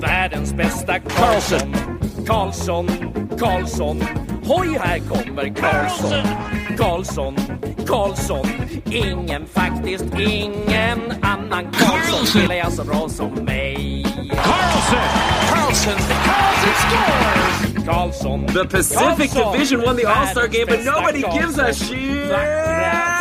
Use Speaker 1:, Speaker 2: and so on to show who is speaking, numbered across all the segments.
Speaker 1: världens bästa Karlsson. Karlsson, Karlsson, hoj här kommer Karlsson. Karlsson, Karlsson, ingen faktiskt ingen annan Karlsson spelar jag så bra som mig.
Speaker 2: Karlsson! Karlsson! Karlsson scores!
Speaker 1: Karlsson,
Speaker 3: The Pacific
Speaker 1: Karlsson,
Speaker 3: Division won the All-Star game, but nobody gives a
Speaker 1: Karlsson.
Speaker 3: shit.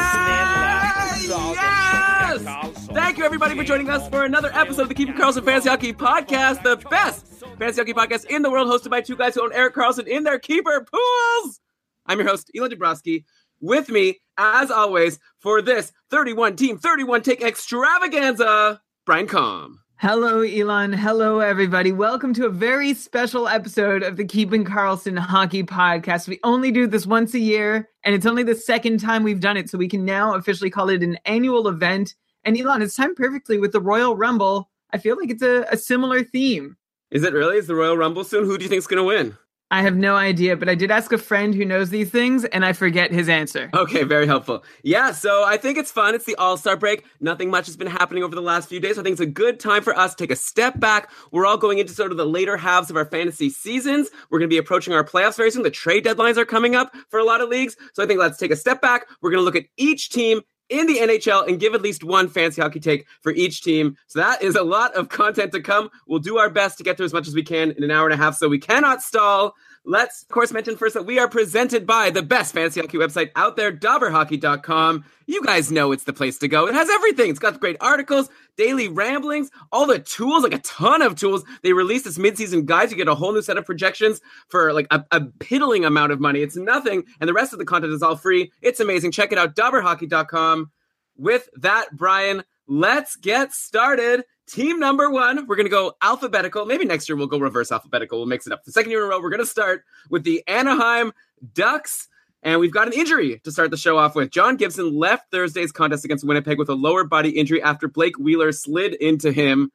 Speaker 3: Thank you, everybody, for joining us for another episode of the Keeping Karlsson Fantasy Hockey Podcast, the best fantasy hockey podcast in the world, hosted by two guys who own Erik Karlsson in their keeper pools. I'm your host, Elon Dabrowski. With me, as always, for this 31 team, 31 take extravaganza, Brian Com.
Speaker 4: Hello, Elon. Hello, everybody. Welcome to a very special episode of the Keeping Karlsson Hockey Podcast. We only do this once a year, and it's only the second time we've done it, so we can now officially call it an annual event. And Elon, it's timed perfectly with the Royal Rumble. I feel like it's a, a similar theme.
Speaker 3: Is it really? Is the Royal Rumble soon? Who do you think's going to win?
Speaker 4: I have no idea, but I did ask a friend who knows these things, and I forget his answer.
Speaker 3: Okay, very helpful. Yeah, so I think it's fun. It's the All Star break. Nothing much has been happening over the last few days. I think it's a good time for us to take a step back. We're all going into sort of the later halves of our fantasy seasons. We're going to be approaching our playoffs very soon. The trade deadlines are coming up for a lot of leagues. So I think let's take a step back. We're going to look at each team in the NHL and give at least one fancy hockey take for each team. So that is a lot of content to come. We'll do our best to get through as much as we can in an hour and a half, so we cannot stall. Let's, of course, mention first that we are presented by the best fantasy hockey website out there, dobberhockey.com. You guys know it's the place to go. It has everything. It's got great articles, daily ramblings, all the tools, like a ton of tools. They released this midseason guide. You get a whole new set of projections for like a, a piddling amount of money. It's nothing. And the rest of the content is all free. It's amazing. Check it out, dobberhockey.com. With that, Brian, let's get started. Team number one, we're going to go alphabetical. Maybe next year we'll go reverse alphabetical. We'll mix it up. The second year in a row, we're going to start with the Anaheim Ducks. And we've got an injury to start the show off with. John Gibson left Thursday's contest against Winnipeg with a lower body injury after Blake Wheeler slid into him.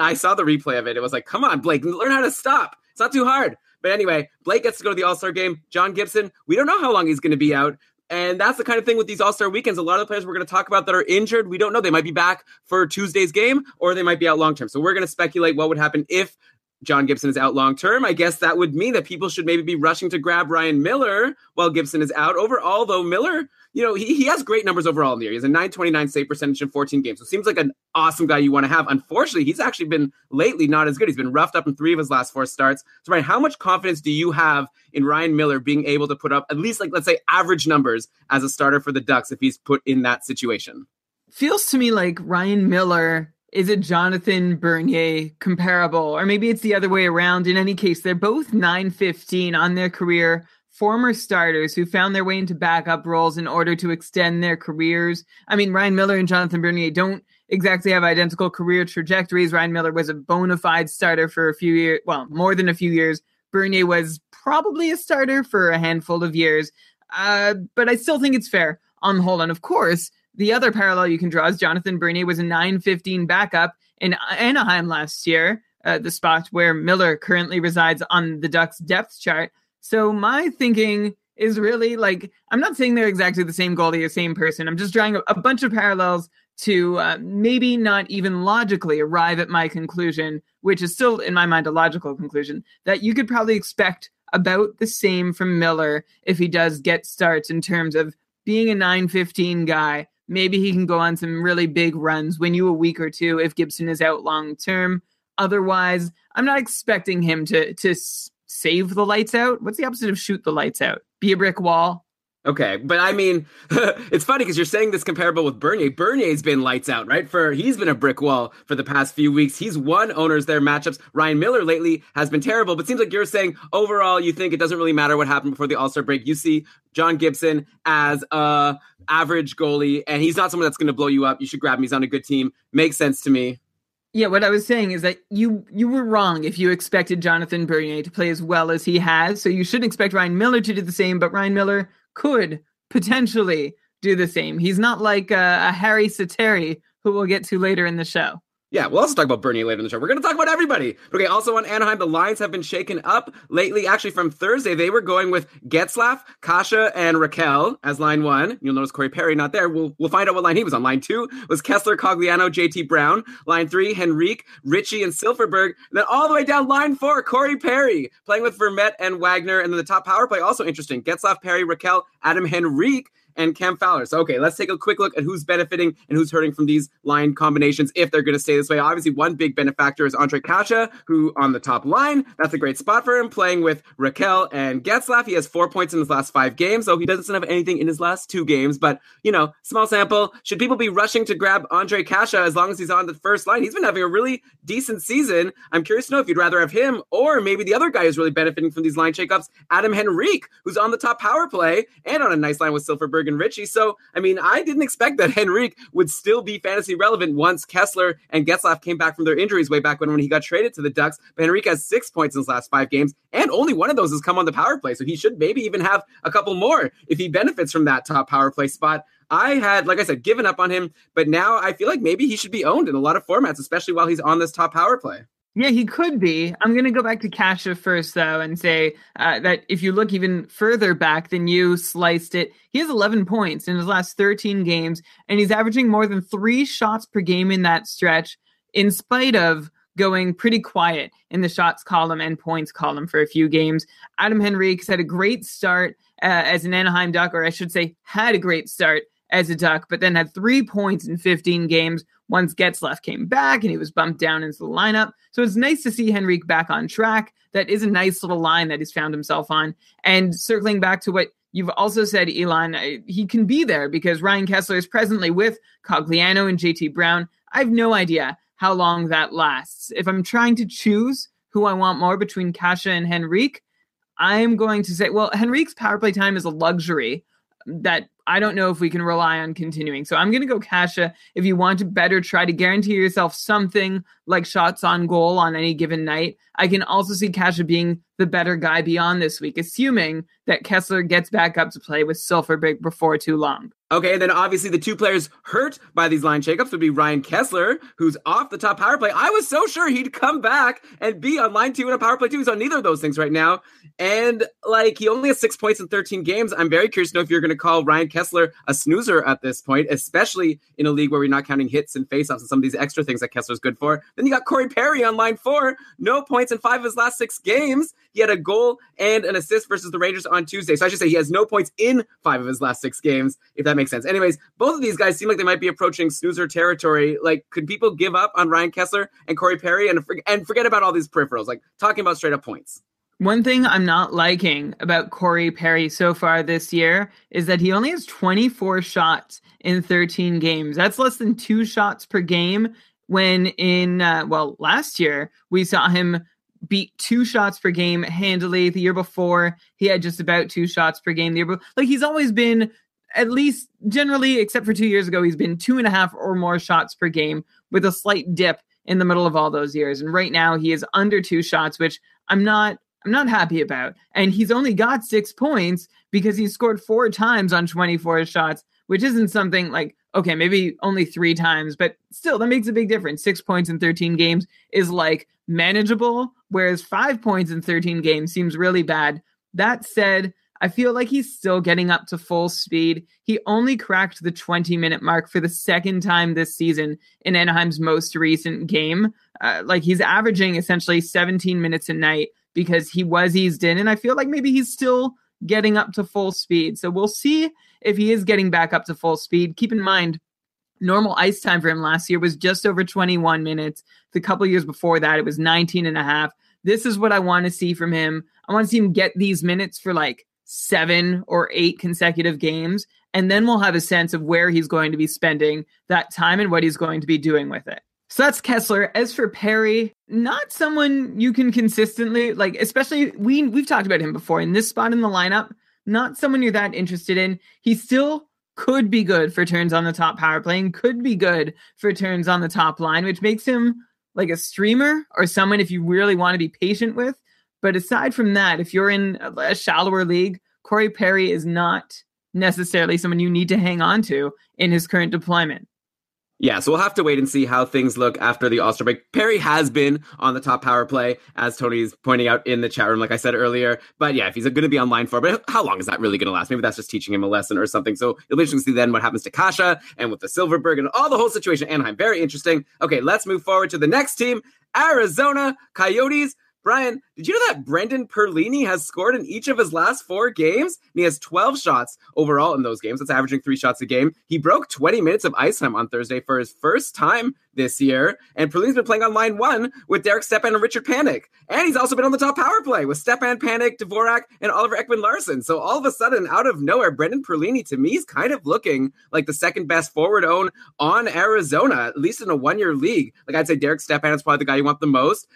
Speaker 3: I saw the replay of it. It was like, come on, Blake, learn how to stop. It's not too hard. But anyway, Blake gets to go to the All Star game. John Gibson, we don't know how long he's going to be out. And that's the kind of thing with these All Star weekends. A lot of the players we're going to talk about that are injured, we don't know. They might be back for Tuesday's game or they might be out long term. So we're going to speculate what would happen if John Gibson is out long term. I guess that would mean that people should maybe be rushing to grab Ryan Miller while Gibson is out. Overall, though, Miller, you know, he, he has great numbers overall in the year. He has a 929 save percentage in 14 games. So seems like an awesome guy you want to have. Unfortunately, he's actually been lately not as good. He's been roughed up in three of his last four starts. So, Ryan, how much confidence do you have in Ryan Miller being able to put up at least, like, let's say, average numbers as a starter for the Ducks if he's put in that situation?
Speaker 4: Feels to me like Ryan Miller is a Jonathan Bernier comparable, or maybe it's the other way around. In any case, they're both 915 on their career, former starters who found their way into backup roles in order to extend their careers. I mean, Ryan Miller and Jonathan Bernier don't exactly have identical career trajectories. Ryan Miller was a bona fide starter for a few years, well, more than a few years. Bernier was probably a starter for a handful of years. Uh, but I still think it's fair on the whole. And of course, the other parallel you can draw is Jonathan Bernier was a 915 backup in Anaheim last year, uh, the spot where Miller currently resides on the Ducks depth chart. So my thinking is really like I'm not saying they're exactly the same goalie or same person. I'm just drawing a, a bunch of parallels to uh, maybe not even logically arrive at my conclusion, which is still in my mind a logical conclusion that you could probably expect about the same from Miller if he does get starts in terms of being a 915 guy. Maybe he can go on some really big runs, win you a week or two if Gibson is out long term. Otherwise, I'm not expecting him to to save the lights out. What's the opposite of shoot the lights out? Be a brick wall.
Speaker 3: Okay, but I mean, it's funny because you're saying this comparable with Bernier. Bernier's been lights out, right? For he's been a brick wall for the past few weeks. He's won owners their matchups. Ryan Miller lately has been terrible, but seems like you're saying overall you think it doesn't really matter what happened before the All Star break. You see John Gibson as a average goalie, and he's not someone that's going to blow you up. You should grab him. He's on a good team. Makes sense to me.
Speaker 4: Yeah, what I was saying is that you you were wrong if you expected Jonathan Bernier to play as well as he has. So you shouldn't expect Ryan Miller to do the same, but Ryan Miller could potentially do the same. He's not like uh, a, a Harri Sateri, who we'll get to later in the show.
Speaker 3: Yeah, we'll also talk about Bernie later in the show. We're going to talk about everybody. Okay, also on Anaheim, the lines have been shaken up lately. Actually, from Thursday, they were going with Getzlaf, Kase, and Rakell as line one. You'll notice Corey Perry not there. We'll, we'll find out what line he was on. Line two was Kesler, Cogliano, JT Brown. Line three, Henrique, Ritchie, and Silfverberg. And then all the way down line four, Corey Perry playing with Vermette and Wagner. And then the top power play, also interesting. Getzlaf, Perry, Rakell, Adam Henrique and Cam Fowler. So, okay, let's take a quick look at who's benefiting and who's hurting from these line combinations if they're going to stay this way. Obviously, one big benefactor is Ondrej Kase, who on the top line, that's a great spot for him, playing with Rakell and Getzlaf. He has four points in his last five games, so he doesn't have anything in his last two games. But, you know, small sample. Should people be rushing to grab Ondrej Kase as long as he's on the first line? He's been having a really decent season. I'm curious to know if you'd rather have him or maybe the other guy who's really benefiting from these line shakeups, Adam Henrique, who's on the top power play and on a nice line with And Ritchie. So, I mean, I didn't expect that Henrique would still be fantasy relevant once Kesler and Getzlaf came back from their injuries way back when, when he got traded to the Ducks. But Henrique has six points in his last five games, and only one of those has come on the power play. So he should maybe even have a couple more if he benefits from that top power play spot. I had, like I said, given up on him, but now I feel like maybe he should be owned in a lot of formats, especially while he's on this top power play.
Speaker 4: Yeah, he could be. I'm going to go back to Kase first, though, and say uh, that if you look even further back than you sliced it, he has 11 points in his last 13 games, and he's averaging more than three shots per game in that stretch, in spite of going pretty quiet in the shots column and points column for a few games. Adam Henrique's had a great start uh, as an Anaheim Duck, or I should say, had a great start as a Duck, but then had three points in 15 games once Getzlaf came back and he was bumped down into the lineup. So it's nice to see Henrique back on track. That is a nice little line that he's found himself on. And circling back to what you've also said, Elon, he can be there because Ryan Kesler is presently with Cogliano and JT Brown. I have no idea how long that lasts. If I'm trying to choose who I want more between Kase and Henrique, I'm going to say, well, Henrique's power play time is a luxury that I don't know if we can rely on continuing. So I'm going to go Kase. If you want to better try to guarantee yourself something like shots on goal on any given night, I can also see Kase being the better guy beyond this week, assuming that Kesler gets back up to play with Silfverberg before too long.
Speaker 3: Okay, and then obviously the two players hurt by these line shakeups would be Ryan Kesler, who's off the top power play. I was so sure he'd come back and be on line two and a power play two. He's on neither of those things right now. And like he only has six points in 13 games. I'm very curious to know if you're going to call Ryan Kesler a snoozer at this point, especially in a league where we're not counting hits and faceoffs and some of these extra things that Kesler's good for. Then you got Corey Perry on line four, no points in five of his last six games. He had a goal and an assist versus the Rangers on Tuesday. So I should say he has no points in five of his last six games, if that makes sense. Anyways, both of these guys seem like they might be approaching snoozer territory. Like, could people give up on Ryan Kesler and Corey Perry and, and forget about all these peripherals? Like, talking about straight up points.
Speaker 4: One thing I'm not liking about Corey Perry so far this year is that he only has 24 shots in 13 games. That's less than two shots per game. When in, uh, well, last year, we saw him beat two shots per game handily. The year before, he had just about two shots per game. The year before, like he's always been at least generally, except for two years ago, he's been two and a half or more shots per game with a slight dip in the middle of all those years. And right now, he is under two shots, which I'm not. I'm not happy about. And he's only got six points because he scored four times on 24 shots, which isn't something like, okay, maybe only three times, but still, that makes a big difference. Six points in 13 games is like manageable, whereas five points in 13 games seems really bad. That said, I feel like he's still getting up to full speed. He only cracked the 20 minute mark for the second time this season in Anaheim's most recent game. Uh, like he's averaging essentially 17 minutes a night because he was eased in. And I feel like maybe he's still getting up to full speed. So we'll see if he is getting back up to full speed. Keep in mind, normal ice time for him last year was just over 21 minutes. The couple years before that, it was 19 and a half. This is what I want to see from him. I want to see him get these minutes for like seven or eight consecutive games. And then we'll have a sense of where he's going to be spending that time and what he's going to be doing with it. So that's Kesler. As for Perry, not someone you can consistently like, especially we we've talked about him before in this spot in the lineup. Not someone you're that interested in. He still could be good for turns on the top power play and could be good for turns on the top line, which makes him like a streamer or someone if you really want to be patient with. But aside from that, if you're in a shallower league, Corey Perry is not necessarily someone you need to hang on to in his current deployment.
Speaker 3: Yeah, so we'll have to wait and see how things look after the All Star break. Perry has been on the top power play, as Tony's pointing out in the chat room, like I said earlier. But yeah, if he's going to be online for, but how long is that really going to last? Maybe that's just teaching him a lesson or something. So it'll be interesting to see then what happens to Kase and with the Silfverberg and all the whole situation. Anaheim, very interesting. Okay, let's move forward to the next team, Arizona Coyotes. Brian, did you know that Brendan Perlini has scored in each of his last four games? And he has 12 shots overall in those games. That's averaging three shots a game. He broke 20 minutes of ice time on Thursday for his first time this year. And Perlini's been playing on line one with Derek Stepan and Richard Panik. And he's also been on the top power play with Stepan, Panik, Dvorak, and Oliver Ekman Larsson. So all of a sudden, out of nowhere, Brendan Perlini to me is kind of looking like the second best forward own on Arizona, at least in a one year league. Like I'd say Derek Stepan is probably the guy you want the most.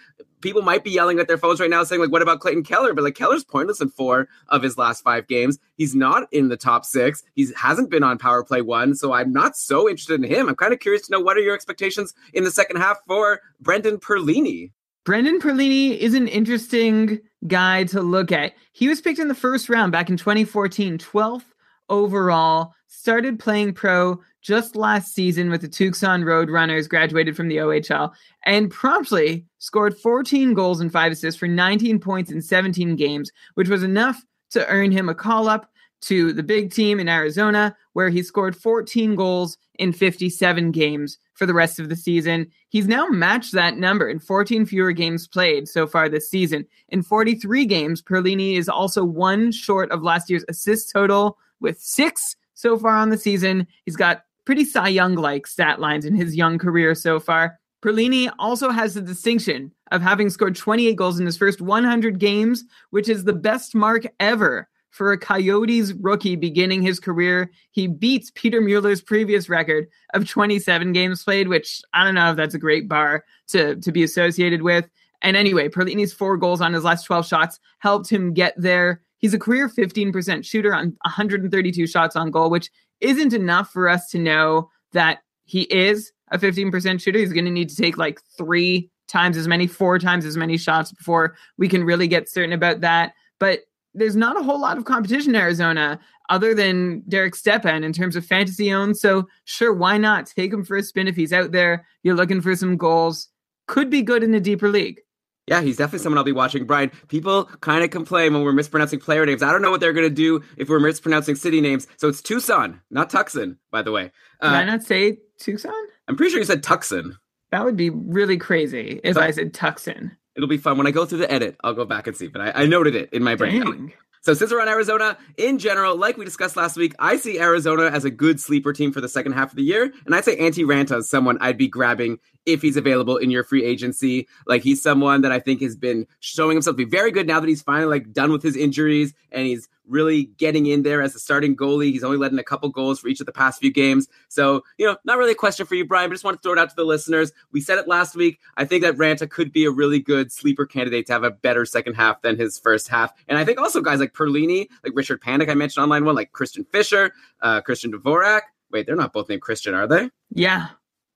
Speaker 3: People might be yelling at their phones right now saying, like, what about Clayton Keller? But like Keller's pointless in four of his last five games. He's not in the top six. He hasn't been on power play one. So I'm not so interested in him. I'm kind of curious to know what are your expectations in the second half for Brendan Perlini?
Speaker 4: Brendan Perlini is an interesting guy to look at. He was picked in the first round back in 2014, 12th overall, started playing pro just last season with the Tucson Roadrunners, graduated from the OHL, and promptly scored 14 goals and five assists for 19 points in 17 games, which was enough to earn him a call up to the big team in Arizona, where he scored 14 goals in 57 games for the rest of the season. He's now matched that number in 14 fewer games played so far this season. In 43 games, Perlini is also one short of last year's assist total with six so far on the season. He's got pretty Cy Young like stat lines in his young career so far. Perlini also has the distinction of having scored 28 goals in his first 100 games, which is the best mark ever for a Coyotes rookie beginning his career. He beats Peter Mueller's previous record of 27 games played, which I don't know if that's a great bar to, to be associated with. And anyway, Perlini's four goals on his last 12 shots helped him get there. He's a career 15% shooter on 132 shots on goal, which isn't enough for us to know that he is a 15% shooter. He's going to need to take like three times as many, four times as many shots before we can really get certain about that. But there's not a whole lot of competition in Arizona other than Derek Stepan in terms of fantasy owned. So sure, why not take him for a spin if he's out there? You're looking for some goals. Could be good in a deeper league.
Speaker 3: Yeah, he's definitely someone I'll be watching. Brian, people kind of complain when we're mispronouncing player names. I don't know what they're going to do if we're mispronouncing city names. So it's Tucson, not Tucson, by the way.
Speaker 4: Uh, Did I not say Tucson?
Speaker 3: I'm pretty sure you said Tucson.
Speaker 4: That would be really crazy if I said Tucson.
Speaker 3: It'll be fun. When I go through the edit, I'll go back and see. But I, I noted it in my brain. So since we're on Arizona, in general, like we discussed last week, I see Arizona as a good sleeper team for the second half of the year. And I'd say Antti Raanta is someone I'd be grabbing if he's available in your free agency. Like he's someone that I think has been showing himself to be very good now that he's finally like done with his injuries and he's really getting in there as a starting goalie. He's only let in a couple goals for each of the past few games. So, you know, not really a question for you, Brian, but just want to throw it out to the listeners. We said it last week. I think that Raanta could be a really good sleeper candidate to have a better second half than his first half. And I think also guys like Perlini, like Richard Panik, I mentioned online one, like Christian Fischer, uh, Christian Dvorak. Wait, they're not both named Christian, are they?
Speaker 4: Yeah.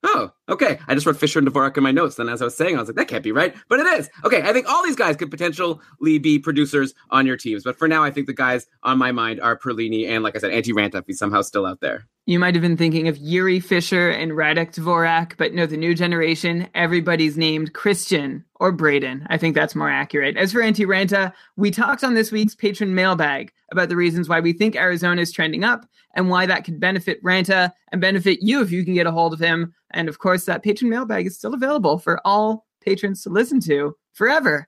Speaker 3: Oh, okay. I just wrote Fischer and Dvorak in my notes. Then, as I was saying, I was like, that can't be right, but it is. Okay, I think all these guys could potentially be producers on your teams, but for now, I think the guys on my mind are Perlini and, like I said, Antti Raanta, if he's somehow still out there.
Speaker 4: You might have been thinking of Jiri Fischer and Radek Dvorak, but no, the new generation, everybody's named Christian or Braden. I think that's more accurate. As for Antti Raanta, we talked on this week's patron mailbag about the reasons why we think Arizona is trending up and why that could benefit Raanta and benefit you if you can get a hold of him. And of course, that patron mailbag is still available for all patrons to listen to forever.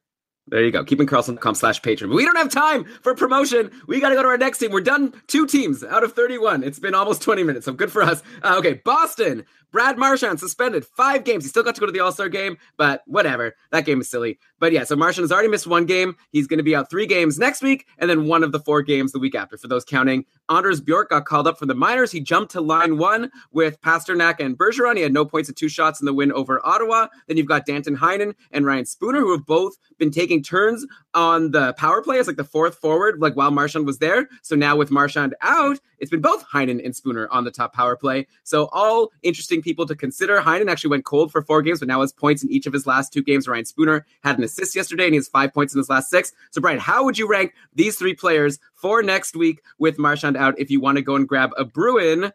Speaker 3: There you go. KeepingKarlsson.com slash patron. But we don't have time for promotion. We got to go to our next team. We're done two teams out of 31. It's been almost 20 minutes, so good for us. Uh, okay, Boston. Brad Marchand suspended five games. He still got to go to the All Star game, but whatever. That game is silly. But yeah, so Marchand has already missed one game. He's going to be out three games next week, and then one of the four games the week after. For those counting, Anders Bjork got called up from the minors. He jumped to line one with Pastrnak and Bergeron. He had no points and two shots in the win over Ottawa. Then you've got Danton Heinen and Ryan Spooner, who have both been taking turns on the power play as like the fourth forward, like while Marchand was there. So now with Marchand out, it's been both Heinen and Spooner on the top power play. So all interesting people to consider. Heinen actually went cold for four games, but now has points in each of his last two games. Ryan Spooner had an assist yesterday, and he has five points in his last six. So Brian, how would you rank these three players for next week with Marchand out? If you want to go and grab a Bruin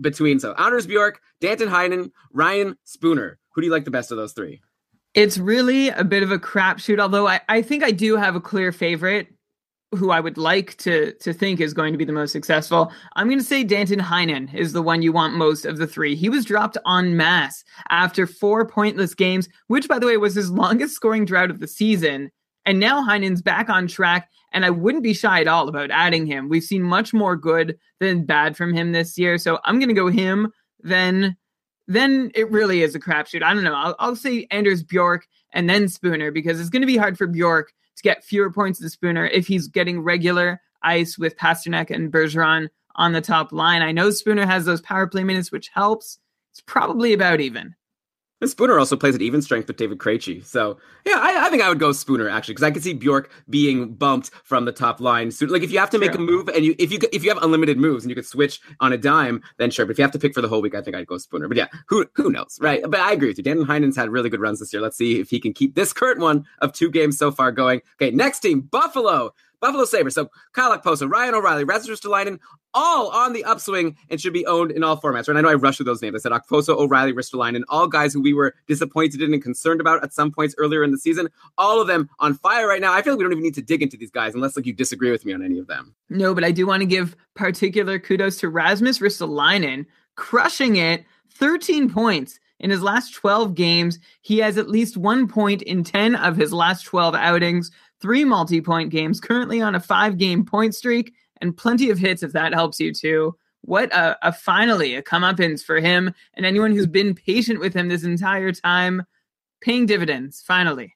Speaker 3: between so Anders Bjork, Danton Heinen, Ryan Spooner. Who do you like the best of those three?
Speaker 4: It's really a bit of a crapshoot, although I, I think I do have a clear favorite who I would like to to think is going to be the most successful. I'm going to say Danton Heinen is the one you want most of the three. He was dropped en masse after four pointless games, which, by the way, was his longest scoring drought of the season. And now Heinen's back on track, and I wouldn't be shy at all about adding him. We've seen much more good than bad from him this year, so I'm going to go him. Then, then it really is a crapshoot. I don't know. I'll, I'll say Anders Bjork and then Spooner because it's going to be hard for Bjork to get fewer points than Spooner if he's getting regular ice with Pastrnak and Bergeron on the top line. I know Spooner has those power play minutes, which helps. It's probably about even.
Speaker 3: And Spooner also plays at even strength with David Krejci. So yeah, I, I think I would go Spooner actually because I could see Bjork being bumped from the top line. So, like if you have to make
Speaker 4: True.
Speaker 3: a move and you if you if you have unlimited moves and you could switch on a dime, then sure. But if you have to pick for the whole week, I think I'd go Spooner. But yeah, who who knows, right? But I agree with you. Dan Heinen's had really good runs this year. Let's see if he can keep this current one of two games so far going. Okay, next team, Buffalo. Buffalo Sabres. So Kyle Okposo, Ryan O'Reilly, Rasmus Ristolainen, all on the upswing and should be owned in all formats. Right? I know I rushed through those names. I said Okposo, O'Reilly, Ristolainen, all guys who we were disappointed in and concerned about at some points earlier in the season. All of them on fire right now. I feel like we don't even need to dig into these guys unless like you disagree with me on any of them.
Speaker 4: No, but I do want to give particular kudos to Rasmus Ristolainen, crushing it, 13 points in his last 12 games. He has at least one point in 10 of his last 12 outings, three multi-point games, currently on a five-game point streak, and plenty of hits if that helps you too. What a, a finally a comeuppance for him and anyone who's been patient with him this entire time, paying dividends. Finally.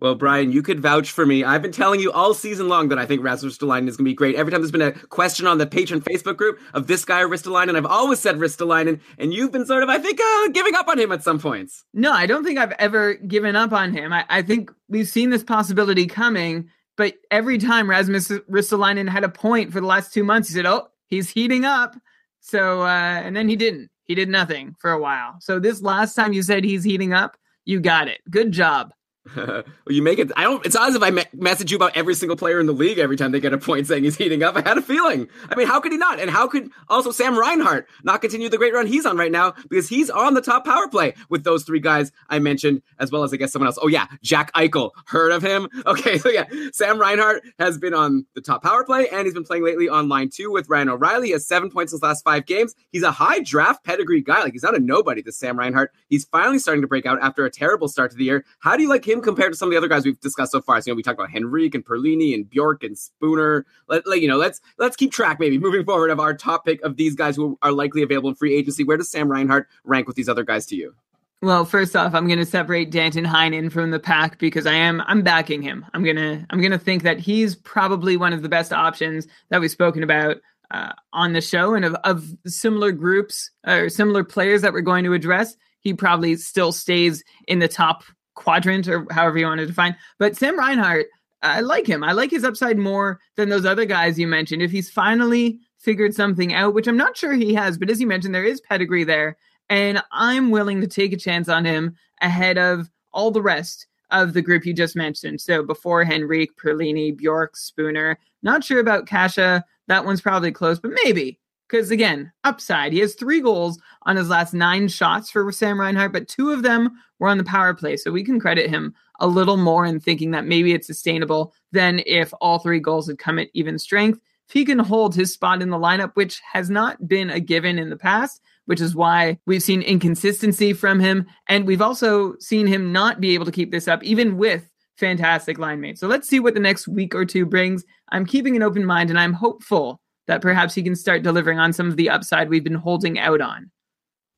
Speaker 3: Well, Brian, you could vouch for me. I've been telling you all season long that I think Rasmus Ristolainen is going to be great. Every time there's been a question on the patron Facebook group of this guy Ristolainen, I've always said Ristolainen, and you've been sort of, I think, uh, giving up on him at some points.
Speaker 4: No, I don't think I've ever given up on him. I, I think we've seen this possibility coming, but every time Rasmus Ristolainen had a point for the last two months, he said, "Oh, he's heating up." So, uh, and then he didn't. He did nothing for a while. So this last time you said he's heating up, you got it. Good job.
Speaker 3: Well, you make it. I don't. It's not as if I me- message you about every single player in the league every time they get a point saying he's heating up. I had a feeling. I mean, how could he not? And how could also Sam Reinhart not continue the great run he's on right now because he's on the top power play with those three guys I mentioned, as well as I guess someone else. Oh yeah, Jack Eichel. Heard of him? Okay, so yeah, Sam Reinhart has been on the top power play and he's been playing lately on line two with Ryan O'Reilly. He has seven points in his last five games. He's a high draft pedigree guy. Like he's not a nobody. This Sam Reinhart. He's finally starting to break out after a terrible start to the year. How do you like him compared to some of the other guys we've discussed so far? So, you know, we talked about Henrique and Perlini and Bjork and Spooner. Let, let you know, let's let's keep track maybe moving forward of our top pick of these guys who are likely available in free agency. Where does Sam Reinhart rank with these other guys to you?
Speaker 4: Well, first off, I'm going to separate Danton Heinen from the pack because I am I'm backing him. I'm gonna I'm gonna think that he's probably one of the best options that we've spoken about uh, on the show, and of, of similar groups or similar players that we're going to address. He probably still stays in the top quadrant or however you want to define. But Sam Reinhart, I like him. I like his upside more than those other guys you mentioned. If he's finally figured something out, which I'm not sure he has, but as you mentioned, there is pedigree there. And I'm willing to take a chance on him ahead of all the rest of the group you just mentioned. So before Henrique, Perlini, Bjork, Spooner. Not sure about Kase. That one's probably close, but maybe. Because again, upside. He has three goals on his last nine shots for Sam Reinhart, but two of them were on the power play. So we can credit him a little more in thinking that maybe it's sustainable than if all three goals had come at even strength. If he can hold his spot in the lineup, which has not been a given in the past, which is why we've seen inconsistency from him. And we've also seen him not be able to keep this up, even with fantastic line mates. So let's see what the next week or two brings. I'm keeping an open mind and I'm hopeful that perhaps he can start delivering on some of the upside we've been holding out on.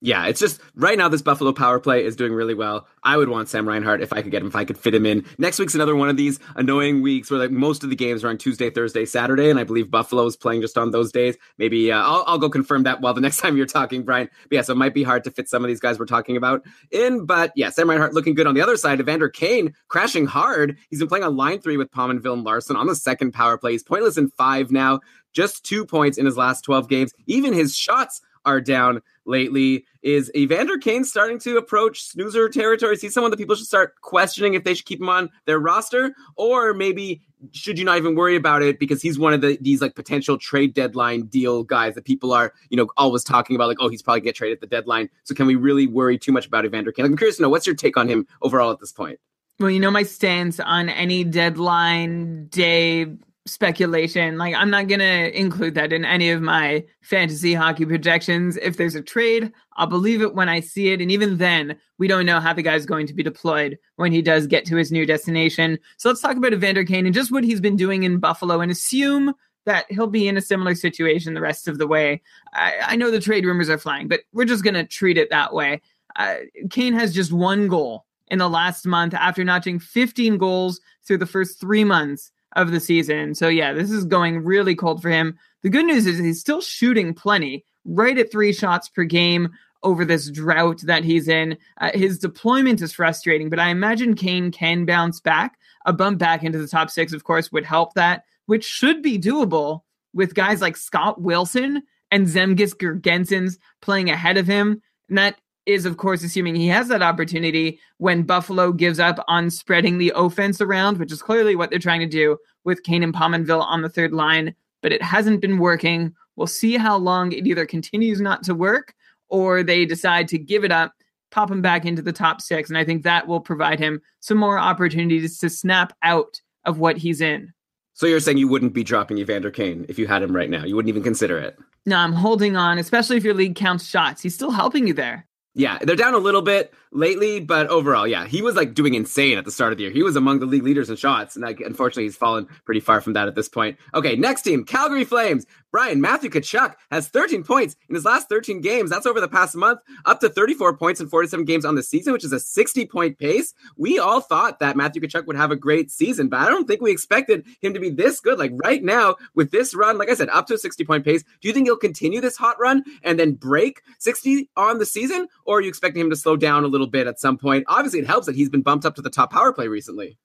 Speaker 3: Yeah, it's just right now this Buffalo power play is doing really well. I would want Sam Reinhart if I could get him, if I could fit him in. Next week's another one of these annoying weeks where like most of the games are on Tuesday, Thursday, Saturday, and I believe Buffalo is playing just on those days. Maybe uh, I'll, I'll go confirm that while the next time you're talking, Brian. But yeah, so it might be hard to fit some of these guys we're talking about in. But yeah, Sam Reinhart looking good on the other side. Evander Kane crashing hard. He's been playing on line three with Pominville and Larsson on the second power play. He's pointless in five now, just two points in his last 12 games. Even his shots are down lately. Is Evander Kane starting to approach snoozer territory? Is he someone that people should start questioning if they should keep him on their roster? Or maybe should you not even worry about it because he's one of the these like potential trade deadline deal guys that people are, you know, always talking about like, oh, he's probably get traded at the deadline. So can we really worry too much about Evander Kane? Like, I'm curious to know what's your take on him overall at this point?
Speaker 4: Well, you know my stance on any deadline day speculation. Like, I'm not going to include that in any of my fantasy hockey projections. If there's a trade, I'll believe it when I see it. And even then, we don't know how the guy's going to be deployed when he does get to his new destination. So let's talk about Evander Kane and just what he's been doing in Buffalo and assume that he'll be in a similar situation the rest of the way. I, I know the trade rumors are flying, but we're just going to treat it that way. Uh, Kane has just one goal in the last month after notching 15 goals through the first three months of the season. So yeah, this is going really cold for him. The good news is he's still shooting plenty, right at three shots per game over this drought that he's in. Uh, his deployment is frustrating, but I imagine Kane can bounce back. A bump back into the top six, of course, would help that, which should be doable with guys like Scott Wilson and Zemgus Girgensons playing ahead of him. And that is, of course, assuming he has that opportunity when Buffalo gives up on spreading the offense around, which is clearly what they're trying to do with Kane and Pominville on the third line, but it hasn't been working. We'll see how long it either continues not to work or they decide to give it up, pop him back into the top six. And I think that will provide him some more opportunities to snap out of what he's in.
Speaker 3: So you're saying you wouldn't be dropping Evander Kane if you had him right now? You wouldn't even consider it?
Speaker 4: No, I'm holding on, especially if your league counts shots. He's still helping you there.
Speaker 3: Yeah, they're down a little bit lately, but overall, yeah, he was like doing insane at the start of the year. He was among the league leaders in shots, and like, unfortunately, he's fallen pretty far from that at this point. Okay, next team, Calgary Flames. Brian Matthew Tkachuk has 13 points in his last 13 games. That's over the past month, up to 34 points in 47 games on the season, which is a 60 point pace. We all thought that Matthew Tkachuk would have a great season, but I don't think we expected him to be this good. Like right now, with this run, like I said, up to a 60 point pace. Do you think he'll continue this hot run and then break 60 on the season, or are you expecting him to slow down a little bit at some point? Obviously, it helps that he's been bumped up to the top power play recently.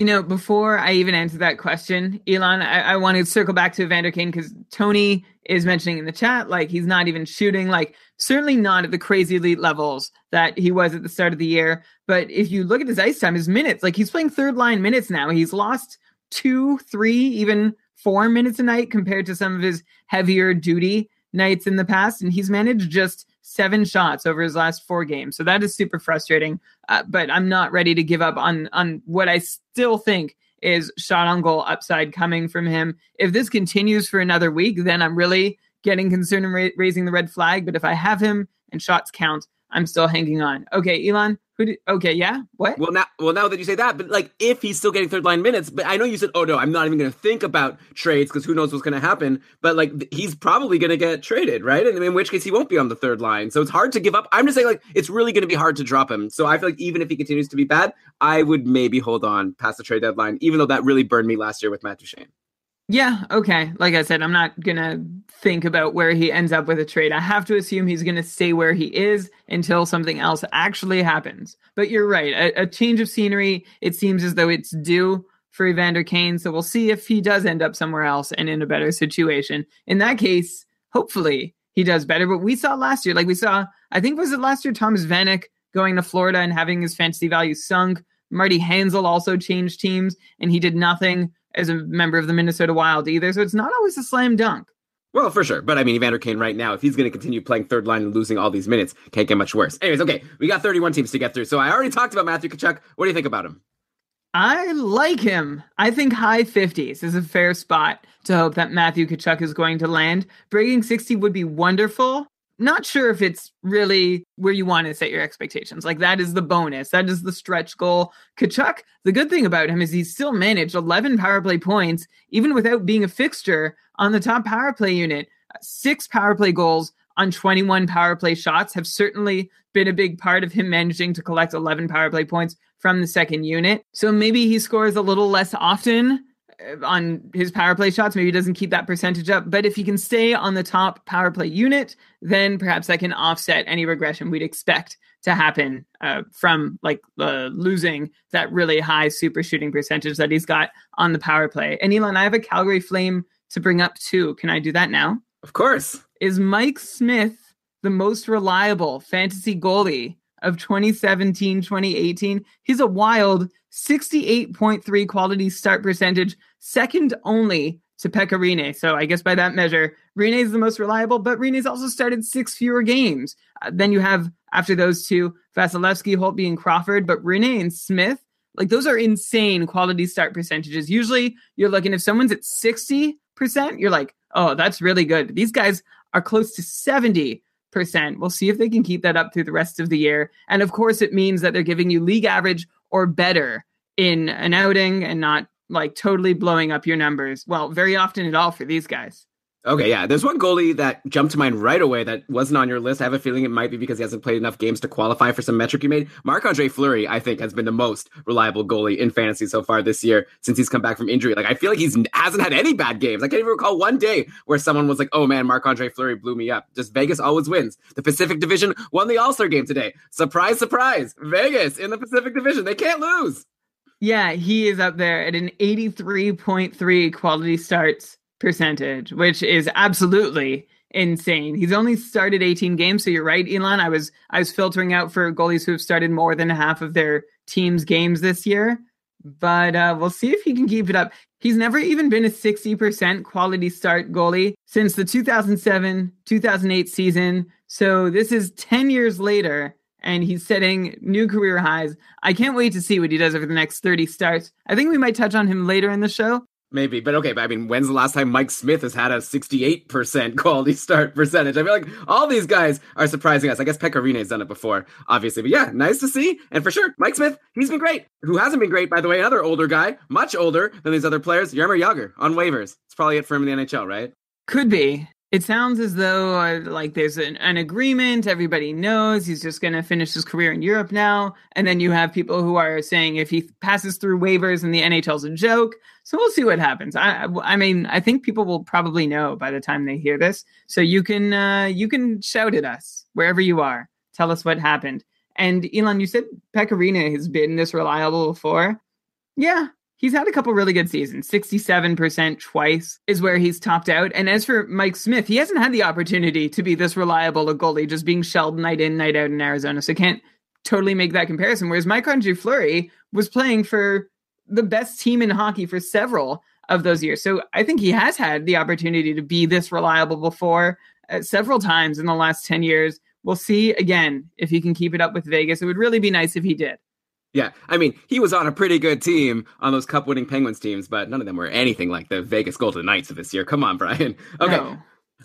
Speaker 4: You know, before I even answer that question, Elon, I, I want to circle back to Evander Kane because Tony is mentioning in the chat, like he's not even shooting, like certainly not at the crazy elite levels that he was at the start of the year. But if you look at his ice time, his minutes, like he's playing third line minutes now. He's lost two, three, even four minutes a night compared to some of his heavier duty nights in the past. And he's managed just seven shots over his last four games. So that is super frustrating. Uh, but I'm not ready to give up on on what I still think is shot on goal upside coming from him. If this continues for another week, then I'm really getting concerned and ra- raising the red flag. But if I have him and shots count, I'm still hanging on. Okay, Elon, who did, okay, yeah, what?
Speaker 3: Well, now, well, now that you say that, but like if he's still getting third line minutes, but I know you said, oh no, I'm not even going to think about trades because who knows what's going to happen. But like he's probably going to get traded, right? And in which case he won't be on the third line, so it's hard to give up. I'm just saying, like it's really going to be hard to drop him. So I feel like even if he continues to be bad, I would maybe hold on past the trade deadline, even though that really burned me last year with Matt Duchene.
Speaker 4: Yeah, okay. Like I said, I'm not going to think about where he ends up with a trade. I have to assume he's going to stay where he is until something else actually happens. But you're right. A, a, change of scenery, it seems as though it's due for Evander Kane. So we'll see if he does end up somewhere else and in a better situation. In that case, hopefully he does better. But we saw last year, like we saw, I think was it last year, Thomas Vanek going to Florida and having his fantasy value sunk. Marty Hanzal also changed teams and he did nothing as a member of the Minnesota Wild either. So it's not always a slam dunk.
Speaker 3: Well, for sure. But I mean, Evander Kane right now, if he's going to continue playing third line and losing all these minutes, can't get much worse. Anyways, okay, we got 31 teams to get through. So I already talked about Matthew Tkachuk. What do you think about him?
Speaker 4: I like him. I think high 50s is a fair spot to hope that Matthew Tkachuk is going to land. Breaking 60 would be wonderful. Not sure if it's really where you want to set your expectations. Like that is the bonus. That is the stretch goal. Tkachuk, the good thing about him is he's still managed 11 power play points, even without being a fixture on the top power play unit. Six power play goals on 21 power play shots have certainly been a big part of him managing to collect 11 power play points from the second unit. So maybe he scores a little less often on his power play shots. Maybe he doesn't keep that percentage up. But if he can stay on the top power play unit, then perhaps that can offset any regression we'd expect to happen uh, from like uh, losing that really high super shooting percentage that he's got on the power play. And Elon, I have a Calgary Flame to bring up too. Can I do that now?
Speaker 3: Of course.
Speaker 4: Is Mike Smith the most reliable fantasy goalie of 2017 2018? He's a wild 68.3 quality start percentage, second only to Pekka Rinne. So I guess by that measure, Rinne is the most reliable, but Rinne's also started six fewer games. Uh, then you have, after those two, Vasilevskiy, Holtby, and Crawford, but Rinne and Smith, like those are insane quality start percentages. Usually you're looking, if someone's at 60%, you're like, oh, that's really good. These guys are close to 70%. We'll see if they can keep that up through the rest of the year. And of course, it means that they're giving you league average or better in an outing and not like totally blowing up your numbers. Well, very often at all for these guys.
Speaker 3: Okay, yeah. There's one goalie that jumped to mind right away that wasn't on your list. I have a feeling it might be because he hasn't played enough games to qualify for some metric you made. Marc Andre Fleury, I think, has been the most reliable goalie in fantasy so far this year since he's come back from injury. Like, I feel like he's hasn't had any bad games. I can't even recall one day where someone was like, oh man, Marc Andre Fleury blew me up. Just Vegas always wins. The Pacific Division won the All Star game today. Surprise, surprise. Vegas in the Pacific Division. They can't lose.
Speaker 4: Yeah, he is up there at an 83.3 quality starts percentage, which is absolutely insane. He's only started 18 games, so you're right, Elon. I was I was filtering out for goalies who have started more than half of their team's games this year, but uh, we'll see if he can keep it up. He's never even been a 60% quality start goalie since the 2007 2008 season. So this is 10 years later, and he's setting new career highs. I can't wait to see what he does over the next 30 starts. I think we might touch on him later in the show.
Speaker 3: Maybe, but okay, but I mean, when's the last time Mike Smith has had a 68% quality start percentage? I feel like all these guys are surprising us. I guess has done it before, obviously, but yeah, nice to see. And for sure, Mike Smith, he's been great. Who hasn't been great, by the way, another older guy, much older than these other players, Jaromir Jagr on waivers. It's probably it for him in the NHL, right?
Speaker 4: Could be. It sounds as though uh, like there's an, an agreement. Everybody knows he's just going to finish his career in Europe now. And then you have people who are saying if he passes through waivers and the NHL's a joke. So we'll see what happens. I, I mean, I think people will probably know by the time they hear this. So you can uh, you can shout at us wherever you are. Tell us what happened. And Elon, you said Pekka Rinne has been this reliable before. Yeah, he's had a couple really good seasons. 67% twice is where he's topped out. And as for Mike Smith, he hasn't had the opportunity to be this reliable a goalie, just being shelled night in, night out in Arizona. So can't totally make that comparison. Whereas Mike Andre Fleury was playing for the best team in hockey for several of those years. So I think he has had the opportunity to be this reliable before uh, several times in the last 10 years. We'll see again if he can keep it up with Vegas. It would really be nice if he did.
Speaker 3: Yeah, I mean, he was on a pretty good team on those cup winning Penguins teams, but none of them were anything like the Vegas Golden Knights of this year. Come on, Brian. Okay.
Speaker 4: No.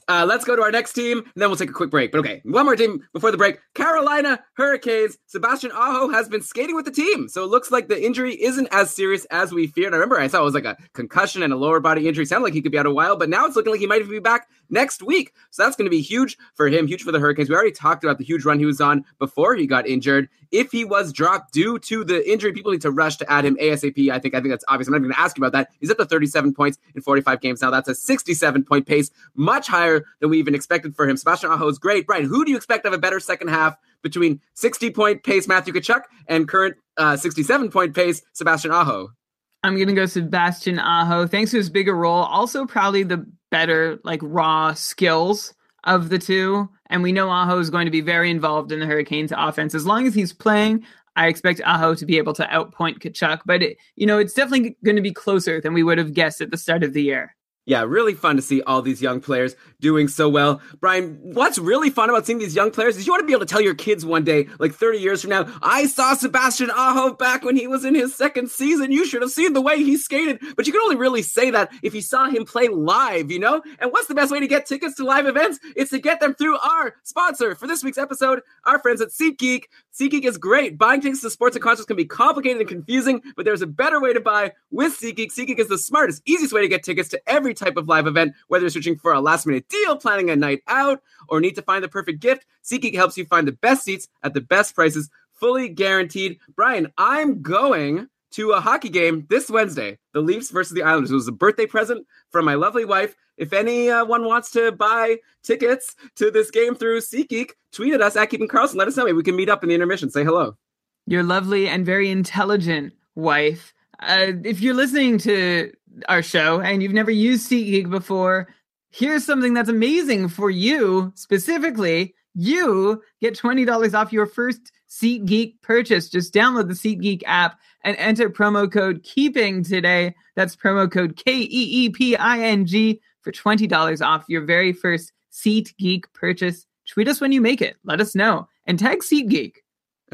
Speaker 3: Uh, let's go to our next team, and then we'll take a quick break. But okay, one more team before the break. Carolina Hurricanes. Sebastian Aho has been skating with the team, so it looks like the injury isn't as serious as we feared. I remember I saw it was like a concussion and a lower body injury. Sounded like he could be out a while, but now it's looking like he might be back next week. So that's going to be huge for him, huge for the Hurricanes. We already talked about the huge run he was on before he got injured. If he was dropped due to the injury, people need to rush to add him ASAP. I think I think that's obvious. I'm not even going to ask you about that. He's up to 37 points in 45 games now. That's a 67 point pace, much higher than we even expected for him. Sebastian Aho is great. Brian, who do you expect to have a better second half between 60 point pace Matthew Tkachuk and current uh, 67 point pace Sebastian Aho?
Speaker 4: I'm gonna go Sebastian Aho. Thanks to his bigger role, also probably the better like raw skills of the two. And we know Aho is going to be very involved in the Hurricanes offense. As long as he's playing, I expect Aho to be able to outpoint Tkachuk. But it, you know, it's definitely going to be closer than we would have guessed at the start of the year.
Speaker 3: Yeah, really fun to see all these young players doing so well. Brian, what's really fun about seeing these young players is you want to be able to tell your kids one day, like 30 years from now, I saw Sebastian Aho back when he was in his second season. You should have seen the way he skated. But you can only really say that if you saw him play live, you know? And what's the best way to get tickets to live events? It's to get them through our sponsor for this week's episode, our friends at SeatGeek. SeatGeek is great. Buying tickets to sports and concerts can be complicated and confusing, but there's a better way to buy with SeatGeek. SeatGeek is the smartest, easiest way to get tickets to every type of live event, whether you're searching for a last minute deal, planning a night out, or need to find the perfect gift. SeatGeek helps you find the best seats at the best prices, fully guaranteed. Brian, I'm going to a hockey game this Wednesday, the Leafs versus the Islanders. It was a birthday present from my lovely wife. If anyone wants to buy tickets to this game through SeatGeek, tweet at us at Keeping Karlsson. Let us know. Maybe we can meet up in the intermission. Say hello.
Speaker 4: Your lovely and very intelligent wife. Uh, if you're listening to our show and you've never used SeatGeek before, here's something that's amazing for you specifically. You get $20 off your first SeatGeek purchase. Just download the SeatGeek app and enter promo code KEEPING today. That's promo code K E E P I N G for $20 off your very first SeatGeek purchase. Tweet us when you make it. Let us know and tag SeatGeek.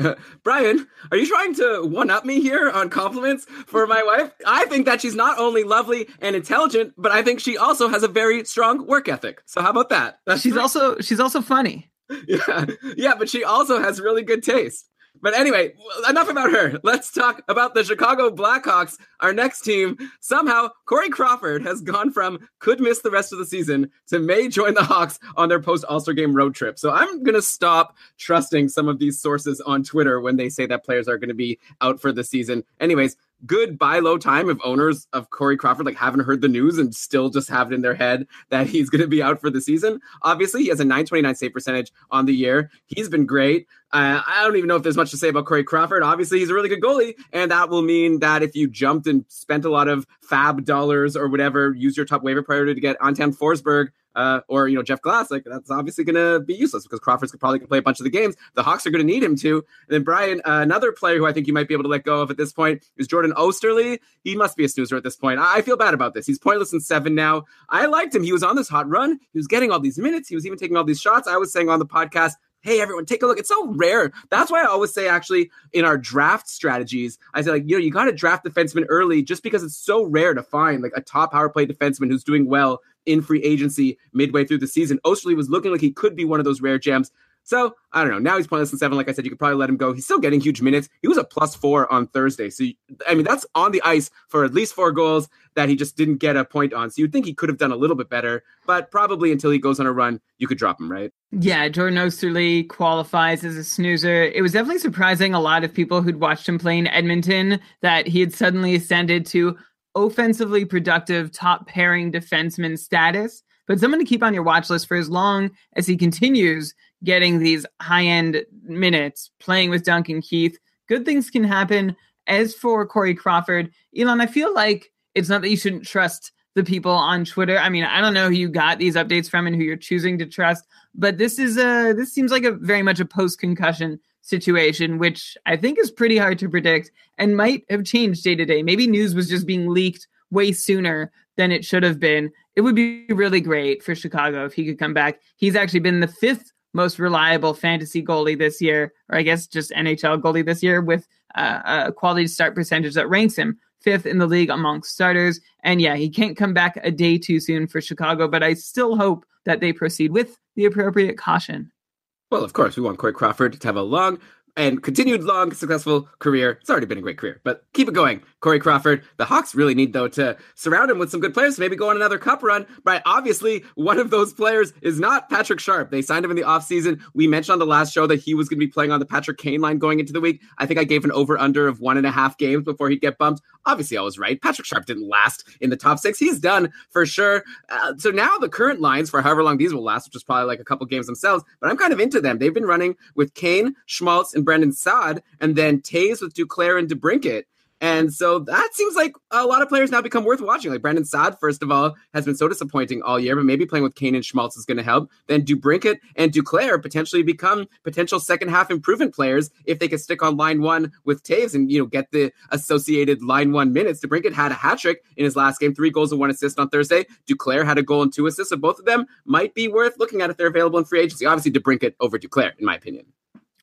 Speaker 3: Brian, are you trying to one up me here on compliments for my wife? I think that she's not only lovely and intelligent, but I think she also has a very strong work ethic. So how about that? That's
Speaker 4: She's
Speaker 3: three-
Speaker 4: also she's also funny.
Speaker 3: yeah, yeah, but she also has really good taste. But anyway, enough about her. Let's talk about the Chicago Blackhawks, our next team. Somehow, Corey Crawford has gone from could miss the rest of the season to may join the Hawks on their post All Star game road trip. So I'm going to stop trusting some of these sources on Twitter when they say that players are going to be out for the season. Anyways, good buy low time if owners of Corey Crawford like haven't heard the news and still just have it in their head that he's going to be out for the season. Obviously, he has a 929 save percentage on the year. He's been great. Uh, I don't even know if there's much to say about Corey Crawford. Obviously, he's a really good goalie, and that will mean that if you jumped and spent a lot of fab dollars or whatever, use your top waiver priority to get Anton Forsberg uh, or you know Jeff Glass, like that's obviously going to be useless because Crawford's probably going to play a bunch of the games. The Hawks are going to need him to. And then Brian, uh, another player who I think you might be able to let go of at this point is Jordan Oesterle. He must be a snoozer at this point. I I feel bad about this. He's pointless in seven now. I liked him. He was on this hot run. He was getting all these minutes. He was even taking all these shots. I was saying on the podcast, hey everyone take a look it's so rare that's why i always say actually in our draft strategies i say like you know you got to draft defensemen early just because it's so rare to find like a top power play defenseman who's doing well in free agency midway through the season Oesterle was looking like he could be one of those rare gems so I don't know. Now he's pointless in seven. Like I said, you could probably let him go. He's still getting huge minutes. He was a plus four on Thursday. So I mean, that's on the ice for at least four goals that he just didn't get a point on. So you'd think he could have done a little bit better, but probably until he goes on a run, you could drop him, right?
Speaker 4: Yeah, Jordan Oesterle qualifies as a snoozer. It was definitely surprising a lot of people who'd watched him play in Edmonton that he had suddenly ascended to offensively productive top pairing defenseman status. But someone to keep on your watch list for as long as he continues getting these high end minutes, playing with Duncan Keith. Good things can happen. As for Corey Crawford, Elon, I feel like it's not that you shouldn't trust the people on Twitter. I mean, I don't know who you got these updates from and who you're choosing to trust, but this is a this seems like a very much a post concussion situation, which I think is pretty hard to predict and might have changed day to day. Maybe news was just being leaked way sooner than it should have been. It would be really great for Chicago if he could come back. He's actually been the fifth most reliable fantasy goalie this year, or I guess just NHL goalie this year, with uh, a quality start percentage that ranks him fifth in the league amongst starters. And yeah, he can't come back a day too soon for Chicago, but I still hope that they proceed with the appropriate caution.
Speaker 3: Well, of course, we want Corey Crawford to have a long and continued long, successful career. It's already been a great career, but keep it going. Corey Crawford. The Hawks really need, though, to surround him with some good players, maybe go on another cup run. But obviously, one of those players is not Patrick Sharp. They signed him in the offseason. We mentioned on the last show that he was going to be playing on the Patrick Kane line going into the week. I think I gave an over under of one and a half games before he'd get bumped. Obviously, I was right. Patrick Sharp didn't last in the top six. He's done for sure. Uh, so now the current lines for however long these will last, which is probably like a couple games themselves, but I'm kind of into them. They've been running with Kane, Schmaltz, and Brandon Saad, and then Toews with Duclair and DeBrincat. And so that seems like a lot of players now become worth watching. Like Brandon Saad, first of all, has been so disappointing all year, but maybe playing with Kane and Schmaltz is going to help. Then DeBrincat and Duclair potentially become potential second half improvement players if they could stick on line one with Toews and you know get the associated line one minutes. DeBrincat had a hat trick in his last game, three goals and one assist on Thursday. Duclair had a goal and two assists. So both of them might be worth looking at if they're available in free agency. Obviously, DeBrincat over Duclair, in my opinion.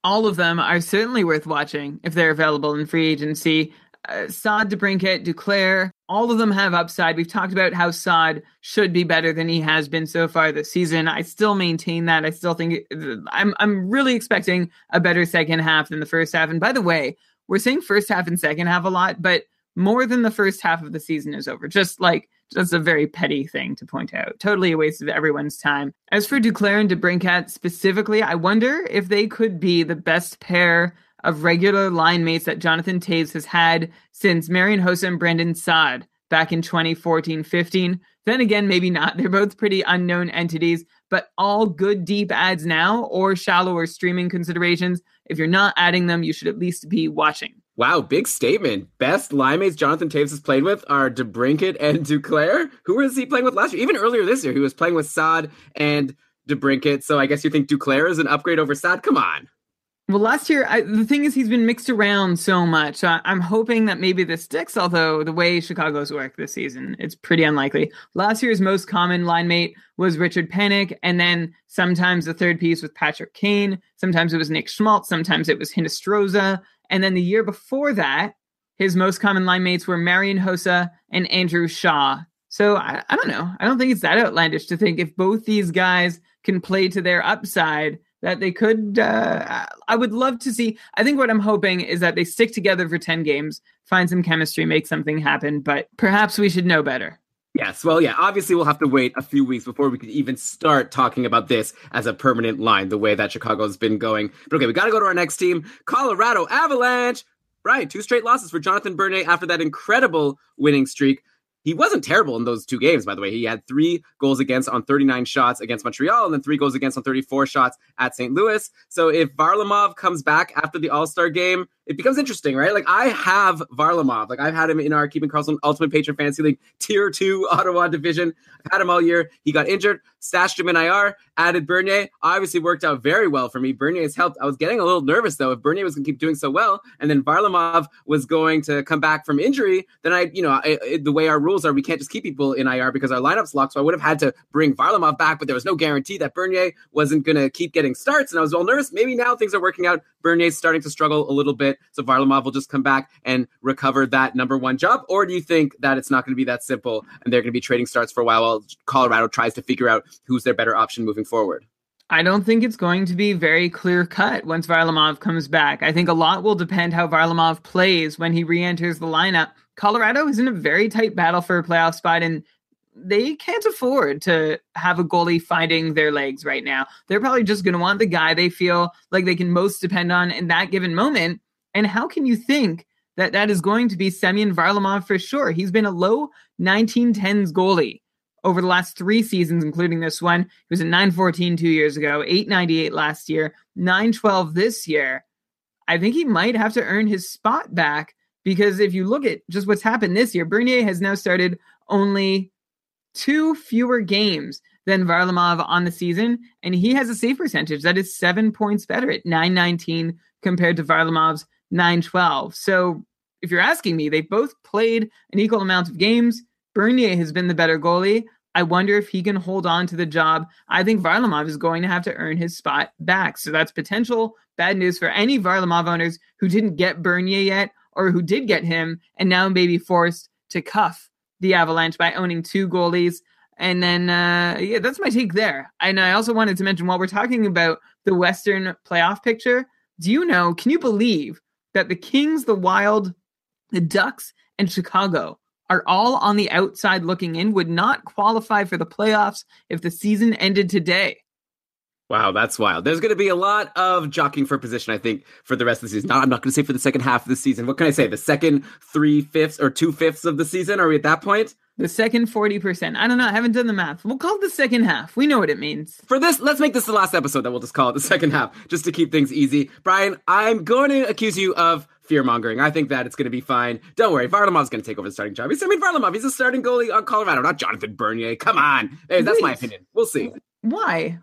Speaker 4: All of them are certainly worth watching if they're available in free agency uh, Saad, DeBrincat, Duclair, all of them have upside. We've talked about how Saad should be better than he has been so far this season. I still maintain that. I still think I'm I'm really expecting a better second half than the first half. And by the way, we're saying first half and second half a lot, but more than the first half of the season is over. Just like just a very petty thing to point out. Totally a waste of everyone's time. As for Duclair and DeBrincat specifically, I wonder if they could be the best pair of regular line mates that Jonathan Toews has had since Marian Hossa and Brandon Saad back in 2014 15. Then again, maybe not. They're both pretty unknown entities, but all good deep ads now or shallower streaming considerations. If you're not adding them, you should at least be watching.
Speaker 3: Wow, big statement. Best line mates Jonathan Toews has played with are DeBrincat and Duclair. Who was he playing with last year? Even earlier this year, he was playing with Saad and DeBrincat. So I guess you think Duclair is an upgrade over Saad? Come on.
Speaker 4: Well, last year, I, the thing is, he's been mixed around so much. I, am hoping that maybe this sticks, although the way Chicago's worked this season, it's pretty unlikely. Last year's most common line mate was Richard Panik, and then sometimes the third piece was Patrick Kane. Sometimes it was Nick Schmaltz. Sometimes it was Hinostroza. And then the year before that, his most common line mates were Marian Hossa and Andrew Shaw. So I, I don't know. I don't think it's that outlandish to think if both these guys can play to their upside – that they could uh, i would love to see i think what i'm hoping is that they stick together for 10 games find some chemistry make something happen but perhaps we should know better
Speaker 3: Yes, well, yeah, obviously we'll have to wait a few weeks before we could even start talking about this as a permanent line, the way that Chicago's been going. But okay, we got to go to our next team, Colorado Avalanche. Right, two straight losses for Jonathan Bernier after that incredible winning streak. He wasn't terrible in those two games, by the way. He had three goals against on 39 shots against Montreal and then three goals against on 34 shots at St. Louis. So if Varlamov comes back after the All Star game, it becomes interesting, right? Like I have Varlamov, like I've had him in our Keeping Karlsson Ultimate Patron Fantasy League Tier Two Ottawa division. I've had him all year. He got injured, stashed him in IR, added Bernier. Obviously worked out very well for me. Bernier has helped. I was getting a little nervous though if Bernier was going to keep doing so well, and then Varlamov was going to come back from injury. Then I, you know, I, I, the way our rules are, we can't just keep people in IR because our lineup's locked. So I would have had to bring Varlamov back, but there was no guarantee that Bernier wasn't going to keep getting starts, and I was all nervous. Maybe now things are working out. Bernier's starting to struggle a little bit, so Varlamov will just come back and recover that number one job? Or do you think that it's not going to be that simple and they're going to be trading starts for a while while Colorado tries to figure out who's their better option moving forward?
Speaker 4: I don't think it's going to be very clear cut once Varlamov comes back. I think a lot will depend how Varlamov plays when he re enters the lineup. Colorado is in a very tight battle for a playoff spot, and they can't afford to have a goalie finding their legs right now. They're probably just going to want the guy they feel like they can most depend on in that given moment. And how can you think that that is going to be Semyon Varlamov for sure? He's been a low 1910s goalie over the last three seasons, including this one. He was at 914 two years ago, 898 last year, 912 this year. I think he might have to earn his spot back because if you look at just what's happened this year, Bernier has now started only two fewer games than Varlamov on the season, and he has a save percentage that is seven points better at 919 compared to Varlamov's 912. So if you're asking me, they've both played an equal amount of games. Bernier has been the better goalie. I wonder if he can hold on to the job. I think Varlamov is going to have to earn his spot back. So that's potential bad news for any Varlamov owners who didn't get Bernier yet or who did get him and now may be forced to cuff the Avalanche by owning two goalies. And then, uh, yeah, that's my take there. And I also wanted to mention while we're talking about the Western playoff picture, do you know, can you believe that the Kings, the Wild, the Ducks, and Chicago are all on the outside looking in, would not qualify for the playoffs if the season ended today?
Speaker 3: Wow, that's wild. There's going to be a lot of jockeying for position, I think, for the rest of the season. Not, I'm not going to say for the second half of the season. What can I say? The second three fifths or two fifths of the season? Are we at that point?
Speaker 4: The second 40%. I don't know. I haven't done the math. We'll call it the second half. We know what it means.
Speaker 3: For this, let's make this the last episode that we'll just call it the second half, just to keep things easy. Brian, I'm going to accuse you of fear mongering. I think that it's going to be fine. Don't worry, Varlamov's going to take over the starting job. He's, I mean, Varlamov, he's a starting goalie on Colorado, not Jonathan Bernier. Come on, hey, that's my opinion. We'll see.
Speaker 4: Why?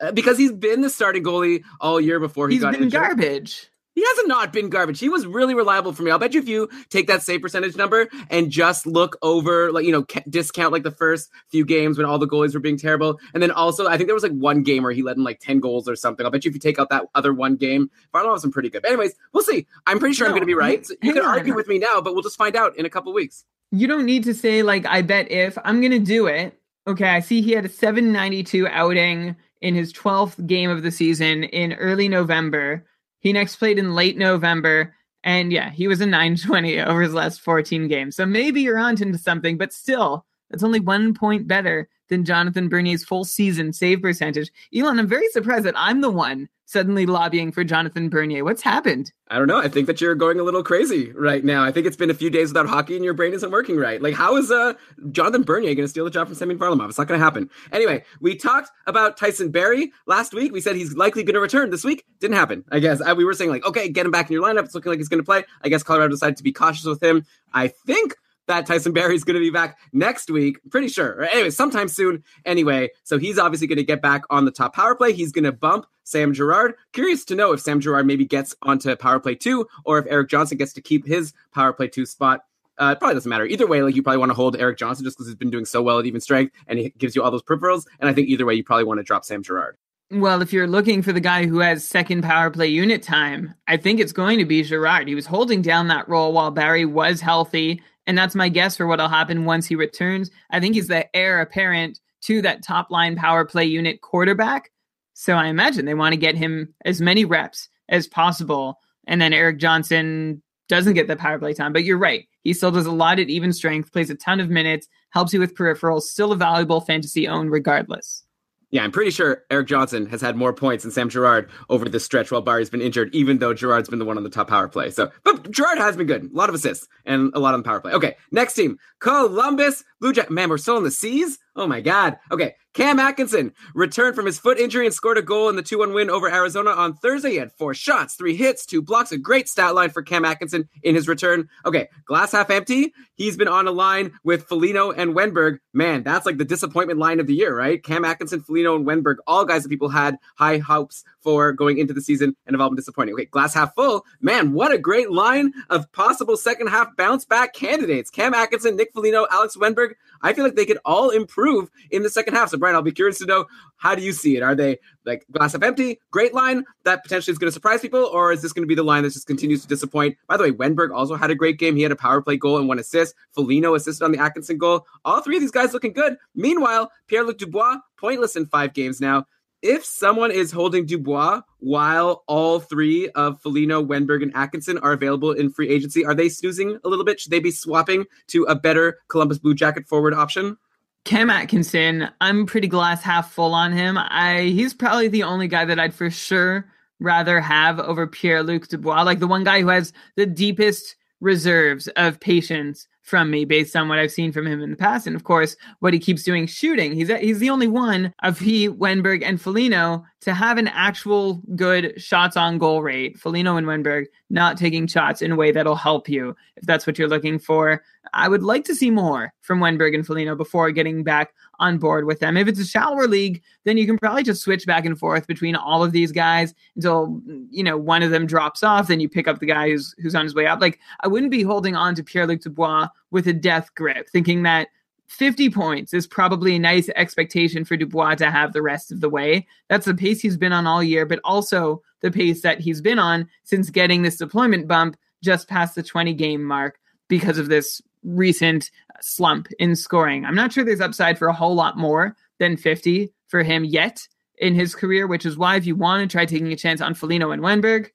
Speaker 3: Uh, because he's been the starting goalie all year before he
Speaker 4: He's
Speaker 3: got
Speaker 4: been
Speaker 3: injured.
Speaker 4: garbage.
Speaker 3: He hasn't not been garbage. He was really reliable for me. I'll bet you if you take that save percentage number and just look over, like, you know, discount like the first few games when all the goalies were being terrible. And then also, I think there was like one game where he led in like 10 goals or something. I'll bet you if you take out that other one game, Varlamov's been pretty good. But anyways, we'll see. I'm pretty sure I'm going to be right. So you can argue with me now, but we'll just find out in a couple weeks.
Speaker 4: You don't need to say like I bet if I'm gonna do it. Okay, I see he had a 792 outing in his 12th game of the season in early November. He next played in late November, and yeah, he was a 920 over his last 14 games. So maybe you're onto something, but still, that's only one point better than Jonathan Bernier's full season save percentage. Elon, I'm very surprised that I'm the one suddenly lobbying for Jonathan Bernier. What's happened?
Speaker 3: I don't know. I think that you're going a little crazy right now. I think it's been a few days without hockey and your brain isn't working right. Like, how is uh, Jonathan Bernier going to steal the job from Semyon Varlamov? It's not going to happen. Anyway, we talked about Tyson Barrie last week. We said he's likely going to return this week. Didn't happen, I guess. Uh, we were saying, like, okay, get him back in your lineup. It's looking like he's going to play. I guess Colorado decided to be cautious with him. I think that Tyson Barrie is going to be back next week. Pretty sure. Anyway, sometime soon. Anyway, so he's obviously going to get back on the top power play. He's going to bump Sam Girard. Curious to know if Sam Girard maybe gets onto power play two or if Erik Johnson gets to keep his power play two spot. Uh, it probably doesn't matter. Either way, like you probably want to hold Erik Johnson just because he's been doing so well at even strength and he gives you all those peripherals. And I think either way, you probably want to drop Sam Girard.
Speaker 4: Well, if you're looking for the guy who has second power play unit time, I think it's going to be Girard. He was holding down that role while Barrie was healthy, and that's my guess for what'll happen once he returns. I think he's the heir apparent to that top line power play unit quarterback. So I imagine they want to get him as many reps as possible. And then Erik Johnson doesn't get the power play time. But you're right. He still does a lot at even strength, plays a ton of minutes, helps you with peripherals, still a valuable fantasy own regardless.
Speaker 3: Yeah, I'm pretty sure Erik Johnson has had more points than Sam Girard over this stretch while Barrie's been injured, even though Girard's been the one on the top power play. So, but Girard has been good. A lot of assists and a lot on the power play. Okay, next team, Columbus Blue Jackets. Man, we're still in the seas. Oh my God. Okay, Cam Atkinson returned from his foot injury and scored a goal in the 2 1 win over Arizona on Thursday. He had four shots, three hits, two blocks. A great stat line for Cam Atkinson in his return. Okay, glass half empty. He's been on a line with Foligno and Wennberg. Man, that's like the disappointment line of the year, right? Cam Atkinson, Foligno, and Wennberg, all guys that people had high hopes for going into the season and have all been disappointing. Okay, glass half full. Man, what a great line of possible second half bounce back candidates. Cam Atkinson, Nick Foligno, Alex Wennberg. I feel like they could all improve in the second half. So, Brian, I'll be curious to know how do you see it? Are they like glass half empty, great line that potentially is going to surprise people, or is this going to be the line that just continues to disappoint? By the way, Wennberg also had a great game. He had a power play goal and one assist. Foligno assisted on the Atkinson goal. All three of these guys looking good. Meanwhile, Pierre Luc Dubois, pointless in five games now. If someone is holding Dubois while all three of Foligno, Wennberg, and Atkinson are available in free agency, are they snoozing a little bit? Should they be swapping to a better Columbus Blue Jacket forward option?
Speaker 4: Cam Atkinson, I'm pretty glass half full on him. I he's probably the only guy that I'd for sure rather have over Pierre Luc Dubois, like the one guy who has the deepest reserves of patience from me based on what I've seen from him in the past. And of course, what he keeps doing shooting. He's he's the only one of he, Wennberg, and Foligno to have an actual good shots on goal rate. Foligno and Wennberg not taking shots in a way that'll help you if that's what you're looking for. I would like to see more from Wennberg and Foligno before getting back on board with them. If it's a shallower league, then you can probably just switch back and forth between all of these guys until you know one of them drops off. Then you pick up the guy who's who's on his way up. Like I wouldn't be holding on to Pierre Luc Dubois with a death grip, thinking that 50 points is probably a nice expectation for Dubois to have the rest of the way. That's the pace he's been on all year, but also the pace that he's been on since getting this deployment bump just past the 20 game mark because of this recent slump in scoring. I'm not sure there's upside for a whole lot more than 50 for him yet in his career, which is why if you want to try taking a chance on Foligno and Wennberg,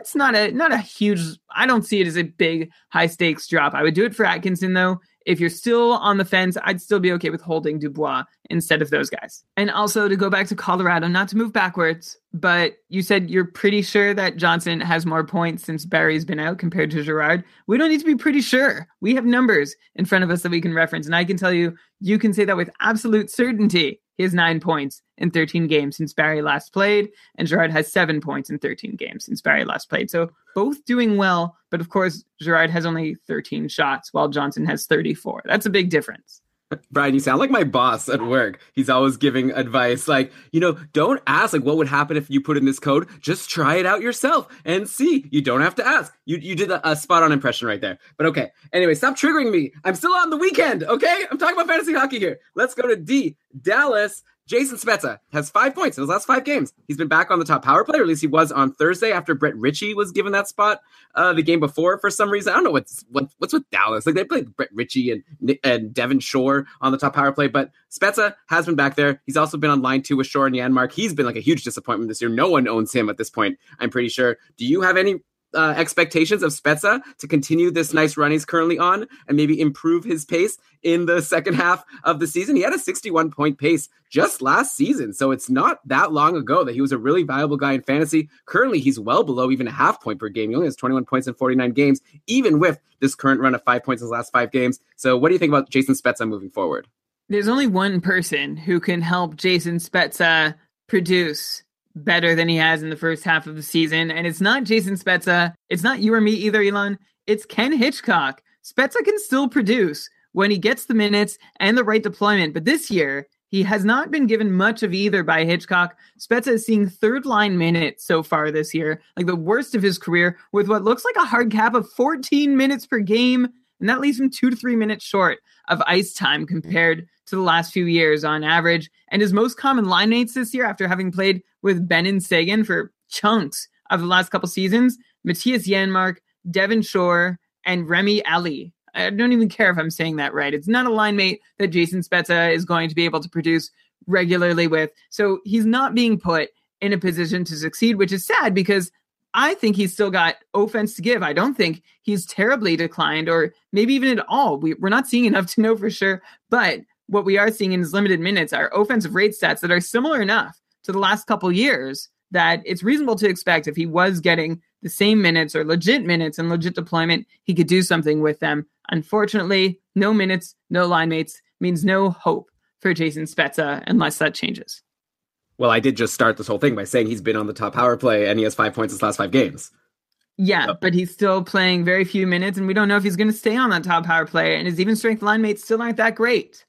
Speaker 4: it's not a not a huge I don't see it as a big high stakes drop. I would do it for Atkinson though. If you're still on the fence, I'd still be okay with holding Dubois instead of those guys. And also to go back to Colorado, not to move backwards, but you said you're pretty sure that Johnson has more points since Barrie's been out compared to Girard. We don't need to be pretty sure. We have numbers in front of us that we can reference. And I can tell you, you can say that with absolute certainty He has nine points in 13 games since Barrie last played, and Girard has seven points in 13 games since Barrie last played. So both doing well, but of course, Girard has only 13 shots while Johnson has 34. That's a big difference.
Speaker 3: Brian, you sound like my boss at work. He's always giving advice like, you know, don't ask like what would happen if you put in this code. Just try it out yourself and see. You don't have to ask. You you did a, a spot on impression right there. But okay. Anyway, stop triggering me. I'm still on the weekend, okay? I'm talking about fantasy hockey here. Let's go to D. Dallas Jason Spezza has five points in his last five games. He's been back on the top power play, or at least he was on Thursday after Brett Ritchie was given that spot uh, the game before for some reason. I don't know what's what, what's with Dallas. Like they played Brett Ritchie and and Devin Shore on the top power play, but Spezza has been back there. He's also been on line two with Shore and Janmark. He's been like a huge disappointment this year. No one owns him at this point. I'm pretty sure. Do you have any uh, expectations of Spezza to continue this nice run he's currently on and maybe improve his pace in the second half of the season. He had a 61 point pace just last season, so it's not that long ago that he was a really valuable guy in fantasy. Currently, he's well below even a half point per game. He only has 21 points in 49 games, even with this current run of five points in his last five games. So, what do you think about Jason Spezza moving forward?
Speaker 4: There's only one person who can help Jason Spezza produce better than he has in the first half of the season. And it's not Jason Spezza. It's not you or me either, Elon. It's Ken Hitchcock. Spezza can still produce when he gets the minutes and the right deployment. But this year, he has not been given much of either by Hitchcock. Spezza is seeing third line minutes so far this year, like the worst of his career, with what looks like a hard cap of 14 minutes per game. And that leaves him two to three minutes short of ice time compared to the last few years on average. And his most common line mates this year, after having played with Benn Seguin for chunks of the last couple seasons, Mattias Janmark, Devin Shore, and Remi Elie. I don't even care if I'm saying that right. It's not a line mate that Jason Spezza is going to be able to produce regularly with. So he's not being put in a position to succeed, which is sad because I think he's still got offense to give. I don't think he's terribly declined or maybe even at all. We, we're not seeing enough to know for sure. But what we are seeing in his limited minutes are offensive rate stats that are similar enough to the last couple years that it's reasonable to expect if he was getting the same minutes or legit minutes and legit deployment, he could do something with them. Unfortunately, no minutes, no line mates means no hope for Jason Spezza unless that changes.
Speaker 3: Well, I did just start this whole thing by saying he's been on the top power play and he has five points his last five games.
Speaker 4: Yeah, but he's still playing very few minutes, and we don't know if he's going to stay on that top power play. And his even strength line mates still aren't that great.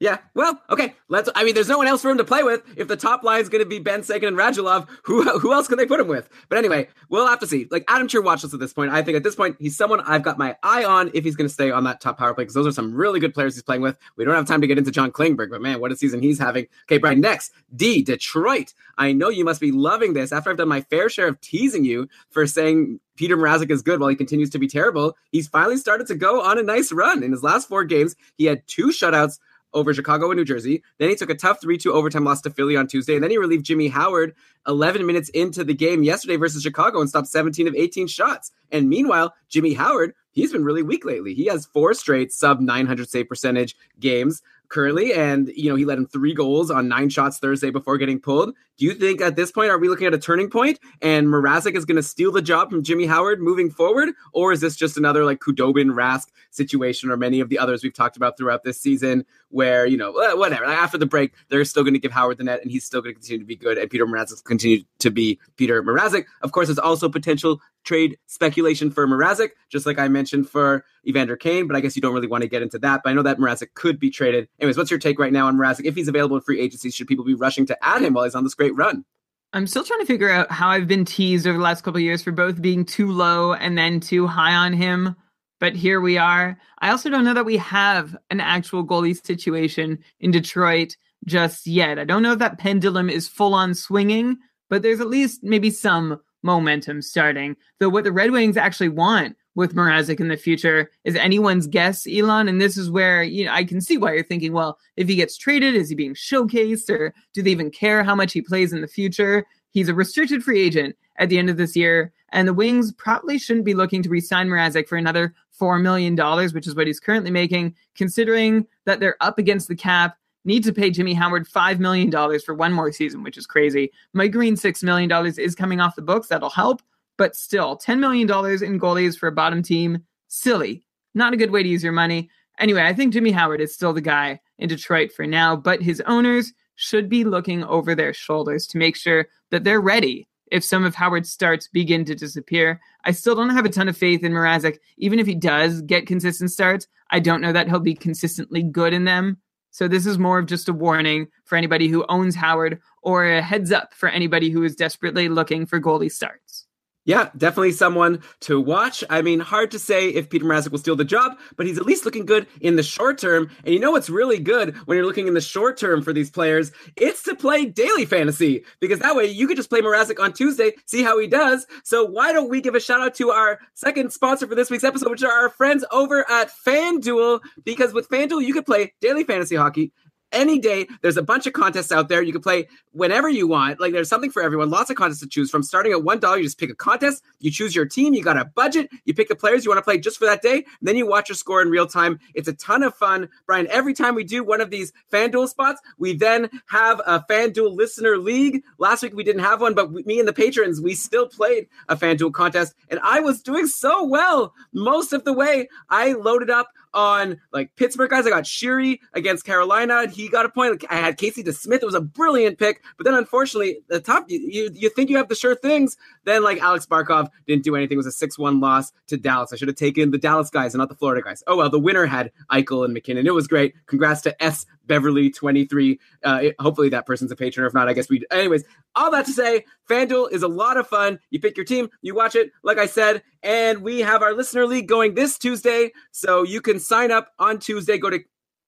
Speaker 3: Yeah, well, okay. Let's. I mean, there's no one else for him to play with. If the top line is going to be Benn Seguin and Radulov, who who else can they put him with? But anyway, we'll have to see. Like Adam Cheer watch list at this point. I think at this point he's someone I've got my eye on if he's going to stay on that top power play because those are some really good players he's playing with. We don't have time to get into John Klingberg, but man, what a season he's having. Okay, Brian. Next, D Detroit. I know you must be loving this after I've done my fair share of teasing you for saying Petr Mrazek is good while he continues to be terrible. He's finally started to go on a nice run. In his last four games, he had two shutouts over Chicago and New Jersey. Then he took a tough 3 2 overtime loss to Philly on Tuesday. And then he relieved Jimmy Howard 11 minutes into the game yesterday versus Chicago and stopped 17 of 18 shots. And meanwhile, Jimmy Howard, he's been really weak lately. He has four straight sub 900 save percentage games currently, and you know he let him three goals on nine shots Thursday before getting pulled. Do you think at this point are we looking at a turning point and Mrazek is going to steal the job from Jimmy Howard moving forward, or is this just another like Khudobin Rask situation, or many of the others we've talked about throughout this season, where you know whatever after the break they're still going to give Howard the net and he's still going to continue to be good, and Peter Mrazek continue to be Peter Mrazek. Of course, there's also potential trade speculation for Mrazek, just like I mentioned for Evander Kane, but I guess you don't really want to get into that. But I know that Mrazek could be traded. Anyways, what's your take right now on Mrazek? If he's available in free agency, should people be rushing to add him while he's on this great run?
Speaker 4: I'm still trying to figure out how I've been teased over the last couple years for both being too low and then too high on him. But here we are. I also don't know that we have an actual goalie situation in Detroit just yet. I don't know if that pendulum is full on swinging, but there's at least maybe some momentum starting. Though what the Red Wings actually want with Mrazek in the future is anyone's guess, Elon. And this is where you know I can see why you're thinking, well, if he gets traded, is he being showcased, or do they even care how much he plays in the future? He's a restricted free agent at the end of this year, and the Wings probably shouldn't be looking to re-sign Mrazek for another four million dollars, which is what he's currently making, considering that they're up against the cap need to pay Jimmy Howard $5 million for one more season, which is crazy. Mike Green, $6 million is coming off the books. That'll help. But still, $10 million in goalies for a bottom team, silly. Not a good way to use your money. Anyway, I think Jimmy Howard is still the guy in Detroit for now, but his owners should be looking over their shoulders to make sure that they're ready if some of Howard's starts begin to disappear. I still don't have a ton of faith in Mrazek. Even if he does get consistent starts, I don't know that he'll be consistently good in them. So this is more of just a warning for anybody who owns Howard or a heads up for anybody who is desperately looking for goalie starts.
Speaker 3: Yeah, definitely someone to watch. I mean, hard to say if Peter Mrazek will steal the job, but he's at least looking good in the short term. And you know what's really good when you're looking in the short term for these players? It's to play daily fantasy because that way you could just play Mrazek on Tuesday, see how he does. So why don't we give a shout out to our second sponsor for this week's episode, which are our friends over at FanDuel? Because with FanDuel, you could play daily fantasy hockey any day. There's a bunch of contests out there. You can play whenever you want. Like there's something for everyone. Lots of contests to choose from. Starting at one dollar, you just pick a contest. You choose your team. You got a budget. You pick the players you want to play just for that day. Then you watch your score in real time. It's a ton of fun, Brian. Every time we do one of these FanDuel spots, we then have a FanDuel listener league. Last week we didn't have one, but me and the patrons we still played a FanDuel contest, and I was doing so well most of the way. I loaded up on like Pittsburgh guys. I got Sheary against Carolina. He got a point. I had Casey DeSmith. It was a brilliant pick. But then unfortunately, the top you, you, you think you have the sure things. Then like Alex Barkov didn't do anything. It was a six one loss to Dallas. I should have taken the Dallas guys and not the Florida guys. Oh well, the winner had Eichel and MacKinnon. It was great. Congrats to S Beverly 23. Uh, hopefully that person's a patron. Or if not, I guess we. Anyways, all that to say, FanDuel is a lot of fun. You pick your team, you watch it, like I said, and we have our listener league going this Tuesday. So you can sign up on Tuesday. Go to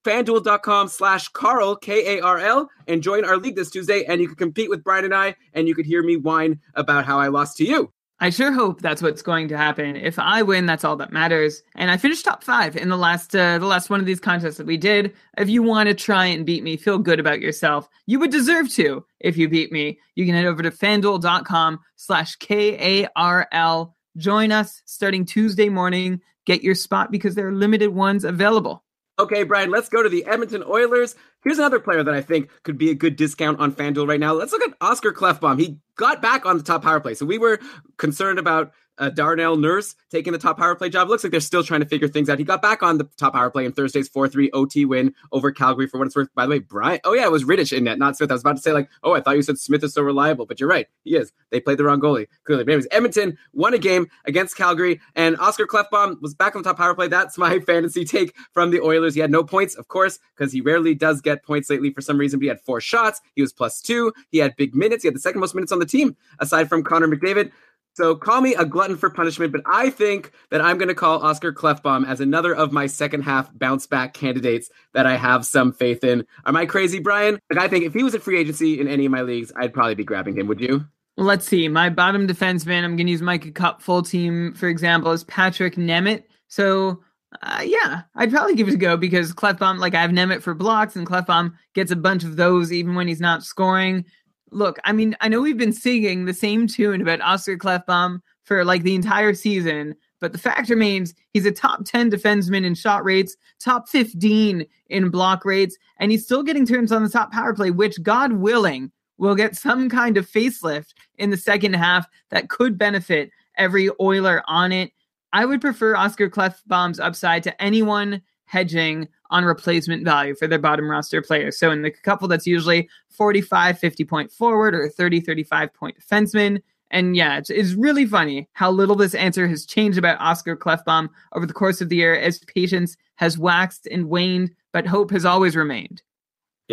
Speaker 3: fanduel.com slash Carl, K A R L, and join our league this Tuesday. And you can compete with Brian and I, and you could hear me whine about how I lost to you.
Speaker 4: I sure hope that's what's going to happen. If I win, that's all that matters. And I finished top five in the last uh, the last one of these contests that we did. If you want to try and beat me, feel good about yourself. You would deserve to if you beat me. You can head over to fanduel.com slash K-A-R-L. Join us starting Tuesday morning. Get your spot because there are limited ones available.
Speaker 3: Okay, Brian, let's go to the Edmonton Oilers. Here's another player that I think could be a good discount on FanDuel right now. Let's look at Oscar Klefbom. He got back on the top power play. So we were concerned about uh, Darnell Nurse taking the top power play job. Looks like they're still trying to figure things out. He got back on the top power play in Thursday's 4 3 OT win over Calgary for what it's worth. By the way, Brian, oh yeah, it was Rittich in net, not Smith. I was about to say, like, oh, I thought you said Smith is so reliable, but you're right. He is. They played the wrong goalie, clearly. But anyways, Edmonton won a game against Calgary, and Oscar Klefbom was back on the top power play. That's my fantasy take from the Oilers. He had no points, of course, because he rarely does get points lately for some reason, but he had four shots. He was plus two. He had big minutes. He had the second most minutes on the team, aside from Connor McDavid. So call me a glutton for punishment, but I think that I'm going to call Oscar Klefbom as another of my second half bounce back candidates that I have some faith in. Am I crazy, Brian? Like I think if he was a free agency in any of my leagues, I'd probably be grabbing him. Would you?
Speaker 4: Let's see. My bottom defenseman, I'm going to use Micah Cup full team, for example, is Patrick Nemeth. So, uh, yeah, I'd probably give it a go because Klefbom, like I have Nemeth for blocks, and Klefbom gets a bunch of those even when he's not scoring look, I mean, I know we've been singing the same tune about Oscar Klefbom for like the entire season, but the fact remains he's a top 10 defenseman in shot rates, top 15 in block rates, and he's still getting turns on the top power play, which, God willing, will get some kind of facelift in the second half that could benefit every Oiler on it. I would prefer Oscar Klefbom's upside to anyone hedging on replacement value for their bottom roster players. So in the couple that's usually 45, 50 point forward or 30, 35 point defenseman. And yeah, it's, it's really funny how little this answer has changed about Oscar Klefbom over the course of the year as patience has waxed and waned, but hope has always remained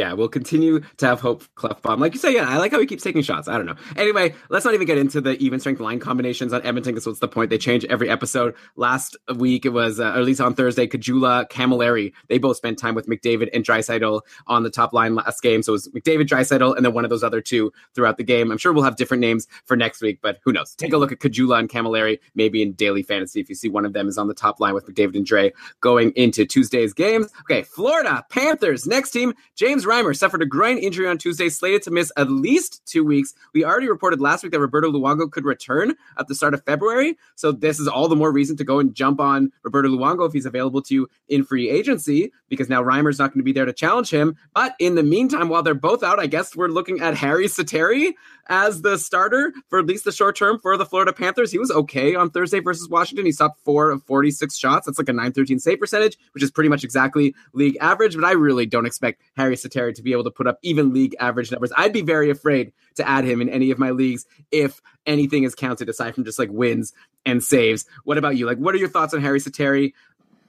Speaker 3: yeah, we'll continue to have hope Klefbom. Like you say, yeah, I like how he keeps taking shots. I don't know. Anyway, let's not even get into the even strength line combinations on Edmonton because what's the point? They change every episode. Last week it was, uh, or at least on Thursday, Caggiula, Camilleri. They both spent time with McDavid and Draisaitl on the top line last game. So it was McDavid, Draisaitl, and then one of those other two throughout the game. I'm sure we'll have different names for next week, but who knows? Take a look at Caggiula and Camilleri, maybe in daily fantasy if you see one of them is on the top line with McDavid and Dre going into Tuesday's games. Okay, Florida Panthers. Next team, James Reimer suffered a groin injury on Tuesday, slated to miss at least two weeks. We already reported last week that Roberto Luongo could return at the start of February. So this is all the more reason to go and jump on Roberto Luongo if he's available to you in free agency, because now Reimer's not going to be there to challenge him. But in the meantime, while they're both out, I guess we're looking at Harri Sateri as the starter for at least the short term for the Florida Panthers. He was okay on Thursday versus Washington. He stopped four of 46 shots. That's like a 913 save percentage, which is pretty much exactly league average. But I really don't expect Harri Sateri to be able to put up even league average numbers. I'd be very afraid to add him in any of my leagues if anything is counted aside from just like wins and saves. What about you? Like, what are your thoughts on Harri Sateri?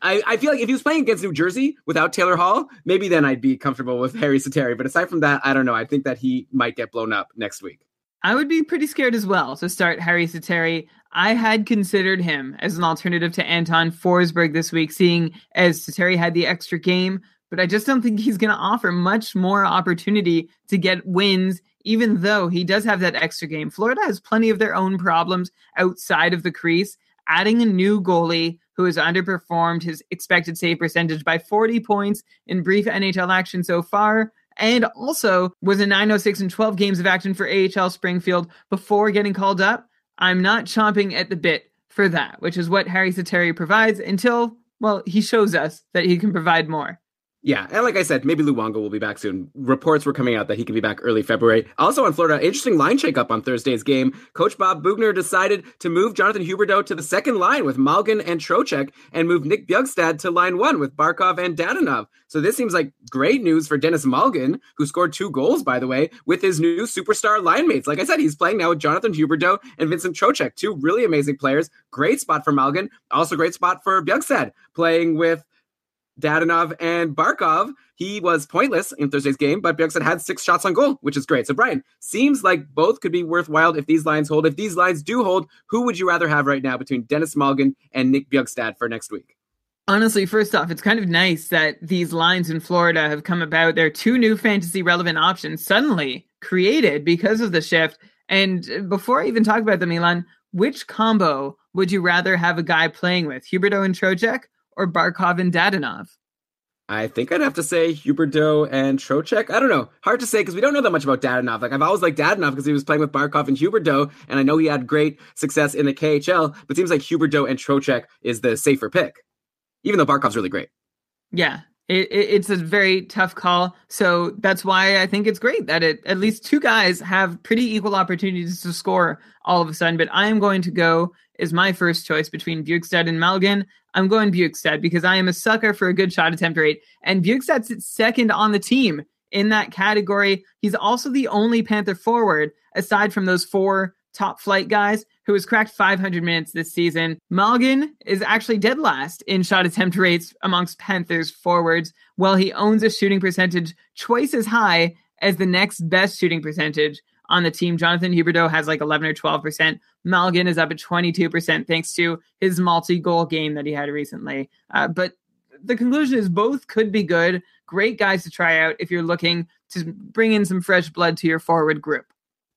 Speaker 3: I, I feel like if he was playing against New Jersey without Taylor Hall, maybe then I'd be comfortable with Harri Sateri. But aside from that, I don't know. I think that he might get blown up next week.
Speaker 4: I would be pretty scared as well to start Harri Sateri. I had considered him as an alternative to Anton Forsberg this week, seeing as Sateri had the extra game, but I just don't think he's going to offer much more opportunity to get wins, even though he does have that extra game. Florida has plenty of their own problems outside of the crease. Adding a new goalie who has underperformed his expected save percentage by 40 points in brief NHL action so far, and also was a 906 and 12 games of action for AHL Springfield before getting called up. I'm not chomping at the bit for that, which is what Harri Sateri provides until, well, he shows us that he can provide more.
Speaker 3: Yeah, and like I said, maybe Luongo will be back soon. Reports were coming out that he could be back early February. Also on Florida, interesting line shakeup on Thursday's game. Coach Bob Boughner decided to move Jonathan Huberdeau to the second line with Malgin and Trocheck and move Nick Bjugstad to line one with Barkov and Dadonov. So this seems like great news for Denis Malgin, who scored two goals, by the way, with his new superstar line mates. Like I said, he's playing now with Jonathan Huberdeau and Vincent Trocheck, two really amazing players. Great spot for Malgin. Also great spot for Bjugstad, playing with Dadonov and Barkov, he was pointless in Thursday's game, but Bjugstad had six shots on goal, which is great. So, Brian, seems like both could be worthwhile if these lines hold. If these lines do hold, who would you rather have right now between Denis Malgin and Nick Bjugstad for next week?
Speaker 4: Honestly, first off, it's kind of nice that these lines in Florida have come about. They're two new fantasy relevant options suddenly created because of the shift. And before I even talk about them, Milan, which combo would you rather have a guy playing with, Huberdeau and Trocheck or Barkov and Dadonov?
Speaker 3: I think I'd have to say Huberdeau and Trocheck. I don't know. Hard to say because we don't know that much about Dadonov. Like I've always liked Dadonov because he was playing with Barkov and Huberdeau, and I know he had great success in the KHL. But it seems like Huberdeau and Trocheck is the safer pick, even though Barkov's really great.
Speaker 4: Yeah, it, it, it's a very tough call. So that's why I think it's great that it at least two guys have pretty equal opportunities to score all of a sudden. But I am going to go is my first choice between Bjugstad and Malgin. I'm going Bjugstad because I am a sucker for a good shot attempt rate. And Bjugstad sits second on the team in that category. He's also the only Panther forward, aside from those four top flight guys, who has cracked 500 minutes this season. Malgin is actually dead last in shot attempt rates amongst Panthers forwards, while he owns a shooting percentage twice as high as the next best shooting percentage on the team. Jonathan Huberdeau has like 11 or 12%. Malgin is up at 22% thanks to his multi goal game that he had recently. Uh, but the conclusion is both could be good. Great guys to try out if you're looking to bring in some fresh blood to your forward group.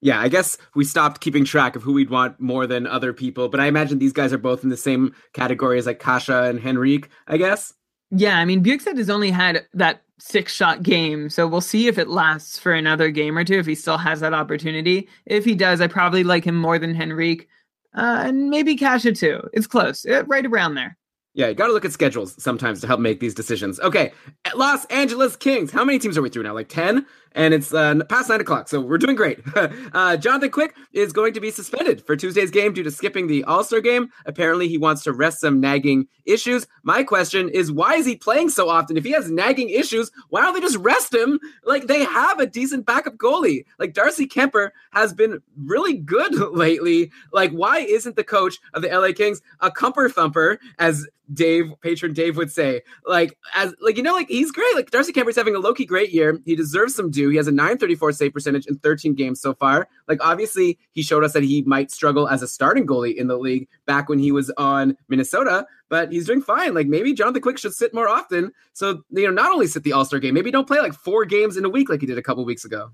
Speaker 3: Yeah, I guess we stopped keeping track of who we'd want more than other people, but I imagine these guys are both in the same category as like Kase and Henrique, I guess.
Speaker 4: Yeah, I mean, Bjugstad has only had that six shot game. So we'll see if it lasts for another game or two, if he still has that opportunity. If he does, I probably like him more than Henrique. Uh, and maybe Kasha too. It's close, uh, right around there.
Speaker 3: Yeah, you got to look at schedules sometimes to help make these decisions. Okay, Los Angeles Kings. How many teams are we through now? Like 10? And it's uh, past nine o'clock, so we're doing great. uh, Jonathan Quick is going to be suspended for Tuesday's game due to skipping the All Star game. Apparently, he wants to rest some nagging issues. My question is, why is he playing so often? If he has nagging issues, why don't they just rest him? Like they have a decent backup goalie. Like Darcy Kuemper has been really good lately. Like, why isn't the coach of the LA Kings a cumper thumper, as Dave, patron Dave would say? Like, as like you know, like he's great. Like Darcy Kuemper's having a low key great year. He deserves some due. He has a 934 save percentage in 13 games so far. Like, obviously, he showed us that he might struggle as a starting goalie in the league back when he was on Minnesota, but he's doing fine. Like, maybe Jonathan Quick should sit more often. So, you know, not only sit the All Star game, maybe don't play like four games in a week like he did a couple weeks ago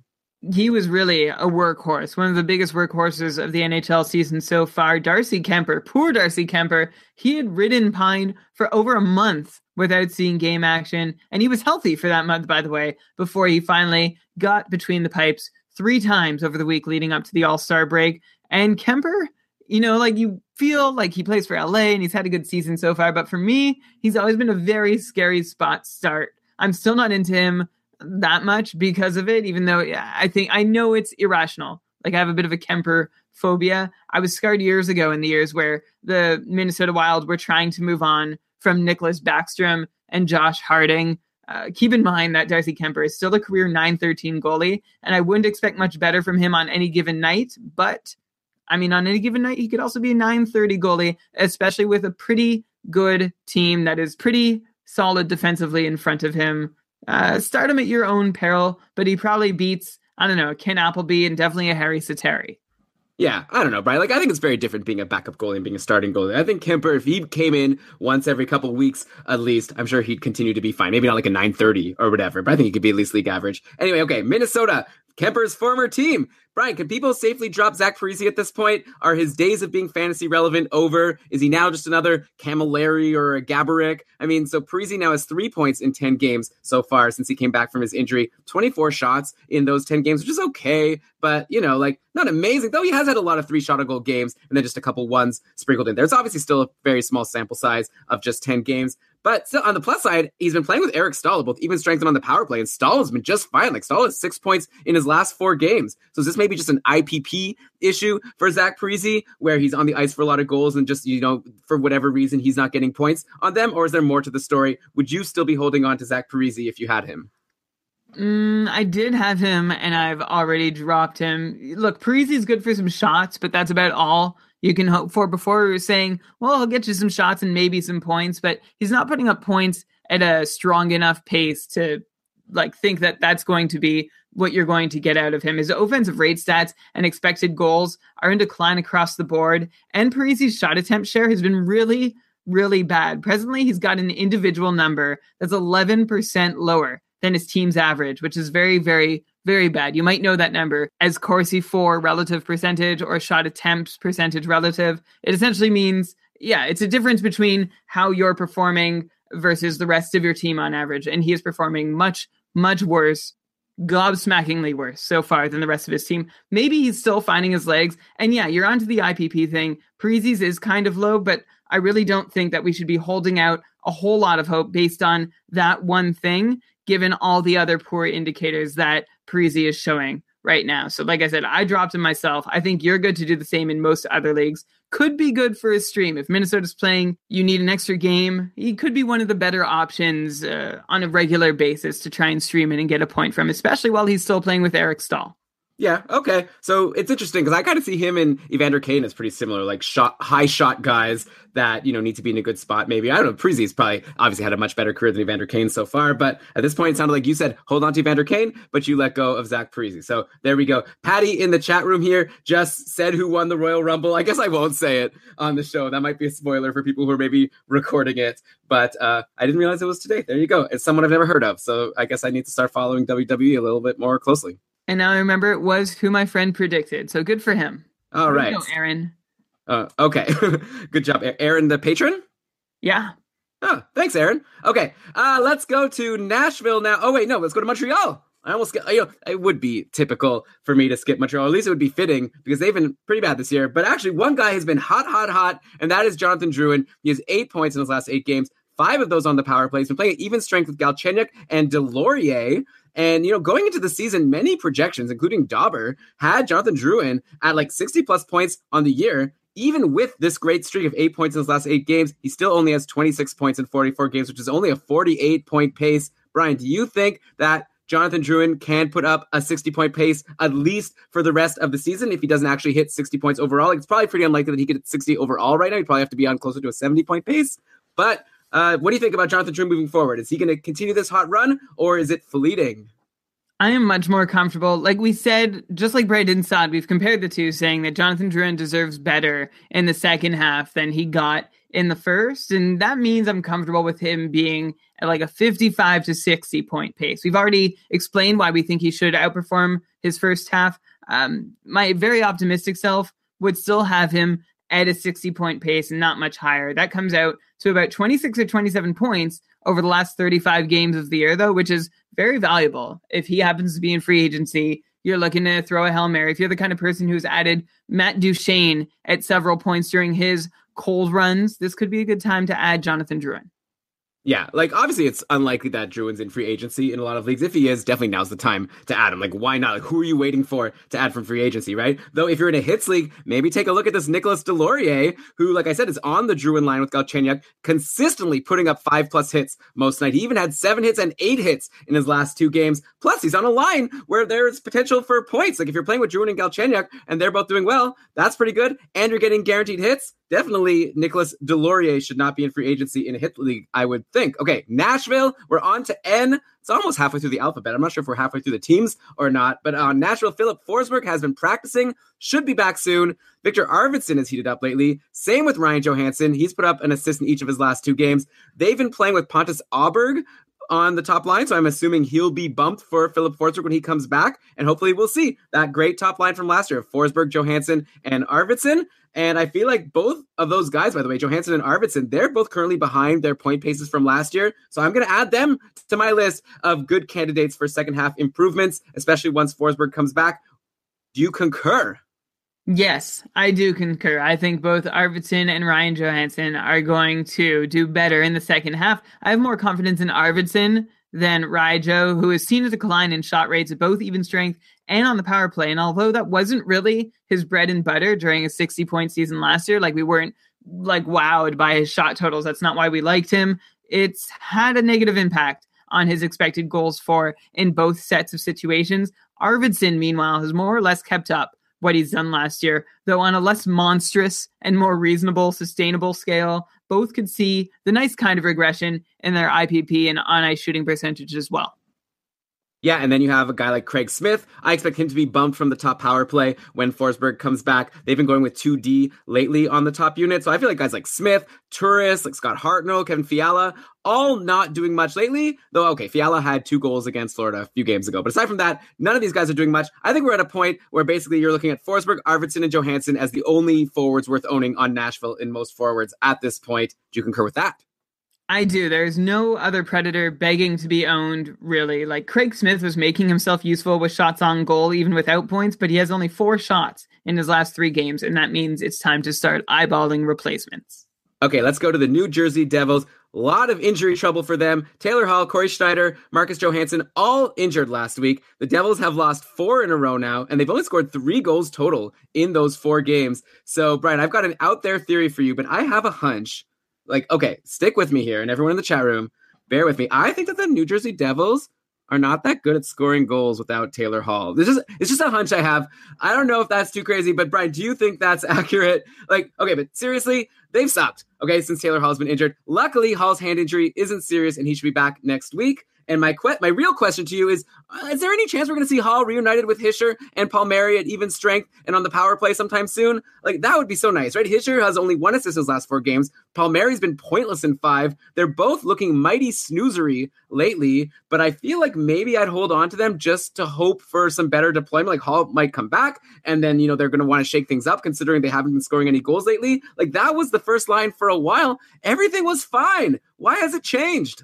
Speaker 4: he was really a workhorse, one of the biggest workhorses of the NHL season so far. Darcy Kuemper, poor Darcy Kuemper, he had ridden Pine for over a month without seeing game action, and he was healthy for that month, by the way, before he finally got between the pipes three times over the week leading up to the All Star break. And Kuemper, you know, like you feel like he plays for LA and he's had a good season so far, but for me, he's always been a very scary spot start. I'm still not into him that much because of it, even though I think I know it's irrational Like I have a bit of a Kuemper phobia. I was scarred years ago in the years where the Minnesota Wild were trying to move on from Nicholas Backstrom and Josh Harding. Uh, keep in mind that Darcy Kuemper is still a career 913 goalie, and I wouldn't expect much better from him on any given night. But I mean, on any given night, he could also be a 930 goalie, especially with a pretty good team that is pretty solid defensively in front of him. Uh, start him at your own peril, but he probably beats, I don't know, Ken Appleby and definitely a Harri Sateri.
Speaker 3: Yeah, I don't know, Brian. Like, I think it's very different being a backup goalie and being a starting goalie. I think Kuemper, if he came in once every couple weeks at least, I'm sure he'd continue to be fine. Maybe not like a 930 or whatever, but I think he could be at least league average. Anyway, okay, Minnesota, Kuemper's former team. Brian, can people safely drop Zach Parise at this point? Are his days of being fantasy relevant over? Is he now just another Camilleri or a Gaborik? I mean, so Parise now has three points in 10 games so far since he came back from his injury, 24 shots in those 10 games, which is okay, but, you know, like not amazing, though he has had a lot of three shot goal games and then just a couple ones sprinkled in there. It's obviously still a very small sample size of just 10 games. But still, on the plus side, he's been playing with Eric Staal, both even strengthened on the power play, and Staal has been just fine. Like Staal has six points in his last four games. So is this maybe just an IPP issue for Zach Parise, where he's on the ice for a lot of goals and just you know for whatever reason he's not getting points on them, or is there more to the story? Would you still be holding on to Zach Parise if you had him?
Speaker 4: Mm, I did have him, and I've already dropped him. Look, Parise is good for some shots, but that's about all you can hope for. Before we were saying, well, he'll get you some shots and maybe some points, but he's not putting up points at a strong enough pace to like think that that's going to be what you're going to get out of him. His offensive rate stats and expected goals are in decline across the board, and Parise's shot attempt share has been really, really bad. Presently, he's got an individual number that's 11% lower than his team's average, which is very, very, very bad. You might know that number as Corsi for relative percentage or shot attempts percentage relative. It essentially means, yeah, it's a difference between how you're performing versus the rest of your team on average. And he is performing much, much worse, gobsmackingly worse so far than the rest of his team. Maybe he's still finding his legs. And yeah, you're onto the IPP thing. Parise's is kind of low, but I really don't think that we should be holding out a whole lot of hope based on that one thing given all the other poor indicators that Parise is showing right now. So, like I said, I dropped him myself. I think you're good to do the same in most other leagues. Could be good for his stream. If Minnesota's playing, you need an extra game. He could be one of the better options uh, on a regular basis to try and stream it and get a point from, especially while he's still playing with Eric Staal.
Speaker 3: Yeah, okay. So it's interesting because I kind of see him and Evander Kane as pretty similar, like shot high shot guys that you know need to be in a good spot. Maybe I don't know. Parise's probably obviously had a much better career than Evander Kane so far, but at this point, it sounded like you said hold on to Evander Kane, but you let go of Zach Parise. So there we go. Patty in the chat room here just said who won the Royal Rumble. I guess I won't say it on the show. That might be a spoiler for people who are maybe recording it, but uh, I didn't realize it was today. There you go. It's someone I've never heard of, so I guess I need to start following WWE a little bit more closely.
Speaker 4: And now I remember it was who my friend predicted. So good for him.
Speaker 3: All right,
Speaker 4: go, Aaron.
Speaker 3: Uh, okay, good job, Aaron, the patron.
Speaker 4: Yeah.
Speaker 3: Oh, thanks, Aaron. Okay, uh, let's go to Nashville now. Oh wait, no, let's go to Montreal. I almost get, you know, it would be typical for me to skip Montreal. At least it would be fitting because they've been pretty bad this year. But actually, one guy has been hot, hot, hot, and that is Jonathan Drouin. He has eight points in his last eight games, five of those on the power play. He's been playing even strength with Galchenyuk and Deslauriers. And, you know, going into the season, many projections, including Dobber, had Jonathan Drouin at like 60 plus points on the year. Even with this great streak of eight points in his last eight games, he still only has 26 points in 44 games, which is only a 48 point pace. Brian, do you think that Jonathan Drouin can put up a 60 point pace at least for the rest of the season if he doesn't actually hit 60 points overall? Like, it's probably pretty unlikely that he could hit 60 overall right now. He'd probably have to be on closer to a 70 point pace. But uh, what do you think about Jonathan Drouin moving forward? Is he going to continue this hot run or is it fleeting?
Speaker 4: I am much more comfortable. Like we said, just like Brandon Saad, we've compared the two, saying that Jonathan Drouin deserves better in the second half than he got in the first. And that means I'm comfortable with him being at like a 55 to 60 point pace. We've already explained why we think he should outperform his first half. Um, my very optimistic self would still have him at a 60 point pace and not much higher. That comes out to about 26 or 27 points over the last 35 games of the year, though, which is very valuable. If he happens to be in free agency, you're looking to throw a Hail Mary. If you're the kind of person who's added Matt Duchene at several points during his cold runs, this could be a good time to add Jonathan Drouin.
Speaker 3: Yeah, like obviously it's unlikely that Drouin's in free agency in a lot of leagues. If he is, definitely now's the time to add him. Like, why not? Like, who are you waiting for to add from free agency, right? Though if you're in a hits league, maybe take a look at this Nicholas Deslauriers, who, like I said, is on the Drouin line with Galchenyuk, consistently putting up five plus hits most night. He even had seven hits and eight hits in his last two games. Plus, he's on a line where there's potential for points. Like if you're playing with Drouin and Galchenyuk and they're both doing well, that's pretty good. And you're getting guaranteed hits definitely Nicholas Deslauriers should not be in free agency in a hit league, I would think. Okay, Nashville, we're on to N. It's almost halfway through the alphabet. I'm not sure if we're halfway through the teams or not, but on uh, Nashville, Filip Forsberg has been practicing, should be back soon. Victor Arvidsson has heated up lately. Same with Ryan Johansen. He's put up an assist in each of his last two games. They've been playing with Pontus Aberg on the top line. So I'm assuming he'll be bumped for Filip Forsberg when he comes back. And hopefully we'll see that great top line from last year of Forsberg, Johansen, and Arvidsson. And I feel like both of those guys, by the way, Johansen and Arvidsson, they're both currently behind their point paces from last year. So I'm going to add them to my list of good candidates for second half improvements, especially once Forsberg comes back. Do you concur?
Speaker 4: Yes, I do concur. I think both Arvidsson and Ryan Johansen are going to do better in the second half. I have more confidence in Arvidsson than Rijo, who has seen a decline in shot rates at both even strength and on the power play. And although that wasn't really his bread and butter during a 60 point season last year, like we weren't like wowed by his shot totals. That's not why we liked him. It's had a negative impact on his expected goals for in both sets of situations. Arvidsson, meanwhile, has more or less kept up what he's done last year, though on a less monstrous and more reasonable, sustainable scale. Both could see the nice kind of regression in their IPP and on ice shooting percentage as well.
Speaker 3: Yeah, and then you have a guy like Craig Smith. I expect him to be bumped from the top power play when Forsberg comes back. They've been going with 2D lately on the top unit. So I feel like guys like Smith, Turris, like Scott Hartnell, Kevin Fiala, all not doing much lately. Though, okay, Fiala had two goals against Florida a few games ago. But aside from that, none of these guys are doing much. I think we're at a point where basically you're looking at Forsberg, Arvidsson, and Johansen as the only forwards worth owning on Nashville in most forwards at this point. Do you concur with that?
Speaker 4: I do. There's no other Predator begging to be owned, really. Like Craig Smith was making himself useful with shots on goal, even without points, but he has only four shots in his last three games, and that means it's time to start eyeballing replacements.
Speaker 3: Okay, let's go to the New Jersey Devils. A lot of injury trouble for them. Taylor Hall, Cory Schneider, Marcus Johansson, all injured last week. The Devils have lost four in a row now, and they've only scored three goals total in those four games. So, Brian, I've got an out there theory for you, but I have a hunch like, okay, stick with me here, and everyone in the chat room, bear with me. I think that the New Jersey Devils are not that good at scoring goals without Taylor Hall. This is it's just a hunch I have. I don't know if that's too crazy, but Brian, do you think that's accurate? Like, okay, but seriously, they've stopped. Okay, since Taylor Hall's been injured. Luckily, Hall's hand injury isn't serious, and he should be back next week. And my que- my real question to you is: uh, Is there any chance we're going to see Hall reunited with Hischier and Palmieri at even strength and on the power play sometime soon? Like that would be so nice, right? Hischier has only one assist in his last four games. Palmieri's been pointless in five. They're both looking mighty snoozery lately, but I feel like maybe I'd hold on to them just to hope for some better deployment. Like Hall might come back, and then you know they're going to want to shake things up, considering they haven't been scoring any goals lately. Like that was the first line for a while. Everything was fine. Why has it changed?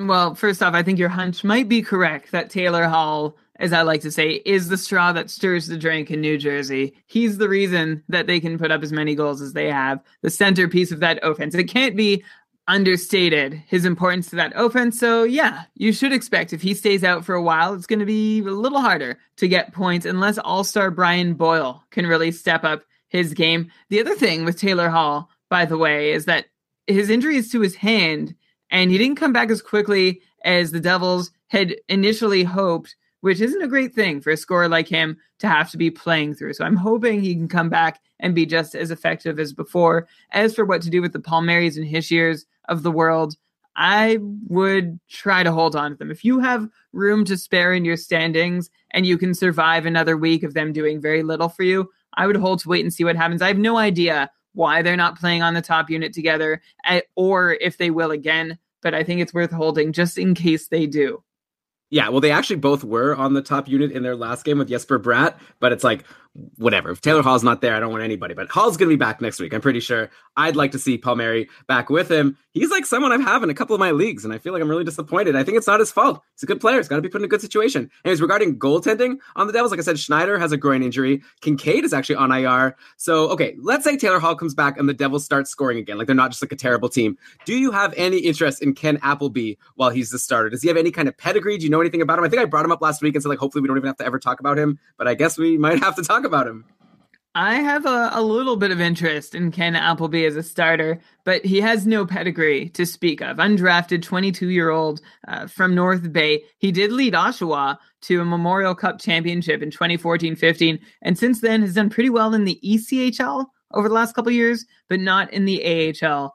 Speaker 4: Well, first off, I think your hunch might be correct that Taylor Hall, as I like to say, is the straw that stirs the drink in New Jersey. He's the reason that they can put up as many goals as they have, the centerpiece of that offense. It can't be understated his importance to that offense. So, yeah, you should expect if he stays out for a while, it's going to be a little harder to get points unless all star Brian Boyle can really step up his game. The other thing with Taylor Hall, by the way, is that his injuries to his hand and he didn't come back as quickly as the Devils had initially hoped, which isn't a great thing for a scorer like him to have to be playing through. So I'm hoping he can come back and be just as effective as before. As for what to do with the Palmieris and Hischiers of the world, I would try to hold on to them. If you have room to spare in your standings and you can survive another week of them doing very little for you, I would hold to wait and see what happens. I have no idea why they're not playing on the top unit together eh, or if they will again. But I think it's worth holding just in case they do.
Speaker 3: Yeah, well, they actually both were on the top unit in their last game with Jesper Bratt, but it's like whatever. If Taylor Hall's not there, I don't want anybody. But Hall's going to be back next week. I'm pretty sure. I'd like to see Palmieri back with him. He's like someone I have in a couple of my leagues, and I feel like I'm really disappointed. I think it's not his fault. He's a good player. He's got to be put in a good situation. Anyways, regarding goaltending on the Devils, like I said, Schneider has a groin injury. Kinkaid is actually on IR. So, okay, let's say Taylor Hall comes back and the Devils start scoring again. Like they're not just like a terrible team. Do you have any interest in Ken Appleby while he's the starter? Does he have any kind of pedigree? Do you know anything about him? I think I brought him up last week and said, like, hopefully we don't even have to ever talk about him, but I guess we might have to talk about him.
Speaker 4: I have a, a little bit of interest in Ken Appleby as a starter, but he has no pedigree to speak of. Undrafted 22 year old uh, from North Bay. He did lead Oshawa to a Memorial Cup championship in 2014 15, and since then has done pretty well in the ECHL over the last couple years, but not in the AHL.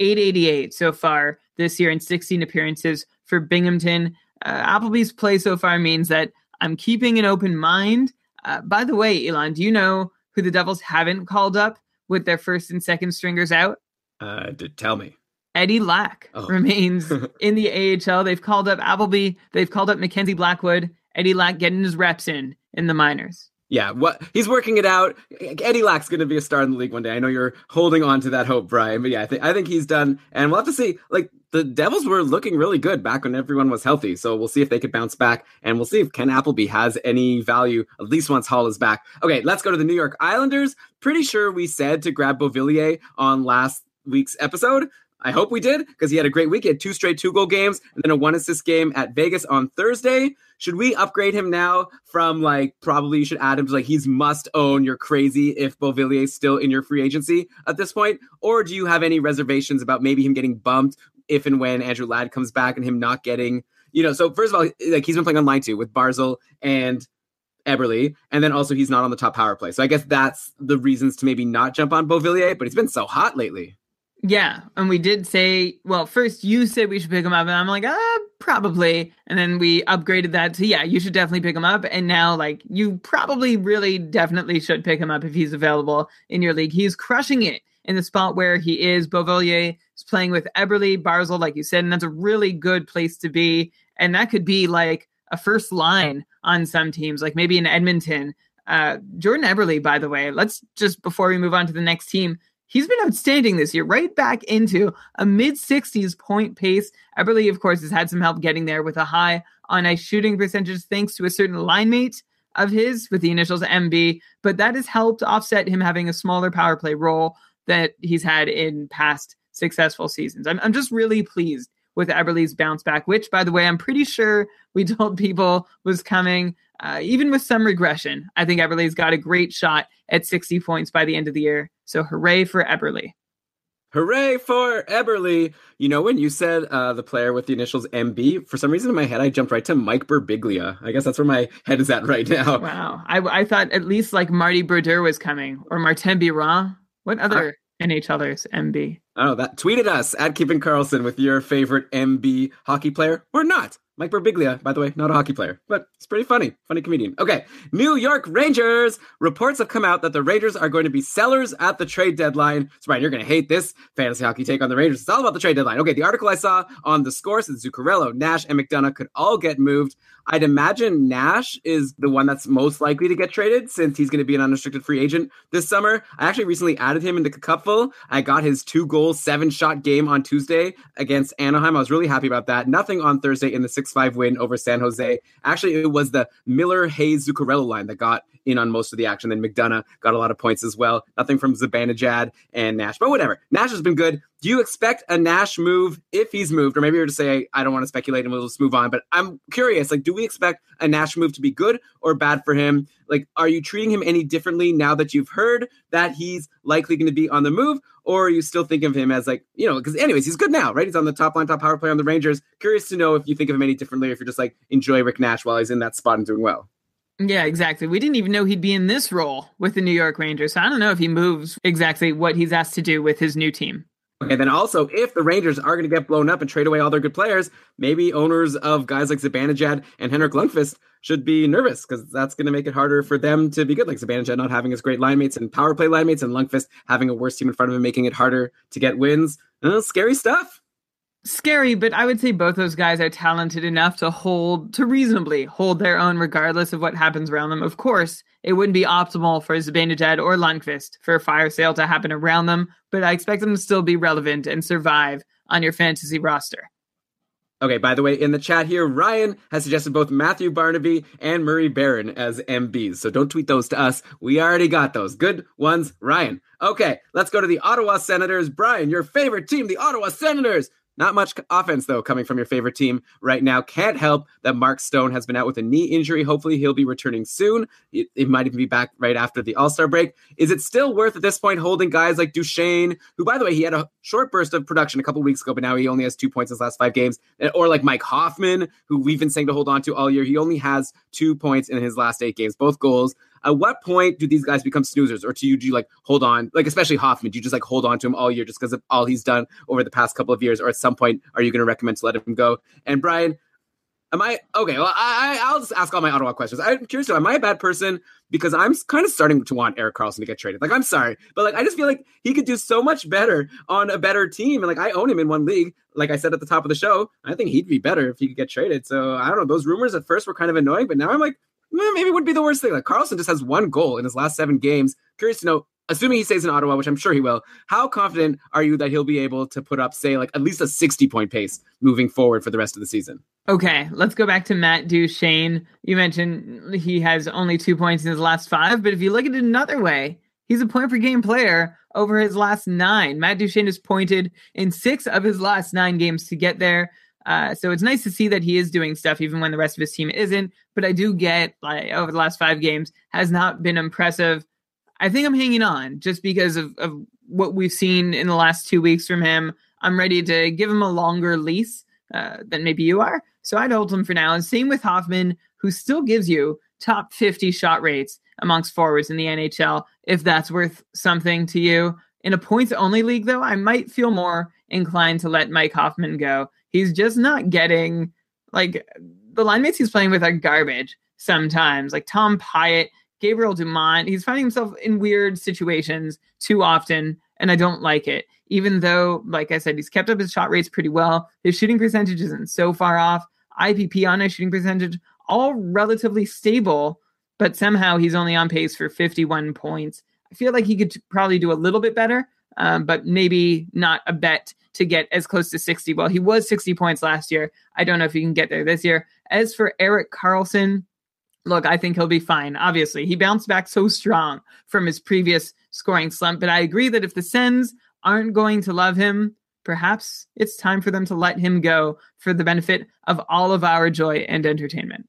Speaker 4: 888 so far this year in 16 appearances for Binghamton. Uh, Appleby's play so far means that I'm keeping an open mind. Uh, by the way, Elon, do you know who the Devils haven't called up with their first and second stringers out?
Speaker 3: Uh, tell me.
Speaker 4: Eddie Lack oh. remains in the AHL. They've called up Appleby. They've called up Mackenzie Blackwood. Eddie Lack getting his reps in in the minors.
Speaker 3: Yeah, what he's working it out. Eddie Lack's going to be a star in the league one day. I know you're holding on to that hope, Brian, but yeah, I think I think he's done, and we'll have to see. Like the Devils were looking really good back when everyone was healthy, so we'll see if they could bounce back, and we'll see if Ken Appleby has any value at least once Hall is back. Okay, let's go to the New York Islanders. Pretty sure we said to grab Beauvillier on last week's episode. I hope we did because he had a great week. He had two straight two goal games and then a one assist game at Vegas on Thursday. Should we upgrade him now from like probably you should add him to like he's must own? You're crazy if Beauvillier is still in your free agency at this point, or do you have any reservations about maybe him getting bumped if and when Andrew Ladd comes back and him not getting you know? So first of all, like he's been playing on line two with Barzal and Eberle, and then also he's not on the top power play. So I guess that's the reasons to maybe not jump on Beauvillier, but he's been so hot lately.
Speaker 4: Yeah, and we did say, well, first you said we should pick him up, and I'm like, ah, probably. And then we upgraded that to, yeah, you should definitely pick him up. And now, like, you probably really definitely should pick him up if he's available in your league. He's crushing it in the spot where he is. Beauvillier is playing with Eberle, Barzal, like you said, and that's a really good place to be. And that could be like a first line on some teams, like maybe in Edmonton. Uh, Jordan Eberle, by the way, let's just before we move on to the next team, he's been outstanding this year, right back into a mid 60s point pace. Eberle, of course, has had some help getting there with a high on ice shooting percentage thanks to a certain line mate of his with the initials MB, but that has helped offset him having a smaller power play role that he's had in past successful seasons. I'm, I'm just really pleased with Eberle's bounce back, which, by the way, I'm pretty sure we told people was coming. Uh, even with some regression, I think Eberle's got a great shot at 60 points by the end of the year. So hooray for Eberle.
Speaker 3: Hooray for Eberle! You know, when you said uh, the player with the initials MB, for some reason in my head, I jumped right to Mike Birbiglia. I guess that's where my head is at right now.
Speaker 4: Wow. I, I thought at least like Marty Brodeur was coming or Martin Biron. What other uh, NHLers MB?
Speaker 3: Oh, that tweeted us at Keeping Karlsson with your favorite MB hockey player or not. Mike Birbiglia, by the way, not a hockey player, but it's pretty funny. Funny comedian. Okay. New York Rangers. Reports have come out that the Rangers are going to be sellers at the trade deadline. So, Brian, you're going to hate this fantasy hockey take on the Rangers. It's all about the trade deadline. Okay. The article I saw on the score said Zuccarello, Nash, and McDonagh could all get moved. I'd imagine Nash is the one that's most likely to get traded since he's going to be an unrestricted free agent this summer. I actually recently added him into Cupful. I got his two goal, seven shot game on Tuesday against Anaheim. I was really happy about that. Nothing on Thursday in the 6 5 win over San Jose. Actually, it was the Miller Hayes Zuccarello line that got in on most of the action. Then McDonagh got a lot of points as well. Nothing from Zibanejad and Nash, but whatever. Nash has been good. Do you expect a Nash move if he's moved, or maybe you're to say I don't want to speculate and we'll just move on? But I'm curious. Like, do we expect a Nash move to be good or bad for him? Like, are you treating him any differently now that you've heard that he's likely going to be on the move, or are you still think of him as like you know? Because anyways, he's good now, right? He's on the top line, top power play on the Rangers. Curious to know if you think of him any differently, if you're just like enjoy Rick Nash while he's in that spot and doing well.
Speaker 4: Yeah, exactly. We didn't even know he'd be in this role with the New York Rangers. So I don't know if he moves exactly what he's asked to do with his new team.
Speaker 3: Okay, then also, if the Rangers are going to get blown up and trade away all their good players, maybe owners of guys like Zibanejad and Henrik Lundqvist should be nervous because that's going to make it harder for them to be good. Like Zibanejad not having his great line mates and power play line mates, and Lundqvist having a worse team in front of him, making it harder to get wins. Uh, scary stuff.
Speaker 4: Scary, but I would say both those guys are talented enough to hold, to reasonably hold their own regardless of what happens around them. Of course, it wouldn't be optimal for Zibanejad or Lundqvist for a fire sale to happen around them, but I expect them to still be relevant and survive on your fantasy roster.
Speaker 3: Okay, by the way, in the chat here, Ryan has suggested both Matthew Barnaby and Murray Baron as MBs. So don't tweet those to us. We already got those. Good ones, Ryan. Okay, let's go to the Ottawa Senators. Brian, your favorite team, the Ottawa Senators. Not much offense, though, coming from your favorite team right now. Can't help that Mark Stone has been out with a knee injury. Hopefully, he'll be returning soon. It, might even be back right after the All Star break. Is it still worth at this point holding guys like Duchene, who, by the way, he had a short burst of production a couple weeks ago, but now he only has two points in his last five games? Or like Mike Hoffman, who we've been saying to hold on to all year. He only has two points in his last eight games, both goals. At what point do these guys become snoozers, or do you, do you like hold on, like especially Hoffman? Do you just like hold on to him all year just because of all he's done over the past couple of years, or at some point are you going to recommend to let him go? And Brian, am I okay? Well, I, I will just ask all my Ottawa questions. I'm curious to know, am I a bad person because I'm kind of starting to want Erik Karlsson to get traded? Like, I'm sorry, but like I just feel like he could do so much better on a better team, and like I own him in one league. Like I said at the top of the show, I think he'd be better if he could get traded. So I don't know. Those rumors at first were kind of annoying, but now I'm like Eh, maybe it would be the worst thing. Like Karlsson just has one goal in his last seven games. Curious to know, assuming he stays in Ottawa, which I'm sure he will, how confident are you that he'll be able to put up, say, like at least a 60 point pace moving forward for the rest of the season?
Speaker 4: Okay, let's go back to Matt Duchene. You mentioned he has only two points in his last five, but if you look at it another way, he's a point per game player over his last nine. Matt Duchene has pointed in six of his last nine games to get there. Uh, so it's nice to see that he is doing stuff even when the rest of his team isn't. But I do get like over the last five games has not been impressive. I think I'm hanging on just because of, of what we've seen in the last two weeks from him. I'm ready to give him a longer lease uh, than maybe you are. So I'd hold him for now. And same with Hoffman, who still gives you top 50 shot rates amongst forwards in the NHL, if that's worth something to you. In a points only league, though, I might feel more inclined to let Mike Hoffman go he's just not getting like the line mates he's playing with are garbage sometimes. Like Tom Pyatt, Gabriel Dumont, he's finding himself in weird situations too often, and I don't like it. Even though, like I said, he's kept up his shot rates pretty well. His shooting percentage isn't so far off. IPP on his shooting percentage, all relatively stable, but somehow he's only on pace for 51 points. I feel like he could probably do a little bit better, um, but maybe not a bet to get as close to 60. Well, he was 60 points last year. I don't know if he can get there this year. As for Erik Karlsson, look, I think he'll be fine. Obviously, he bounced back so strong from his previous scoring slump, but I agree that if the Sens aren't going to love him, perhaps it's time for them to let him go for the benefit of all of our joy and entertainment.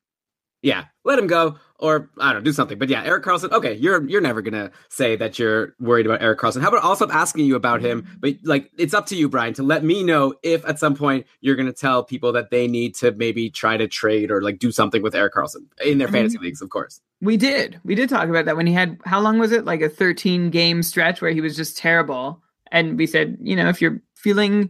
Speaker 3: Yeah, let him go or I don't know, do something. But yeah, Erik Karlsson. Okay, you're you're never gonna say that you're worried about Erik Karlsson. How about I'll stop asking you about him? Mm-hmm. But like, it's up to you, Brian, to let me know if at some point you're gonna tell people that they need to maybe try to trade or like do something with Erik Karlsson in their fantasy leagues, of course.
Speaker 4: We did. We did talk about that when he had how long was it? Like a 13 game stretch where he was just terrible. And we said, you know, if you're feeling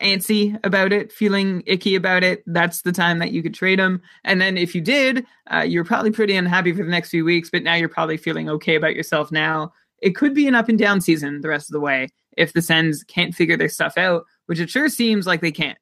Speaker 4: antsy about it, feeling icky about it, that's the time that you could trade them. And then if you did, uh, you're probably pretty unhappy for the next few weeks, but now you're probably feeling okay about yourself now. It could be an up and down season the rest of the way if the Sens can't figure their stuff out, which it sure seems like they can't.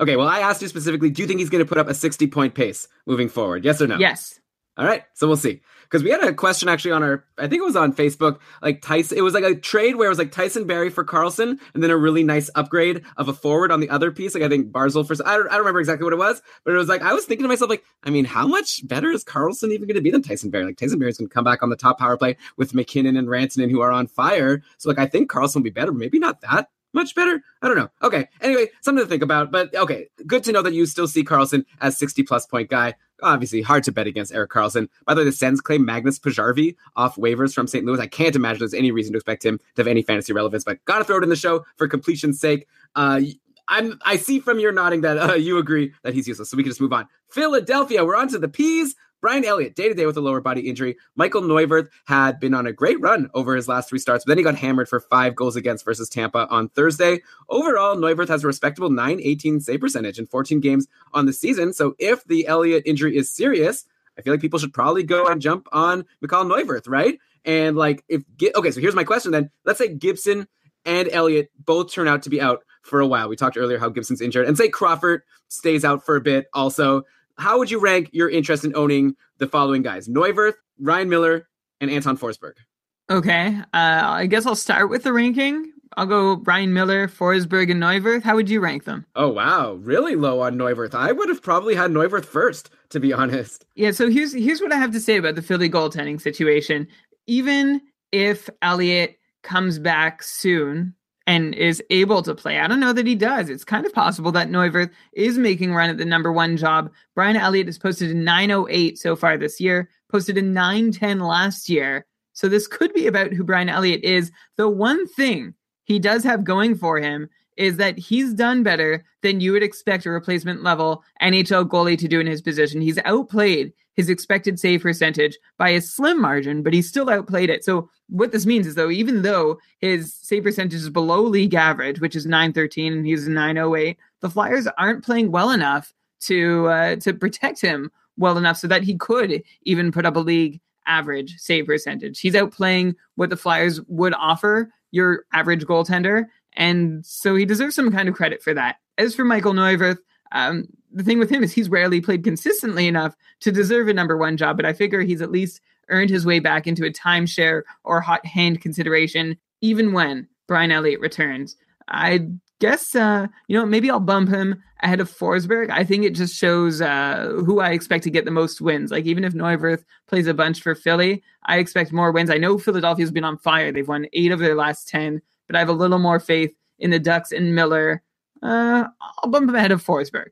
Speaker 3: Okay, well, I asked you specifically, do you think he's going to put up a 60 point pace moving forward? Yes or no?
Speaker 4: Yes.
Speaker 3: All right, so we'll see. Because we had a question actually on our, I think it was on Facebook, like Tyson. It was like a trade where it was like Tyson Barrie for Karlsson and then a really nice upgrade of a forward on the other piece. Like I think Barzal for. I don't, I don't remember exactly what it was, but it was like I was thinking to myself, like, I mean, how much better is Karlsson even going to be than Tyson Barrie? Like Tyson Barrie's going to come back on the top power play with MacKinnon and Rantanen, who are on fire. So like I think Karlsson will be better, maybe not that much better. I don't know. Okay. Anyway, something to think about. But okay, good to know that you still see Karlsson as 60 plus point guy obviously hard to bet against Erik Karlsson. By the way, the Sens claim Magnus Paajarvi off waivers from St. Louis. I can't imagine there's any reason to expect him to have any fantasy relevance, but gotta throw it in the show for completion's sake. Uh, I'm I see from your nodding that uh, you agree that he's useless, so we can just move on. Philadelphia, we're on to the Peas. Brian Elliott, day to day with a lower body injury. Michael Neuvirth had been on a great run over his last three starts, but then he got hammered for five goals against versus Tampa on Thursday. Overall, Neuvirth has a respectable 918 save percentage in 14 games on the season. So if the Elliott injury is serious, I feel like people should probably go and jump on Mikhail Neuvirth, right? And like, if okay, so here's my question then. Let's say Gibson and Elliott both turn out to be out for a while. We talked earlier how Gibson's injured, and say Crawford stays out for a bit. Also, how would you rank your interest in owning the following guys: Neuvirth, Ryan Miller, and Anton Forsberg?
Speaker 4: Okay, uh, I guess I'll start with the ranking. I'll go Ryan Miller, Forsberg, and Neuvirth. How would you rank them?
Speaker 3: Oh wow, really low on Neuvirth. I would have probably had Neuvirth first, to be honest.
Speaker 4: Yeah, so here's here's what I have to say about the Philly goaltending situation. Even if Elliott comes back soon and is able to play, I don't know that he does. It's kind of possible that Neuvirth is making run at the number one job. Brian Elliott has posted a 908 so far this year, posted a 910 last year. So this could be about who Brian Elliott is. The one thing he does have going for him is that he's done better than you would expect a replacement level NHL goalie to do in his position. He's outplayed his expected save percentage by a slim margin, but he still outplayed it. So what this means is though, even though his save percentage is below league average, which is 913 and he's 908, the Flyers aren't playing well enough to uh, to protect him well enough so that he could even put up a league average save percentage. He's outplaying what the Flyers would offer your average goaltender. And so he deserves some kind of credit for that. As for Michael Neuvirth, um, the thing with him is he's rarely played consistently enough to deserve a number one job, but I figure he's at least earned his way back into a timeshare or hot hand consideration, even when Brian Elliott returns. I guess, uh, you know, maybe I'll bump him ahead of Forsberg. I think it just shows uh, who I expect to get the most wins. Like, even if Neuvirth plays a bunch for Philly, I expect more wins. I know Philadelphia's been on fire. They've won eight of their last 10, but I have a little more faith in the Ducks and Miller. Uh, I'll bump him ahead of Forsberg.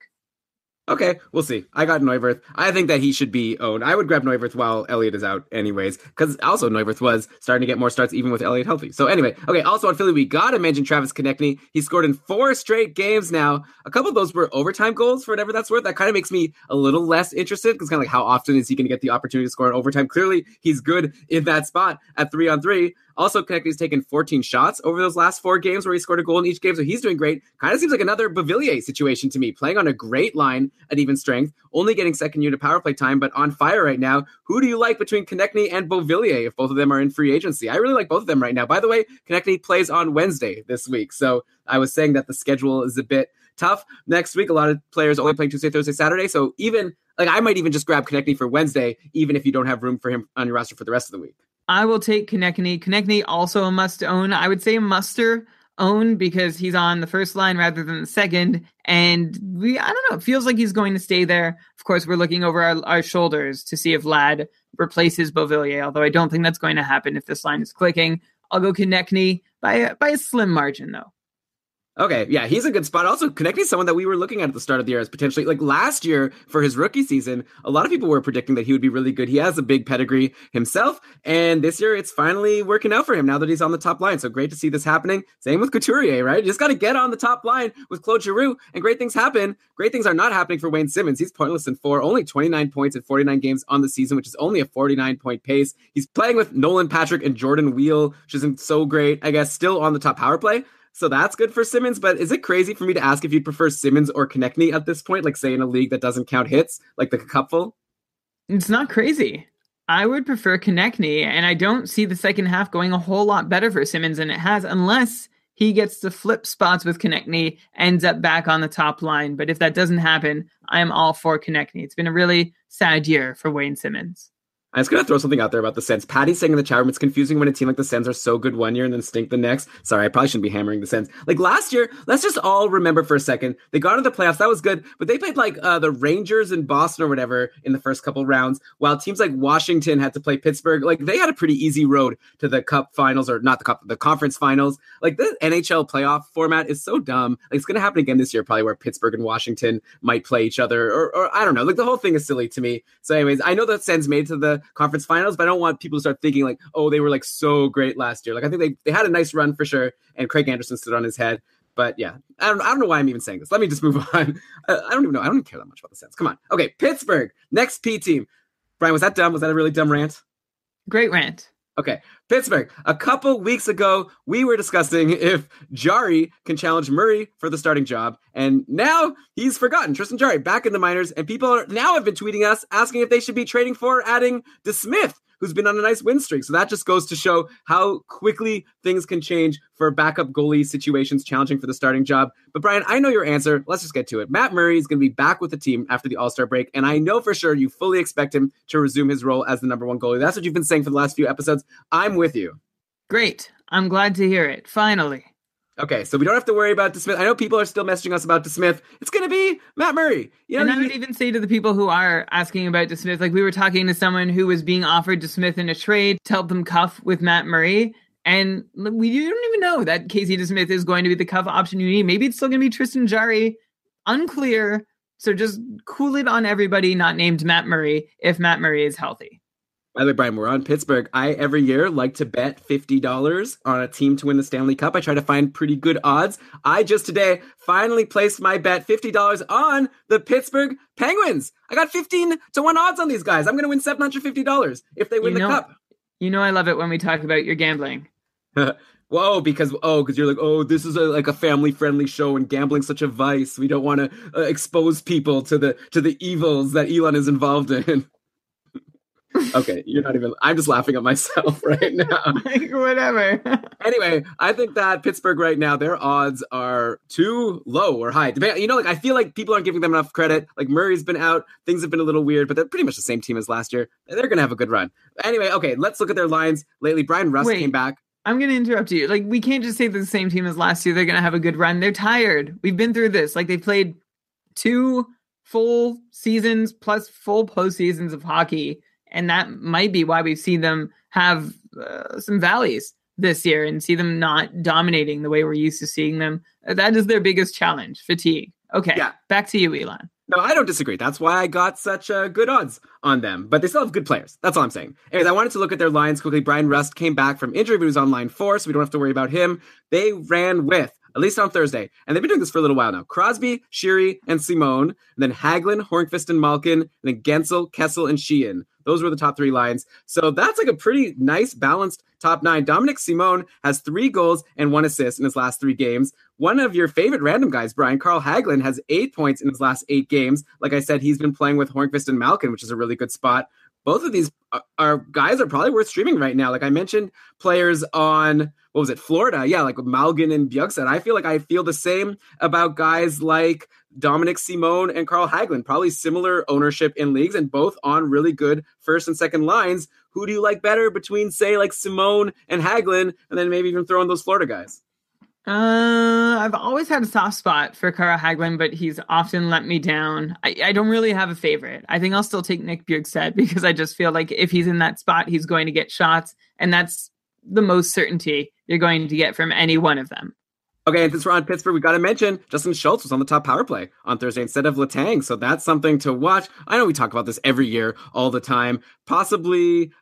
Speaker 3: Okay, we'll see. I got Neuvirth. I think that he should be owned. I would grab Neuvirth while Elliott is out, anyways, because also Neuvirth was starting to get more starts even with Elliott healthy. So anyway, okay. Also on Philly, we gotta mention Travis Konecny. He scored in four straight games now. A couple of those were overtime goals, for whatever that's worth. That kind of makes me a little less interested because kind of like how often is he going to get the opportunity to score in overtime? Clearly, he's good in that spot at three on three. Also, Konecny's taken 14 shots over those last four games where he scored a goal in each game, so he's doing great. Kind of seems like another Beauvillier situation to me, playing on a great line at even strength, only getting second unit power play time, but on fire right now. Who do you like between Konecny and Beauvillier if both of them are in free agency? I really like both of them right now. By the way, Konecny plays on Wednesday this week, so I was saying that the schedule is a bit tough next week. A lot of players only play Tuesday, Thursday, Saturday, so even like I might even just grab Konecny for Wednesday, even if you don't have room for him on your roster for the rest of the week.
Speaker 4: I will take Konecny. Konecny also a must own. I would say a muster own because he's on the first line rather than the second. And we, I don't know, it feels like he's going to stay there. Of course, we're looking over our, our shoulders to see if Ladd replaces Beauvillier, although I don't think that's going to happen if this line is clicking. I'll go Konecny by by a slim margin, though.
Speaker 3: Okay, yeah, he's a good spot. Also, Konecny someone that we were looking at at the start of the year as potentially like last year for his rookie season. A lot of people were predicting that he would be really good. He has a big pedigree himself, and this year it's finally working out for him now that he's on the top line. So great to see this happening. Same with Couturier, right? You just got to get on the top line with Claude Giroux, and great things happen. Great things are not happening for Wayne Simmonds. He's pointless in four, only 29 points in 49 games on the season, which is only a 49 point pace. He's playing with Nolan Patrick and Jordan Weal, which isn't so great. I guess still on the top power play. So that's good for Simmonds. But is it crazy for me to ask if you'd prefer Simmonds or Konecny at this point? Like, say, in a league that doesn't count hits, like the cupful?
Speaker 4: It's not crazy. I would prefer Konecny, and I don't see the second half going a whole lot better for Simmonds than it has, unless he gets to flip spots with Konecny, ends up back on the top line. But if that doesn't happen, I am all for Konecny. It's been a really sad year for Wayne Simmonds.
Speaker 3: I'm just gonna throw something out there about the Sens. Patty's saying in the chat room it's confusing when a team like the Sens are so good one year and then stink the next. Sorry, I probably shouldn't be hammering the Sens. Like last year, let's just all remember for a second. They got into the playoffs, that was good, but they played like uh, the Rangers in Boston or whatever in the first couple rounds, while teams like Washington had to play Pittsburgh. Like they had a pretty easy road to the Cup finals or not the Cup, the conference finals. Like the NHL playoff format is so dumb. Like it's gonna happen again this year, probably where Pittsburgh and Washington might play each other, or, or I don't know. Like the whole thing is silly to me. So, anyways, I know that Sens made to the conference finals but I don't want people to start thinking like, oh, they were like so great last year. Like I think they, they had a nice run for sure, and Craig Anderson stood on his head. But yeah, I don't, I don't know why I'm even saying this. Let me just move on. Uh, I don't even know. I don't even care that much about the Sens. Come on. Okay, Pittsburgh, next P team. Brian, was that dumb? Was that a really dumb rant?
Speaker 4: Great rant.
Speaker 3: Okay, Pittsburgh. A couple weeks ago, we were discussing if Jarry can challenge Murray for the starting job, and now he's forgotten. Tristan Jarry back in the minors, and people are, now have been tweeting us asking if they should be trading for adding DeSmith who's been on a nice win streak. So that just goes to show how quickly things can change for backup goalie situations challenging for the starting job. But Brian, I know your answer. Let's just get to it. Matt Murray is going to be back with the team after the All Star break, and I know for sure you fully expect him to resume his role as the number one goalie. That's what you've been saying for the last few episodes. I'm with you.
Speaker 4: Great. I'm glad to hear it. Finally.
Speaker 3: Okay, so we don't have to worry about DeSmith. I know people are still messaging us about DeSmith. It's going to be Matt Murray. You know,
Speaker 4: and I would even say to the people who are asking about DeSmith, like we were talking to someone who was being offered DeSmith in a trade to help them cuff with Matt Murray. And we don't even know that Casey DeSmith is going to be the cuff option you need. Maybe it's still going to be Tristan Jarry. Unclear. So just cool it on everybody not named Matt Murray if Matt Murray is healthy.
Speaker 3: By the way, Brian, we're on Pittsburgh. I every year like to bet fifty dollars on a team to win the Stanley Cup. I try to find pretty good odds. I just today finally placed my bet fifty dollars on the Pittsburgh Penguins. I got fifteen to one odds on these guys. I'm going to win seven hundred fifty dollars if they win
Speaker 4: You
Speaker 3: the cup.
Speaker 4: You know, I love it when we talk about your gambling.
Speaker 3: Whoa, because oh, because you're like, oh, this is a, like a family friendly show, and gambling's such a vice. We don't want to uh, expose people to the to the evils that Elon is involved in. okay, you're not even. I'm just laughing at myself right now.
Speaker 4: like, whatever.
Speaker 3: anyway, I think that Pittsburgh right now, their odds are too low or high. You know, like I feel like people aren't giving them enough credit. Like Murray's been out, things have been a little weird, but they're pretty much the same team as last year. They're gonna have a good run. Anyway, okay, let's look at their lines lately. Bryan Rust
Speaker 4: Wait.
Speaker 3: came back.
Speaker 4: I'm going to interrupt you. Like, we can't just say the same team as last year. They're going to have a good run. They're tired. We've been through this. Like, they played two full seasons plus full postseasons of hockey. And that might be why we've seen them have uh, some valleys this year and see them not dominating the way we're used to seeing them. Uh, That is their biggest challenge fatigue. Okay.
Speaker 3: Yeah.
Speaker 4: Back to you, Elon.
Speaker 3: No, I don't disagree. That's why I got such uh, good odds on them. But they still have good players. That's all I'm saying. Anyways, I wanted to look at their lines quickly. Bryan Rust came back from injury, but he was on line four, so we don't have to worry about him. They ran with, at least on Thursday, and they've been doing this for a little while now. Crosby, Sheary, and Simone, and then Hagelin, Hornqvist, and Malkin, and then Guentzel, Kessel, and Sheahan. Those were the top three lines. So that's like a pretty nice, balanced top nine. Dominic Simone has three goals and one assist in his last three games. One of your favorite random guys, Brian Carl Hagelin, has eight points in his last eight games. Like I said, he's been playing with Hornqvist and Malkin, which is a really good spot. Both of these are, are guys are probably worth streaming right now. Like I mentioned, players on what was it, Florida? Yeah, like Malgin and Bjugstad. I feel like I feel the same about guys like Dominic Simone and Carl Hagelin. Probably similar ownership in leagues and both on really good first and second lines. Who do you like better between, say, like Simone and Hagelin, and then maybe even throw in those Florida guys?
Speaker 4: Uh, I've always had a soft spot for Carl Hagelin, but he's often let me down. I, I don't really have a favorite. I think I'll still take Nick Bjugstad because I just feel like if he's in that spot, he's going to get shots, and that's the most certainty you're going to get from any one of them.
Speaker 3: Okay, and since we're on Pittsburgh, we got to mention Justin Schultz was on the top power play on Thursday instead of Letang, so that's something to watch. I know we talk about this every year, all the time. Possibly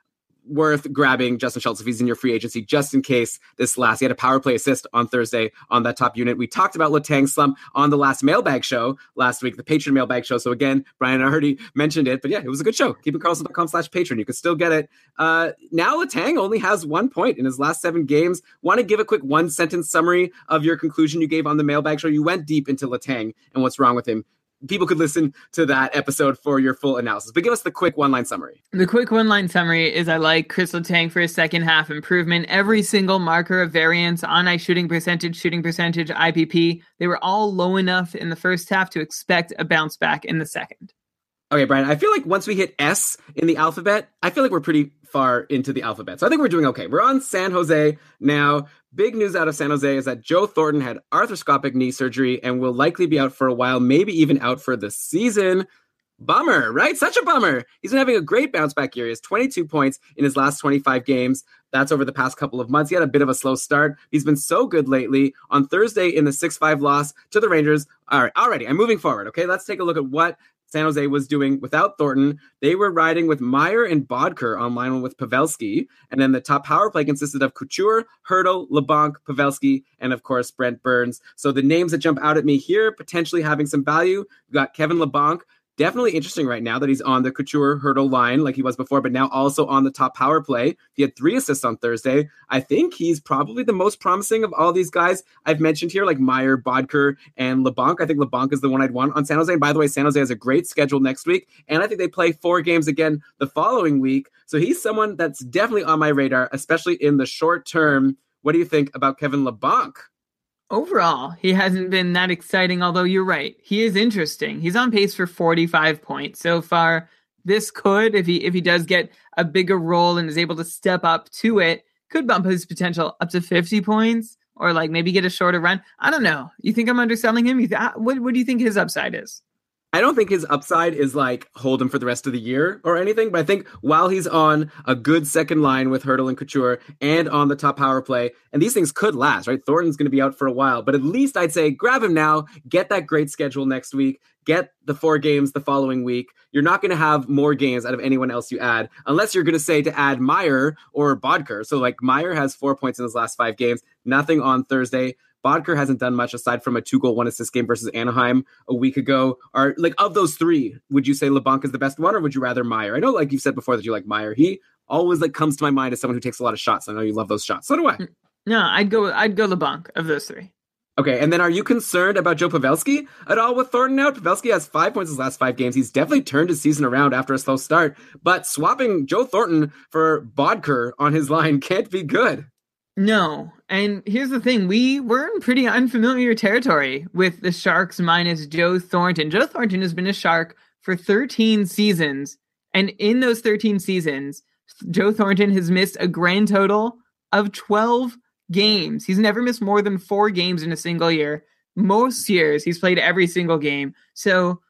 Speaker 3: worth grabbing Justin Schultz if he's in your free agency, just in case this last. He had a power play assist on Thursday on that top unit. We talked about Letang slump on the last mailbag show last week, the patron mailbag show. So again, Brian already mentioned it, but yeah, it was a good show. KeepingKarlsson.com slash patron. You can still get it. Uh, now Letang only has one point in his last seven games. Want to give a quick one sentence summary of your conclusion you gave on the mailbag show? You went deep into Letang and what's wrong with him. People could listen to that episode for your full analysis, but give us the quick one line summary.
Speaker 4: The quick one line summary is I like Kris Letang for his second half improvement. Every single marker of variance on ice shooting percentage, shooting percentage, IPP, they were all low enough in the first half to expect a bounce back in the second.
Speaker 3: Okay, Brian, I feel like once we hit S in the alphabet, I feel like we're pretty far into the alphabet. So I think we're doing okay. We're on San Jose now. Big news out of San Jose is that Joe Thornton had arthroscopic knee surgery and will likely be out for a while, maybe even out for the season. Bummer, right? Such a bummer. He's been having a great bounce back year. He has 22 points in his last 25 games. That's over the past couple of months. He had a bit of a slow start. He's been so good lately. On Thursday in the 6 5 loss to the Rangers. All right, already, I'm moving forward. Okay, let's take a look at what San Jose was doing without Thornton. They were riding with Meier and Boedker on line one with Pavelski. And then the top power play consisted of Couture, Hertl, Labanc, Pavelski, and of course Brent Burns. So the names that jump out at me here, potentially having some value, we got Kevin Labanc. Definitely interesting right now that he's on the Couture Hertl line like he was before, but now also on the top power play. He had three assists on Thursday. I think he's probably the most promising of all these guys I've mentioned here, like Meier, Boedker, and Labanc. I think Labanc is the one I'd want on San Jose. And by the way, San Jose has a great schedule next week, and I think they play four games again the following week. So he's someone that's definitely on my radar, especially in the short term. What do you think about Kevin Labanc?
Speaker 4: Overall, he hasn't been that exciting, although you're right. He is interesting. He's on pace for 45 points so far. This could, if he if he does get a bigger role and is able to step up to it, could bump his potential up to 50 points or like maybe get a shorter run. I don't know. You think I'm underselling him? You th- what what do you think his upside is?
Speaker 3: I don't think his upside is like hold him for the rest of the year or anything, but I think while he's on a good second line with Hertl and Couture and on the top power play, and these things could last, right? Thornton's going to be out for a while, but at least I'd say grab him now, get that great schedule next week, get the four games the following week. You're not going to have more games out of anyone else you add, unless you're going to say to add Meier or Boedker. So like Meier has four points in his last five games, nothing on Thursday. Boedker hasn't done much aside from a two goal, one assist game versus Anaheim a week ago. Are like of those three, would you say Labanc is the best one, or would you rather Meier? I know, like you've said before, that you like Meier. He always like comes to my mind as someone who takes a lot of shots. I know you love those shots. So do I.
Speaker 4: Mm, no, I'd go. I'd go Labanc of those three.
Speaker 3: Okay, and then are you concerned about Joe Pavelski at all with Thornton out? Pavelski has five points his last five games. He's definitely turned his season around after a slow start, but swapping Joe Thornton for Boedker on his line can't be good.
Speaker 4: No. And here's the thing we were in pretty unfamiliar territory with the Sharks minus Joe Thornton. Joe Thornton has been a Shark for 13 seasons. And in those 13 seasons, Joe Thornton has missed a grand total of 12 games. He's never missed more than four games in a single year. Most years, he's played every single game. So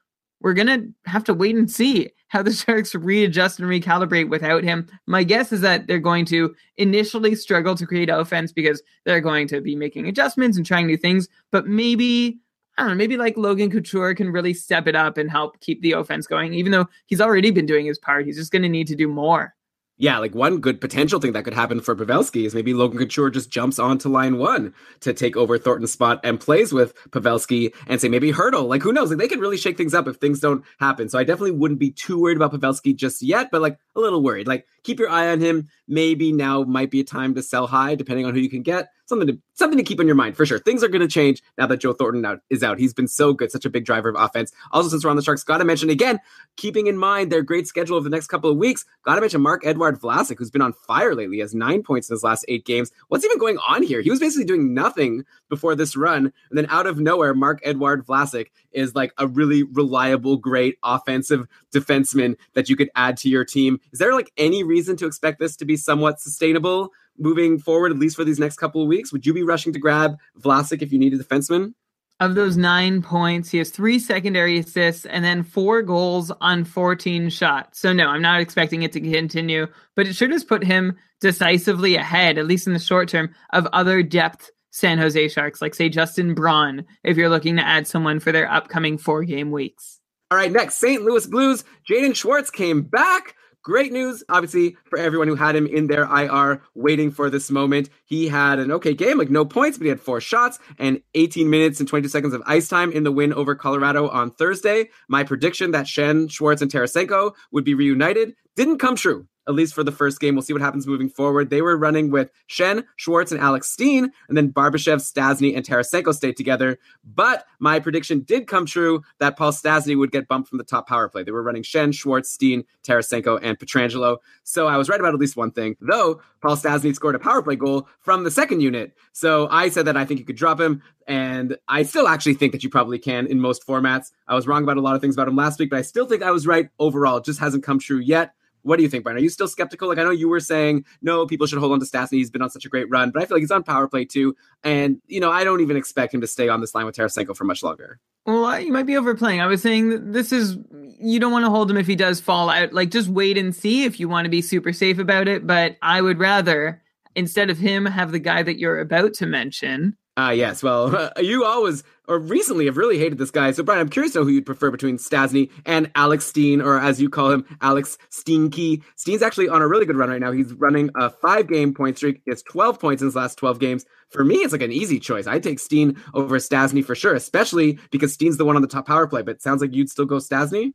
Speaker 4: we're going to have to wait and see how the Sharks readjust and recalibrate without him. My guess is that they're going to initially struggle to create offense because they're going to be making adjustments and trying new things, but maybe. I don't know, maybe like Logan Couture can really step it up and help keep the offense going, even though he's already been doing his part. He's just going to need to do more
Speaker 3: yeah, like one good potential thing that could happen for Pavelski is maybe Logan Couture just jumps onto line one to take over Thornton's spot and plays with Pavelski and say maybe Hertl. Like who knows? Like they could really shake things up if things don't happen. So I definitely wouldn't be too worried about Pavelski just yet, but like a little worried. Like keep your eye on him. Maybe now might be a time to sell high, depending on who you can get. Something to something to keep on your mind for sure. Things are going to change now that Joe Thornton out, is out. He's been so good, such a big driver of offense. Also, since we're on the Sharks, got to mention again, keeping in mind their great schedule of the next couple of weeks. Got to mention Mark Edward Vlasic, who's been on fire lately. He has nine points in his last eight games. What's even going on here? He was basically doing nothing before this run, and then out of nowhere, Mark Edward Vlasic is like a really reliable, great offensive defenseman that you could add to your team. Is there like any reason to expect this to be somewhat sustainable moving forward, at least for these next couple of weeks? Would you be rushing to grab Vlasic if you need a defenseman?
Speaker 4: Of those nine points, he has three secondary assists and then four goals on 14 shots. So, no, I'm not expecting it to continue, but it should just put him decisively ahead, at least in the short term, of other depth San Jose Sharks, like, say, Justin Braun, if you're looking to add someone for their upcoming four game weeks.
Speaker 3: All right, next, St. Louis Blues. Jaden Schwartz came back. Great news, obviously, for everyone who had him in their IR waiting for this moment. He had an okay game, like no points, but he had four shots and 18 minutes and 22 seconds of ice time in the win over Colorado on Thursday. My prediction that Schenn, Schwartz, and Tarasenko would be reunited didn't come true at least for the first game. We'll see what happens moving forward. They were running with Schenn, Schwartz, and Alex Steen, and then Barbashev, Stastny, and Tarasenko stayed together. But my prediction did come true that Paul Stastny would get bumped from the top power play. They were running Schenn, Schwartz, Steen, Tarasenko, and Pietrangelo. So I was right about at least one thing, though Paul Stastny scored a power play goal from the second unit. So I said that I think you could drop him, and I still actually think that you probably can in most formats. I was wrong about a lot of things about him last week, but I still think I was right overall. It just hasn't come true yet. What do you think, Brian? Are you still skeptical? Like I know you were saying, no, people should hold on to Stastny. He's been on such a great run, but I feel like he's on power play too. And you know, I don't even expect him to stay on this line with Tarasenko for much longer.
Speaker 4: Well, you might be overplaying. I was saying this is you don't want to hold him if he does fall out. Like just wait and see if you want to be super safe about it. But I would rather instead of him have the guy that you're about to mention
Speaker 3: Ah, uh, yes. Well, uh, you always or recently have really hated this guy. So, Brian, I'm curious to know who you'd prefer between Stastny and Alex Steen, or as you call him, Alex Steenkey. Steen's actually on a really good run right now. He's running a five game point streak. He has 12 points in his last 12 games. For me, it's like an easy choice. I'd take Steen over Stastny for sure, especially because Steen's the one on the top power play. But it sounds like you'd still go Stastny.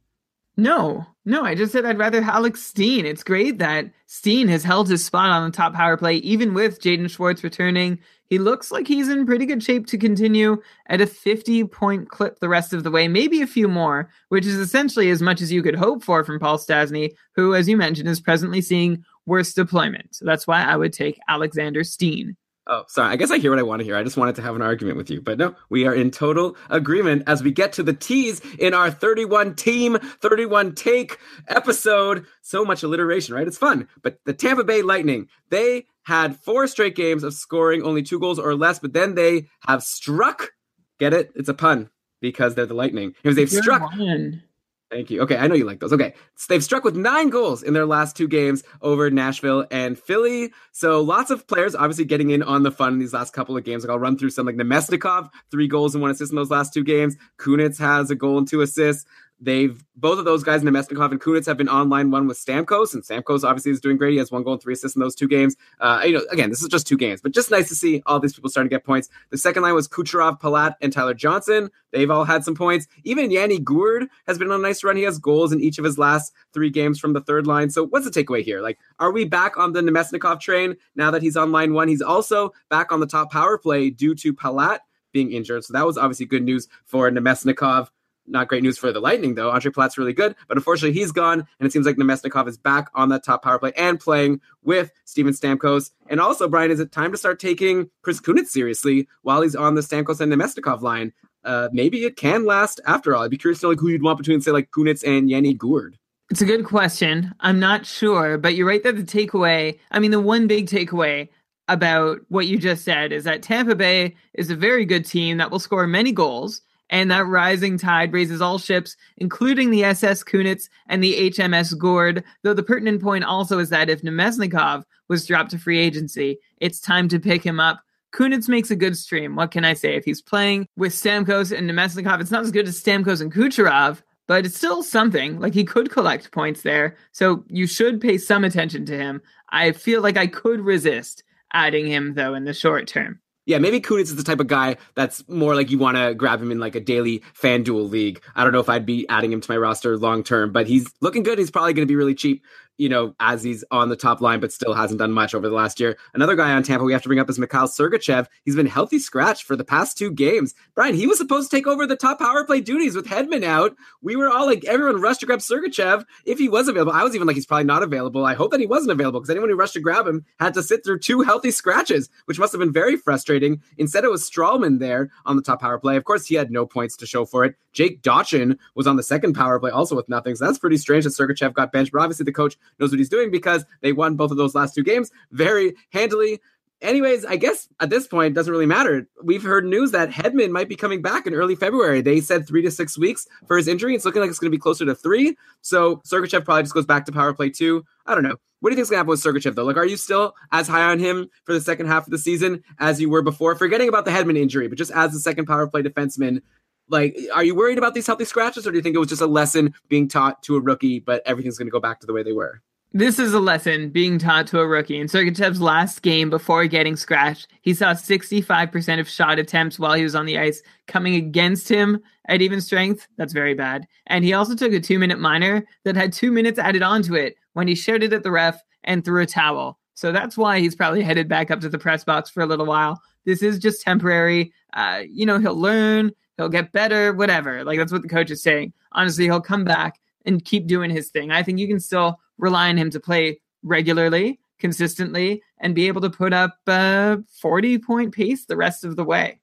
Speaker 4: No, no, I just said I'd rather Alex Steen. It's great that Steen has held his spot on the top power play, even with Jaden Schwartz returning. He looks like he's in pretty good shape to continue at a 50 point clip the rest of the way, maybe a few more, which is essentially as much as you could hope for from Paul Stastny, who, as you mentioned, is presently seeing worse deployment. So that's why I would take Alexander Steen.
Speaker 3: Oh, sorry. I guess I hear what I want to hear. I just wanted to have an argument with you. But no, we are in total agreement as we get to the teas in our 31 team, 31 take episode. So much alliteration, right? It's fun. But the Tampa Bay Lightning, they had four straight games of scoring only two goals or less, but then they have struck. Get it? It's a pun because they're the Lightning. Because they've
Speaker 4: Good
Speaker 3: struck
Speaker 4: one.
Speaker 3: Thank you. Okay, I know you like those. Okay, they've struck with nine goals in their last two games over Nashville and Philly. So lots of players obviously getting in on the fun in these last couple of games. Like I'll run through some like Namestnikov, three goals and one assist in those last two games. Kunitz has a goal and two assists. They've both of those guys, Namestnikov and Kunitz, have been online one with Stamkos, and Stamkos obviously is doing great. He has one goal and three assists in those two games. Uh, you know, again, this is just two games, but just nice to see all these people starting to get points. The second line was Kucherov, Palat, and Tyler Johnson. They've all had some points. Even Yanni Gourde has been on a nice run. He has goals in each of his last three games from the third line. So what's the takeaway here? Like, are we back on the Namestnikov train now that he's on line one? He's also back on the top power play due to Palat being injured. So that was obviously good news for Namestnikov. Not great news for the Lightning, though. Andre Palat's really good, but unfortunately he's gone, and it seems like Namestnikov is back on that top power play and playing with Steven Stamkos. And also, Brian, is it time to start taking Chris Kunitz seriously while he's on the Stamkos and Namestnikov line? Uh, maybe it can last after all. I'd be curious to know like who you'd want between, say, like Kunitz and Yanni Gourde.
Speaker 4: It's a good question. I'm not sure, but you're right that the takeaway, I mean, the one big takeaway about what you just said is that Tampa Bay is a very good team that will score many goals, and that rising tide raises all ships, including the SS Kunitz and the HMS Gourde. Though the pertinent point also is that if Namestnikov was dropped to free agency, it's time to pick him up. Kunitz makes a good stream. What can I say? If he's playing with Stamkos and Namestnikov, it's not as good as Stamkos and Kucherov, but it's still something. Like he could collect points there. So you should pay some attention to him. I feel like I could resist adding him though in the short term.
Speaker 3: Yeah, maybe Kunitz is the type of guy that's more like you want to grab him in like a daily FanDuel league. I don't know if I'd be adding him to my roster long term, but he's looking good. He's probably going to be really cheap, you know, as he's on the top line, but still hasn't done much over the last year. Another guy on Tampa we have to bring up is Mikhail Sergachev. He's been healthy scratch for the past two games. Brian, he was supposed to take over the top power play duties with Hedman out. We were all like, everyone rushed to grab Sergachev if he was available. I was even like, he's probably not available. I hope that he wasn't available because anyone who rushed to grab him had to sit through two healthy scratches, which must have been very frustrating. Instead, it was Stralman there on the top power play. Of course, he had no points to show for it. Jake Dotchin was on the second power play also with nothing. So that's pretty strange that Sergachev got benched. But obviously, the coach knows what he's doing because they won both of those last two games very handily. Anyways, I guess at this point, it doesn't really matter. We've heard news that Hedman might be coming back in early February. They said three to six weeks for his injury. It's looking like it's going to be closer to three. So Sergachev probably just goes back to power play two. I don't know. What do you think's going to happen with Sergachev, though? Like, are you still as high on him for the second half of the season as you were before? Forgetting about the Hedman injury, but just as the second power play defenseman, like, are you worried about these healthy scratches, or do you think it was just a lesson being taught to a rookie, but everything's going to go back to the way they were?
Speaker 4: This is a lesson being taught to a rookie. In Sergachev's last game before getting scratched, he saw 65% of shot attempts while he was on the ice coming against him at even strength. That's very bad. And he also took a two minute minor that had two minutes added onto it when he shouted at the ref and threw a towel. So that's why he's probably headed back up to the press box for a little while. This is just temporary. Uh, you know, he'll learn, he'll get better, whatever. Like that's what the coach is saying. Honestly, he'll come back and keep doing his thing. I think you can still rely on him to play regularly, consistently, and be able to put up a 40 point pace the rest of the way.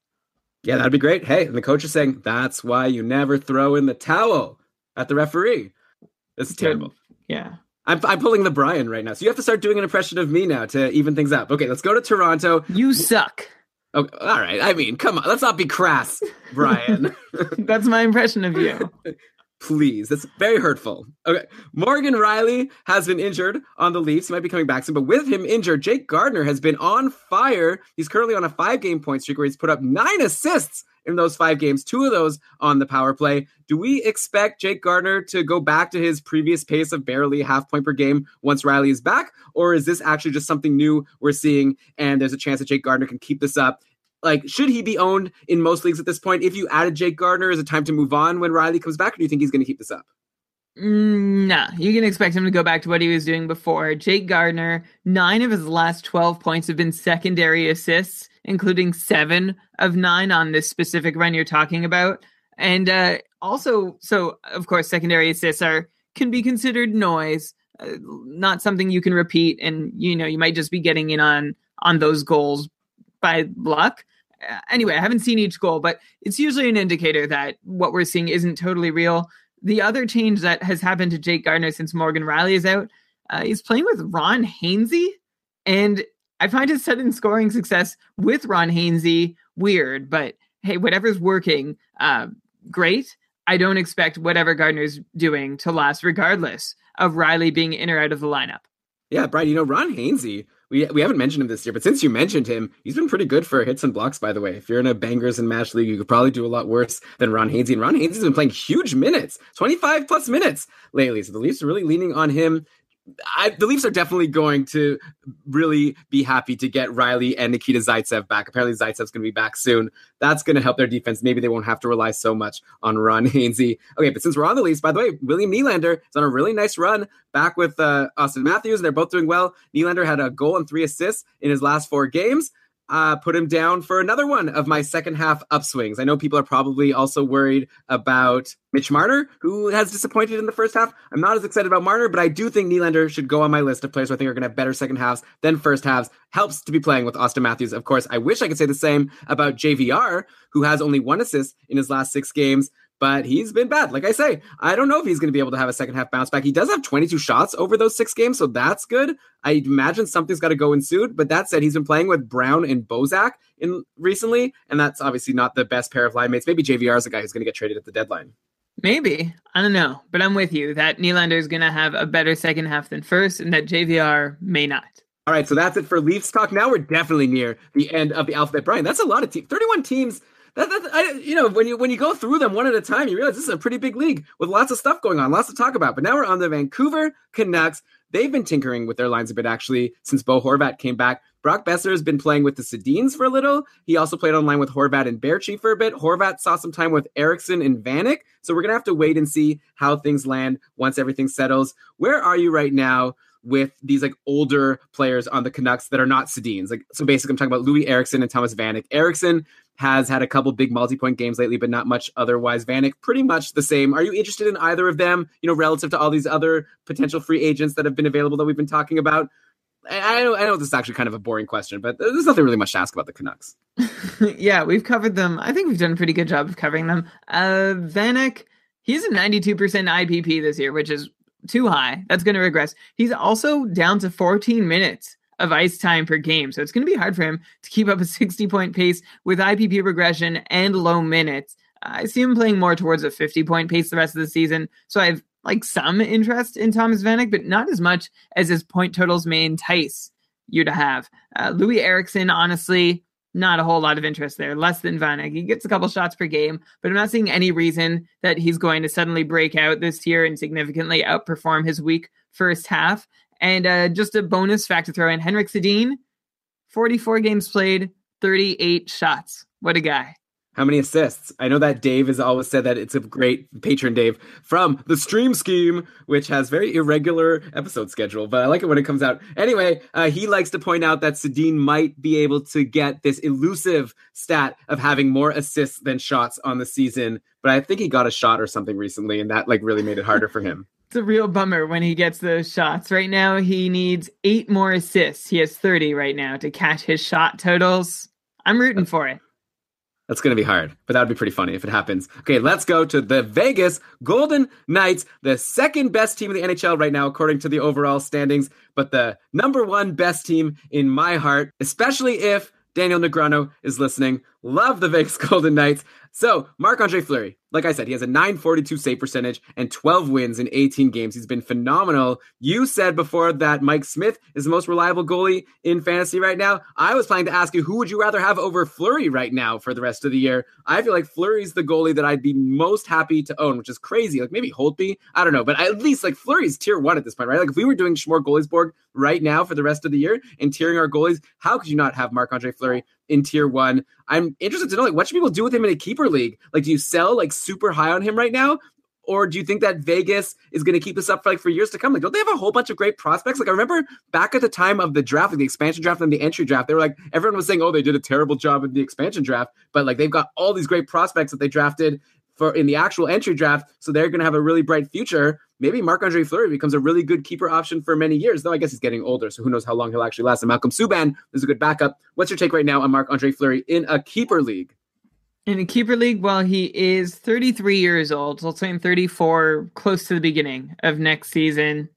Speaker 3: Yeah, that'd be great. Hey, and the coach is saying that's why you never throw in the towel at the referee. This is terrible.
Speaker 4: Yeah.
Speaker 3: I'm, I'm pulling the Brian right now. So you have to start doing an impression of me now to even things up. Okay, let's go to Toronto.
Speaker 4: You suck.
Speaker 3: Okay, all right. I mean, come on. Let's not be crass, Brian.
Speaker 4: That's my impression of you.
Speaker 3: Please. That's very hurtful. Okay. Morgan Rielly has been injured on the Leafs. He might be coming back soon, but with him injured, Jake Gardiner has been on fire. He's currently on a five game point streak where he's put up nine assists in those five games, two of those on the power play. Do we expect Jake Gardiner to go back to his previous pace of barely half point per game once Rielly is back? Or is this actually just something new we're seeing and there's a chance that Jake Gardiner can keep this up? Like, should he be owned in most leagues at this point? If you added Jake Gardiner, is it time to move on when Rielly comes back, or do you think he's going to keep this up?
Speaker 4: Mm, nah, you can expect him to go back to what he was doing before. Jake Gardiner, nine of his last 12 points have been secondary assists, including seven of nine on this specific run you're talking about. And uh, also, so of course, secondary assists are can be considered noise, uh, not something you can repeat, and you know you might just be getting in on on those goals by luck. Uh, anyway, I haven't seen each goal, but it's usually an indicator that what we're seeing isn't totally real. The other change that has happened to Jake Gardiner since Morgan Rielly is out, uh, he's playing with Ron Hainsey, and I find his sudden scoring success with Ron Hainsey weird. But hey, whatever's working, uh, great. I don't expect whatever Gardiner's doing to last, regardless of Rielly being in or out of the lineup.
Speaker 3: Yeah, Brian, you know, Ron Hainsey, we, we haven't mentioned him this year, but since you mentioned him, he's been pretty good for hits and blocks, by the way. If you're in a bangers and mash league, you could probably do a lot worse than Ron Hainsey. And Ron Hainsey's been playing huge minutes, 25 plus minutes lately. So the Leafs are really leaning on him. I, the Leafs are definitely going to really be happy to get Rielly and Nikita Zaitsev back. Apparently, Zaitsev's going to be back soon. That's going to help their defense. Maybe they won't have to rely so much on Ron Hainsey. Okay, but since we're on the Leafs, by the way, William Nylander is on a really nice run back with uh, Auston Matthews. and They're both doing well. Nylander had a goal and three assists in his last four games uh, put him down for another one of my second half upswings. I know people are probably also worried about Mitch Marner, who has disappointed in the first half. I'm not as excited about Marner, but I do think Nylander should go on my list of players who I think are going to have better second halves than first halves. Helps to be playing with Auston Matthews, of course. I wish I could say the same about JVR, who has only one assist in his last six games but he's been bad. Like I say, I don't know if he's going to be able to have a second half bounce back. He does have 22 shots over those six games, so that's good. I imagine something's got to go ensued. But that said, he's been playing with Brown and Bozak in recently, and that's obviously not the best pair of line mates. Maybe JVR is a guy who's going to get traded at the deadline.
Speaker 4: Maybe I don't know, but I'm with you that Nylander is going to have a better second half than first, and that JVR may not.
Speaker 3: All right, so that's it for Leafs talk. Now we're definitely near the end of the alphabet. Brian, that's a lot of teams. 31 teams that, that I, you know when you when you go through them one at a time, you realize this is a pretty big league with lots of stuff going on, lots to talk about. But now we're on the Vancouver Canucks. They've been tinkering with their lines a bit actually since Bo Horvat came back. Brock Boeser has been playing with the Sedins for a little. He also played online with Horvat and Baertschi for a bit. Horvat saw some time with Eriksson and Vanek. So we're gonna have to wait and see how things land once everything settles. Where are you right now? with these like older players on the Canucks that are not Sedins. Like so basically I'm talking about Loui Eriksson and Thomas Vanek. Eriksson has had a couple big multi-point games lately, but not much otherwise. Vanek, pretty much the same. Are you interested in either of them? You know, relative to all these other potential free agents that have been available that we've been talking about. I, know, I know this is actually kind of a boring question, but there's nothing really much to ask about the Canucks.
Speaker 4: yeah, we've covered them. I think we've done a pretty good job of covering them. Uh, Vanek, he's a 92% IPP this year, which is too high. That's going to regress. He's also down to 14 minutes of ice time per game. So it's going to be hard for him to keep up a 60 point pace with IPP regression and low minutes. I see him playing more towards a 50 point pace the rest of the season. So I have like some interest in Thomas Vanek, but not as much as his point totals may entice you to have. Uh, Loui Eriksson, honestly, not a whole lot of interest there. Less than Vanek. He gets a couple shots per game, but I'm not seeing any reason that he's going to suddenly break out this year and significantly outperform his weak first half. And uh, just a bonus fact to throw in Henrik Sedin, 44 games played, 38 shots. What a guy.
Speaker 3: How many assists? I know that Dave has always said that it's a great patron, Dave, from the Stream Scheme, which has very irregular episode schedule, but I like it when it comes out. Anyway, uh, he likes to point out that Sedin might be able to get this elusive stat of having more assists than shots on the season, but I think he got a shot or something recently, and that like really made it harder for him.
Speaker 4: It's a real bummer when he gets those shots. Right now, he needs eight more assists. He has 30 right now to catch his shot totals. I'm rooting for it.
Speaker 3: That's going to be hard, but that would be pretty funny if it happens. Okay, let's go to the Vegas Golden Knights, the second best team in the NHL right now, according to the overall standings, but the number one best team in my heart, especially if Daniel Negreanu is listening. Love the Vegas Golden Knights. So, Marc Andre Fleury, like I said, he has a 942 save percentage and 12 wins in 18 games. He's been phenomenal. You said before that Mike Smith is the most reliable goalie in fantasy right now. I was planning to ask you who would you rather have over Fleury right now for the rest of the year? I feel like Fleury's the goalie that I'd be most happy to own, which is crazy. Like maybe Holtby, I don't know, but at least like Fleury's tier one at this point, right? Like if we were doing Schmore Goalies board right now for the rest of the year and tiering our goalies, how could you not have Marc Andre Fleury in tier one? I'm interested to know like what should people do with him in a keeper league? Like, do you sell like super high on him right now? Or do you think that Vegas is going to keep this up for like for years to come? Like, don't they have a whole bunch of great prospects? Like, I remember back at the time of the draft, like the expansion draft and the entry draft, they were like, everyone was saying, oh, they did a terrible job in the expansion draft, but like they've got all these great prospects that they drafted for in the actual entry draft. So they're going to have a really bright future. Maybe Marc Andre Fleury becomes a really good keeper option for many years, though I guess he's getting older. So who knows how long he'll actually last. And Malcolm Subban is a good backup. What's your take right now on Marc Andre Fleury in a keeper league?
Speaker 4: In a keeper league, well, he is 33 years old. So I'll say him 34, close to the beginning of next season.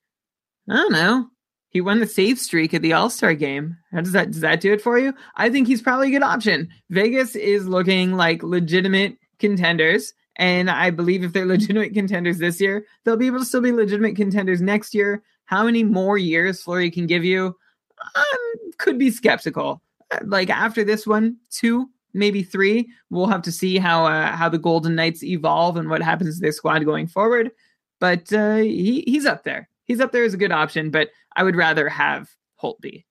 Speaker 4: I don't know. He won the save streak at the All Star game. How does that does that do it for you? I think he's probably a good option. Vegas is looking like legitimate contenders, and I believe if they're legitimate contenders this year, they'll be able to still be legitimate contenders next year. How many more years Fleury can give you? Um, could be skeptical. Like after this one, two, maybe three. We'll have to see how uh, how the Golden Knights evolve and what happens to their squad going forward. But uh, he he's up there. He's up there as a good option, but I would rather have Holtby.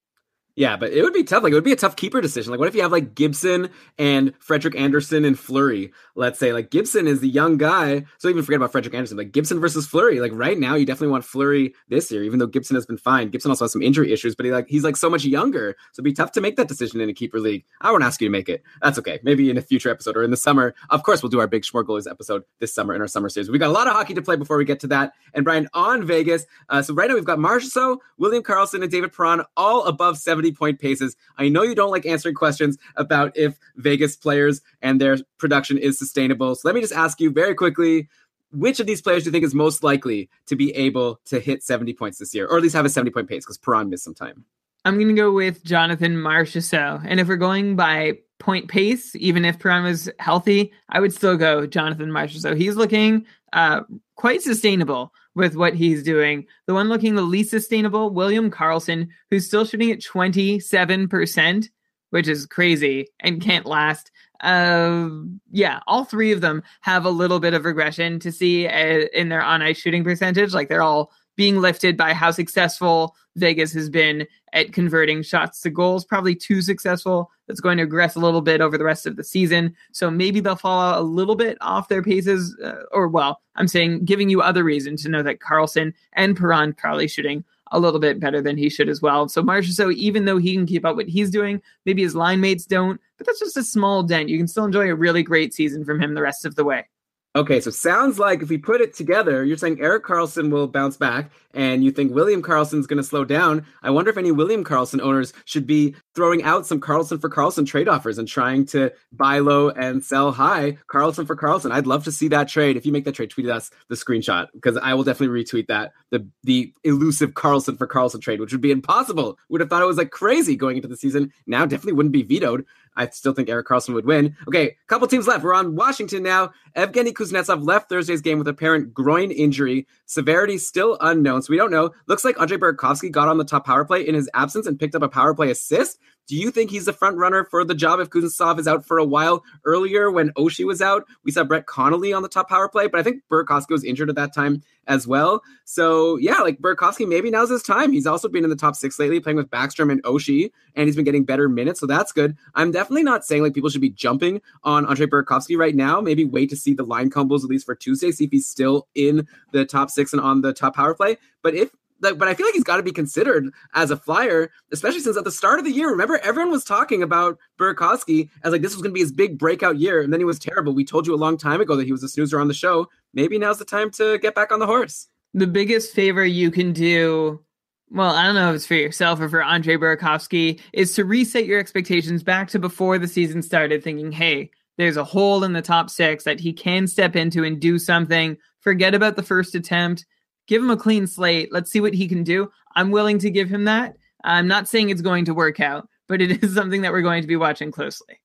Speaker 3: Yeah, but it would be tough. Like it would be a tough keeper decision. Like what if you have like Gibson and Frederik Andersen and Fleury? Let's say like Gibson is the young guy. So even forget about Frederik Andersen, Like Gibson versus Fleury. Like right now, you definitely want Fleury this year, even though Gibson has been fine. Gibson also has some injury issues, but he like he's like so much younger. So it'd be tough to make that decision in a keeper league. I won't ask you to make it. That's okay. Maybe in a future episode or in the summer. Of course, we'll do our big Schmorgoalies episode this summer in our summer series. We got a lot of hockey to play before we get to that. And Brian on Vegas. Uh, so right now we've got Marchessault, William Karlsson, and David Perron all above 70 point paces. I know you don't like answering questions about if Vegas players and their production is sustainable. So let me just ask you very quickly which of these players do you think is most likely to be able to hit 70 points this year, or at least have a 70 point pace because Perron missed some time?
Speaker 4: I'm going to go with Jonathan Marchessault. And if we're going by point pace, even if Perron was healthy, I would still go Jonathan Marchessault. He's looking uh, quite sustainable with what he's doing. The one looking the least sustainable, William Karlsson, who's still shooting at 27%, which is crazy and can't last. Uh, yeah, all three of them have a little bit of regression to see uh, in their on ice shooting percentage. Like they're all being lifted by how successful Vegas has been at converting shots to goals. Probably too successful. That's going to regress a little bit over the rest of the season. So maybe they'll fall a little bit off their paces. Uh, or, well, I'm saying giving you other reasons to know that Karlsson and Perron probably shooting a little bit better than he should as well. So Marchessault, even though he can keep up what he's doing, maybe his line mates don't, but that's just a small dent. You can still enjoy a really great season from him the rest of the way.
Speaker 3: Okay, so sounds like if we put it together, you're saying Erik Karlsson will bounce back, and you think William Karlsson's going to slow down. I wonder if any William Karlsson owners should be throwing out some Karlsson for Karlsson trade offers and trying to buy low and sell high. Karlsson for Karlsson. I'd love to see that trade. If you make that trade, tweet us the screenshot because I will definitely retweet that. The the elusive Karlsson for Karlsson trade, which would be impossible. Would have thought it was like crazy going into the season. Now definitely wouldn't be vetoed. I still think Erik Karlsson would win. Okay, a couple teams left. We're on Washington now. Evgeny Kuznetsov left Thursday's game with apparent groin injury. Severity still unknown, so we don't know. Looks like Andre Burakovsky got on the top power play in his absence and picked up a power play assist. Do you think he's the front runner for the job if Kuznetsov is out for a while? Earlier, when Oshie was out, we saw Brett Connolly on the top power play, but I think Burakovsky was injured at that time as well. So yeah, like Burakovsky, maybe now's his time. He's also been in the top six lately, playing with Backstrom and Oshie, and he's been getting better minutes, so that's good. I'm definitely not saying like people should be jumping on Andre Burakovsky right now. Maybe wait to see the line combos at least for Tuesday, see if he's still in the top six and on the top power play. But if but I feel like he's got to be considered as a flyer, especially since at the start of the year, remember everyone was talking about Burakovsky as like this was going to be his big breakout year, and then he was terrible. We told you a long time ago that he was a snoozer on the show. Maybe now's the time to get back on the horse.
Speaker 4: The biggest favor you can do, well, I don't know if it's for yourself or for Andre Burakovsky, is to reset your expectations back to before the season started, thinking, hey, there's a hole in the top six that he can step into and do something. Forget about the first attempt give him a clean slate. Let's see what he can do. I'm willing to give him that. I'm not saying it's going to work out, but it is something that we're going to be watching closely.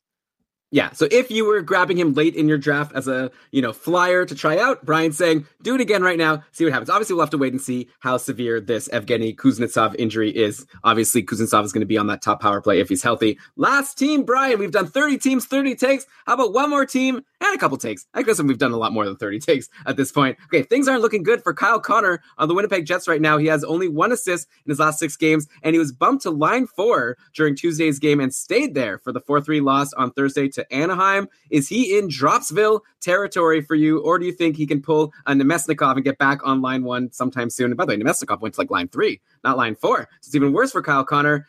Speaker 3: Yeah. So if you were grabbing him late in your draft as a, you know, flyer to try out, Brian's saying, do it again right now, see what happens. Obviously, we'll have to wait and see how severe this Evgeny Kuznetsov injury is. Obviously, Kuznetsov is going to be on that top power play if he's healthy. Last team, Brian, we've done 30 teams, 30 takes. How about one more team? and a couple takes. I guess we've done a lot more than 30 takes at this point. Okay, things aren't looking good for Kyle Connor on the Winnipeg Jets right now. He has only one assist in his last six games, and he was bumped to line four during Tuesday's game and stayed there for the 4 3 loss on Thursday to Anaheim. Is he in Dropsville territory for you, or do you think he can pull a Namestnikov and get back on line one sometime soon? And by the way, Namestnikov went to like line three, not line four. It's even worse for Kyle Connor.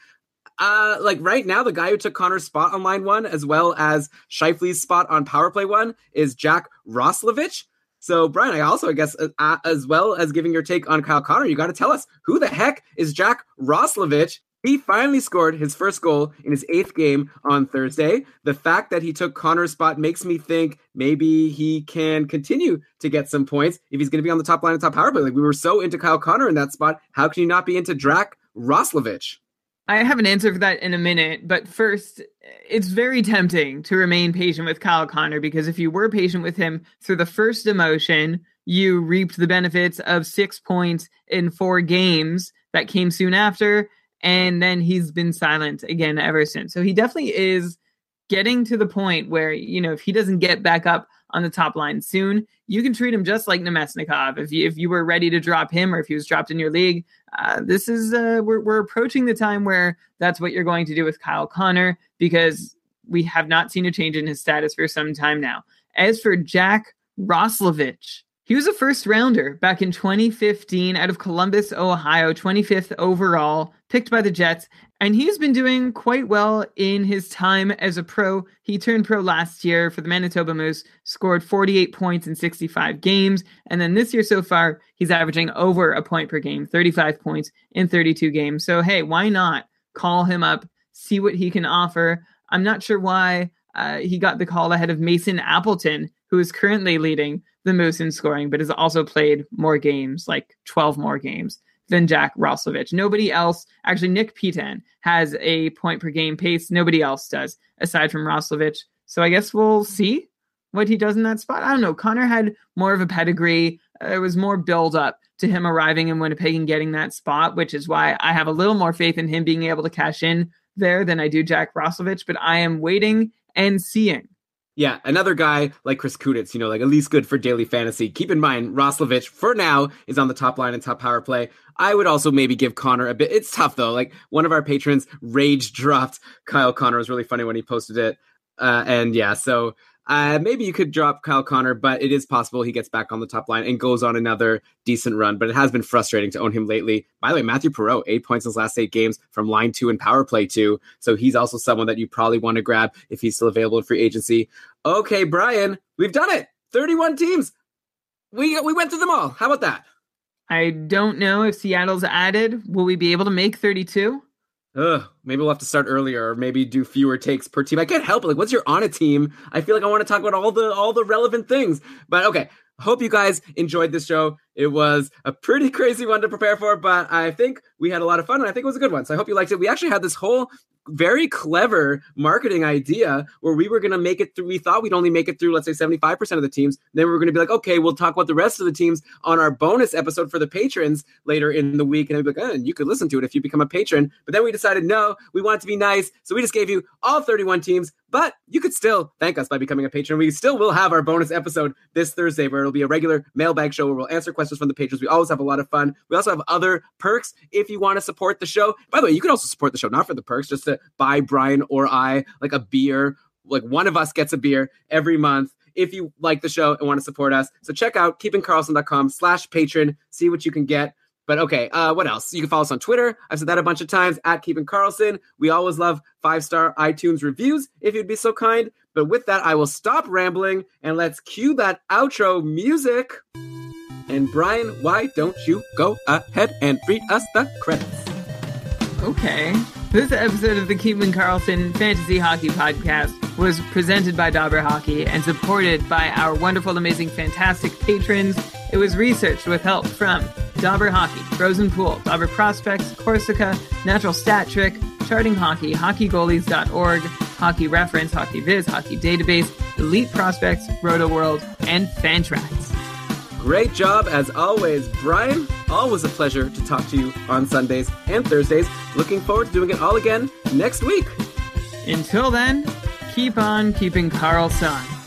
Speaker 3: Uh, like right now, the guy who took Connor's spot on line one, as well as Scheifele's spot on power play one, is Jack Roslovic. So, Brian, I also, I guess, uh, as well as giving your take on Kyle Connor, you got to tell us who the heck is Jack Roslovic? He finally scored his first goal in his eighth game on Thursday. The fact that he took Connor's spot makes me think maybe he can continue to get some points if he's going to be on the top line of top power play. Like we were so into Kyle Connor in that spot. How can you not be into Jack Roslovic?
Speaker 4: I have an answer for that in a minute, but first, it's very tempting to remain patient with Kyle Connor because if you were patient with him through the first emotion, you reaped the benefits of six points in four games that came soon after, and then he's been silent again ever since. So he definitely is getting to the point where, you know, if he doesn't get back up on the top line soon, you can treat him just like Namestnikov. If you, if you were ready to drop him or if he was dropped in your league, uh, this is, uh, we're, we're approaching the time where that's what you're going to do with Kyle Connor because we have not seen a change in his status for some time now. As for Jack Roslovic, he was a first rounder back in 2015 out of Columbus, Ohio, 25th overall, picked by the Jets. And he's been doing quite well in his time as a pro. He turned pro last year for the Manitoba Moose, scored 48 points in 65 games. And then this year so far, he's averaging over a point per game, 35 points in 32 games. So, hey, why not call him up, see what he can offer? I'm not sure why uh, he got the call ahead of Mason Appleton, who is currently leading the Moose in scoring, but has also played more games, like 12 more games than Jack Roslovic. Nobody else, actually, Nick Petan has a point per game pace. Nobody else does, aside from Roslovic. So I guess we'll see what he does in that spot. I don't know. Connor had more of a pedigree. Uh, it was more build up to him arriving in Winnipeg and getting that spot, which is why I have a little more faith in him being able to cash in there than I do Jack Roslovic. But I am waiting and seeing.
Speaker 3: Yeah, another guy like Chris Kunitz, you know, like at least good for daily fantasy. Keep in mind, Roslovic for now is on the top line and top power play. I would also maybe give Connor a bit. It's tough though. Like one of our patrons rage dropped Kyle Connor. It was really funny when he posted it. Uh, and yeah, so uh, maybe you could drop Kyle Connor, but it is possible he gets back on the top line and goes on another decent run. But it has been frustrating to own him lately. By the way, Matthew Perreault, eight points in his last eight games from line two and power play two. So he's also someone that you probably want to grab if he's still available in free agency. Okay, Brian, we've done it. 31 teams. We we went through them all. How about that?
Speaker 4: I don't know if Seattle's added. Will we be able to make 32?
Speaker 3: Ugh, maybe we'll have to start earlier or maybe do fewer takes per team. I can't help it. Like, once you're on a team, I feel like I want to talk about all the all the relevant things. But okay, hope you guys enjoyed this show. It was a pretty crazy one to prepare for, but I think we had a lot of fun and I think it was a good one. So I hope you liked it. We actually had this whole very clever marketing idea where we were going to make it through. We thought we'd only make it through, let's say, 75% of the teams. Then we were going to be like, okay, we'll talk about the rest of the teams on our bonus episode for the patrons later in the week. And I'd be like, oh, you could listen to it if you become a patron. But then we decided, no, we want it to be nice. So we just gave you all 31 teams. But you could still thank us by becoming a patron. We still will have our bonus episode this Thursday where it'll be a regular mailbag show where we'll answer questions from the patrons. We always have a lot of fun. We also have other perks if you want to support the show. By the way, you can also support the show not for the perks, just to buy Brian or I like a beer. Like one of us gets a beer every month if you like the show and want to support us. So check out keepingkarlsson.com slash patron, see what you can get. But okay, uh, what else? You can follow us on Twitter. I've said that a bunch of times at Keeping Karlsson. We always love five star iTunes reviews if you'd be so kind. But with that, I will stop rambling and let's cue that outro music. And Brian, why don't you go ahead and read us the credits?
Speaker 4: Okay. This episode of the Keeping Karlsson Fantasy Hockey Podcast was presented by Dobber Hockey and supported by our wonderful, amazing, fantastic patrons. It was researched with help from Dobber Hockey, Frozen Pool, Dobber Prospects, Corsica, Natural Stat Trick, Charting Hockey, HockeyGoalies.org, Hockey Reference, Hockey Viz, Hockey Database, Elite Prospects, Roto World, and Fantrax.
Speaker 3: Great job as always, Brian. Always a pleasure to talk to you on Sundays and Thursdays. Looking forward to doing it all again next week.
Speaker 4: Until then, keep on keeping Karlsson.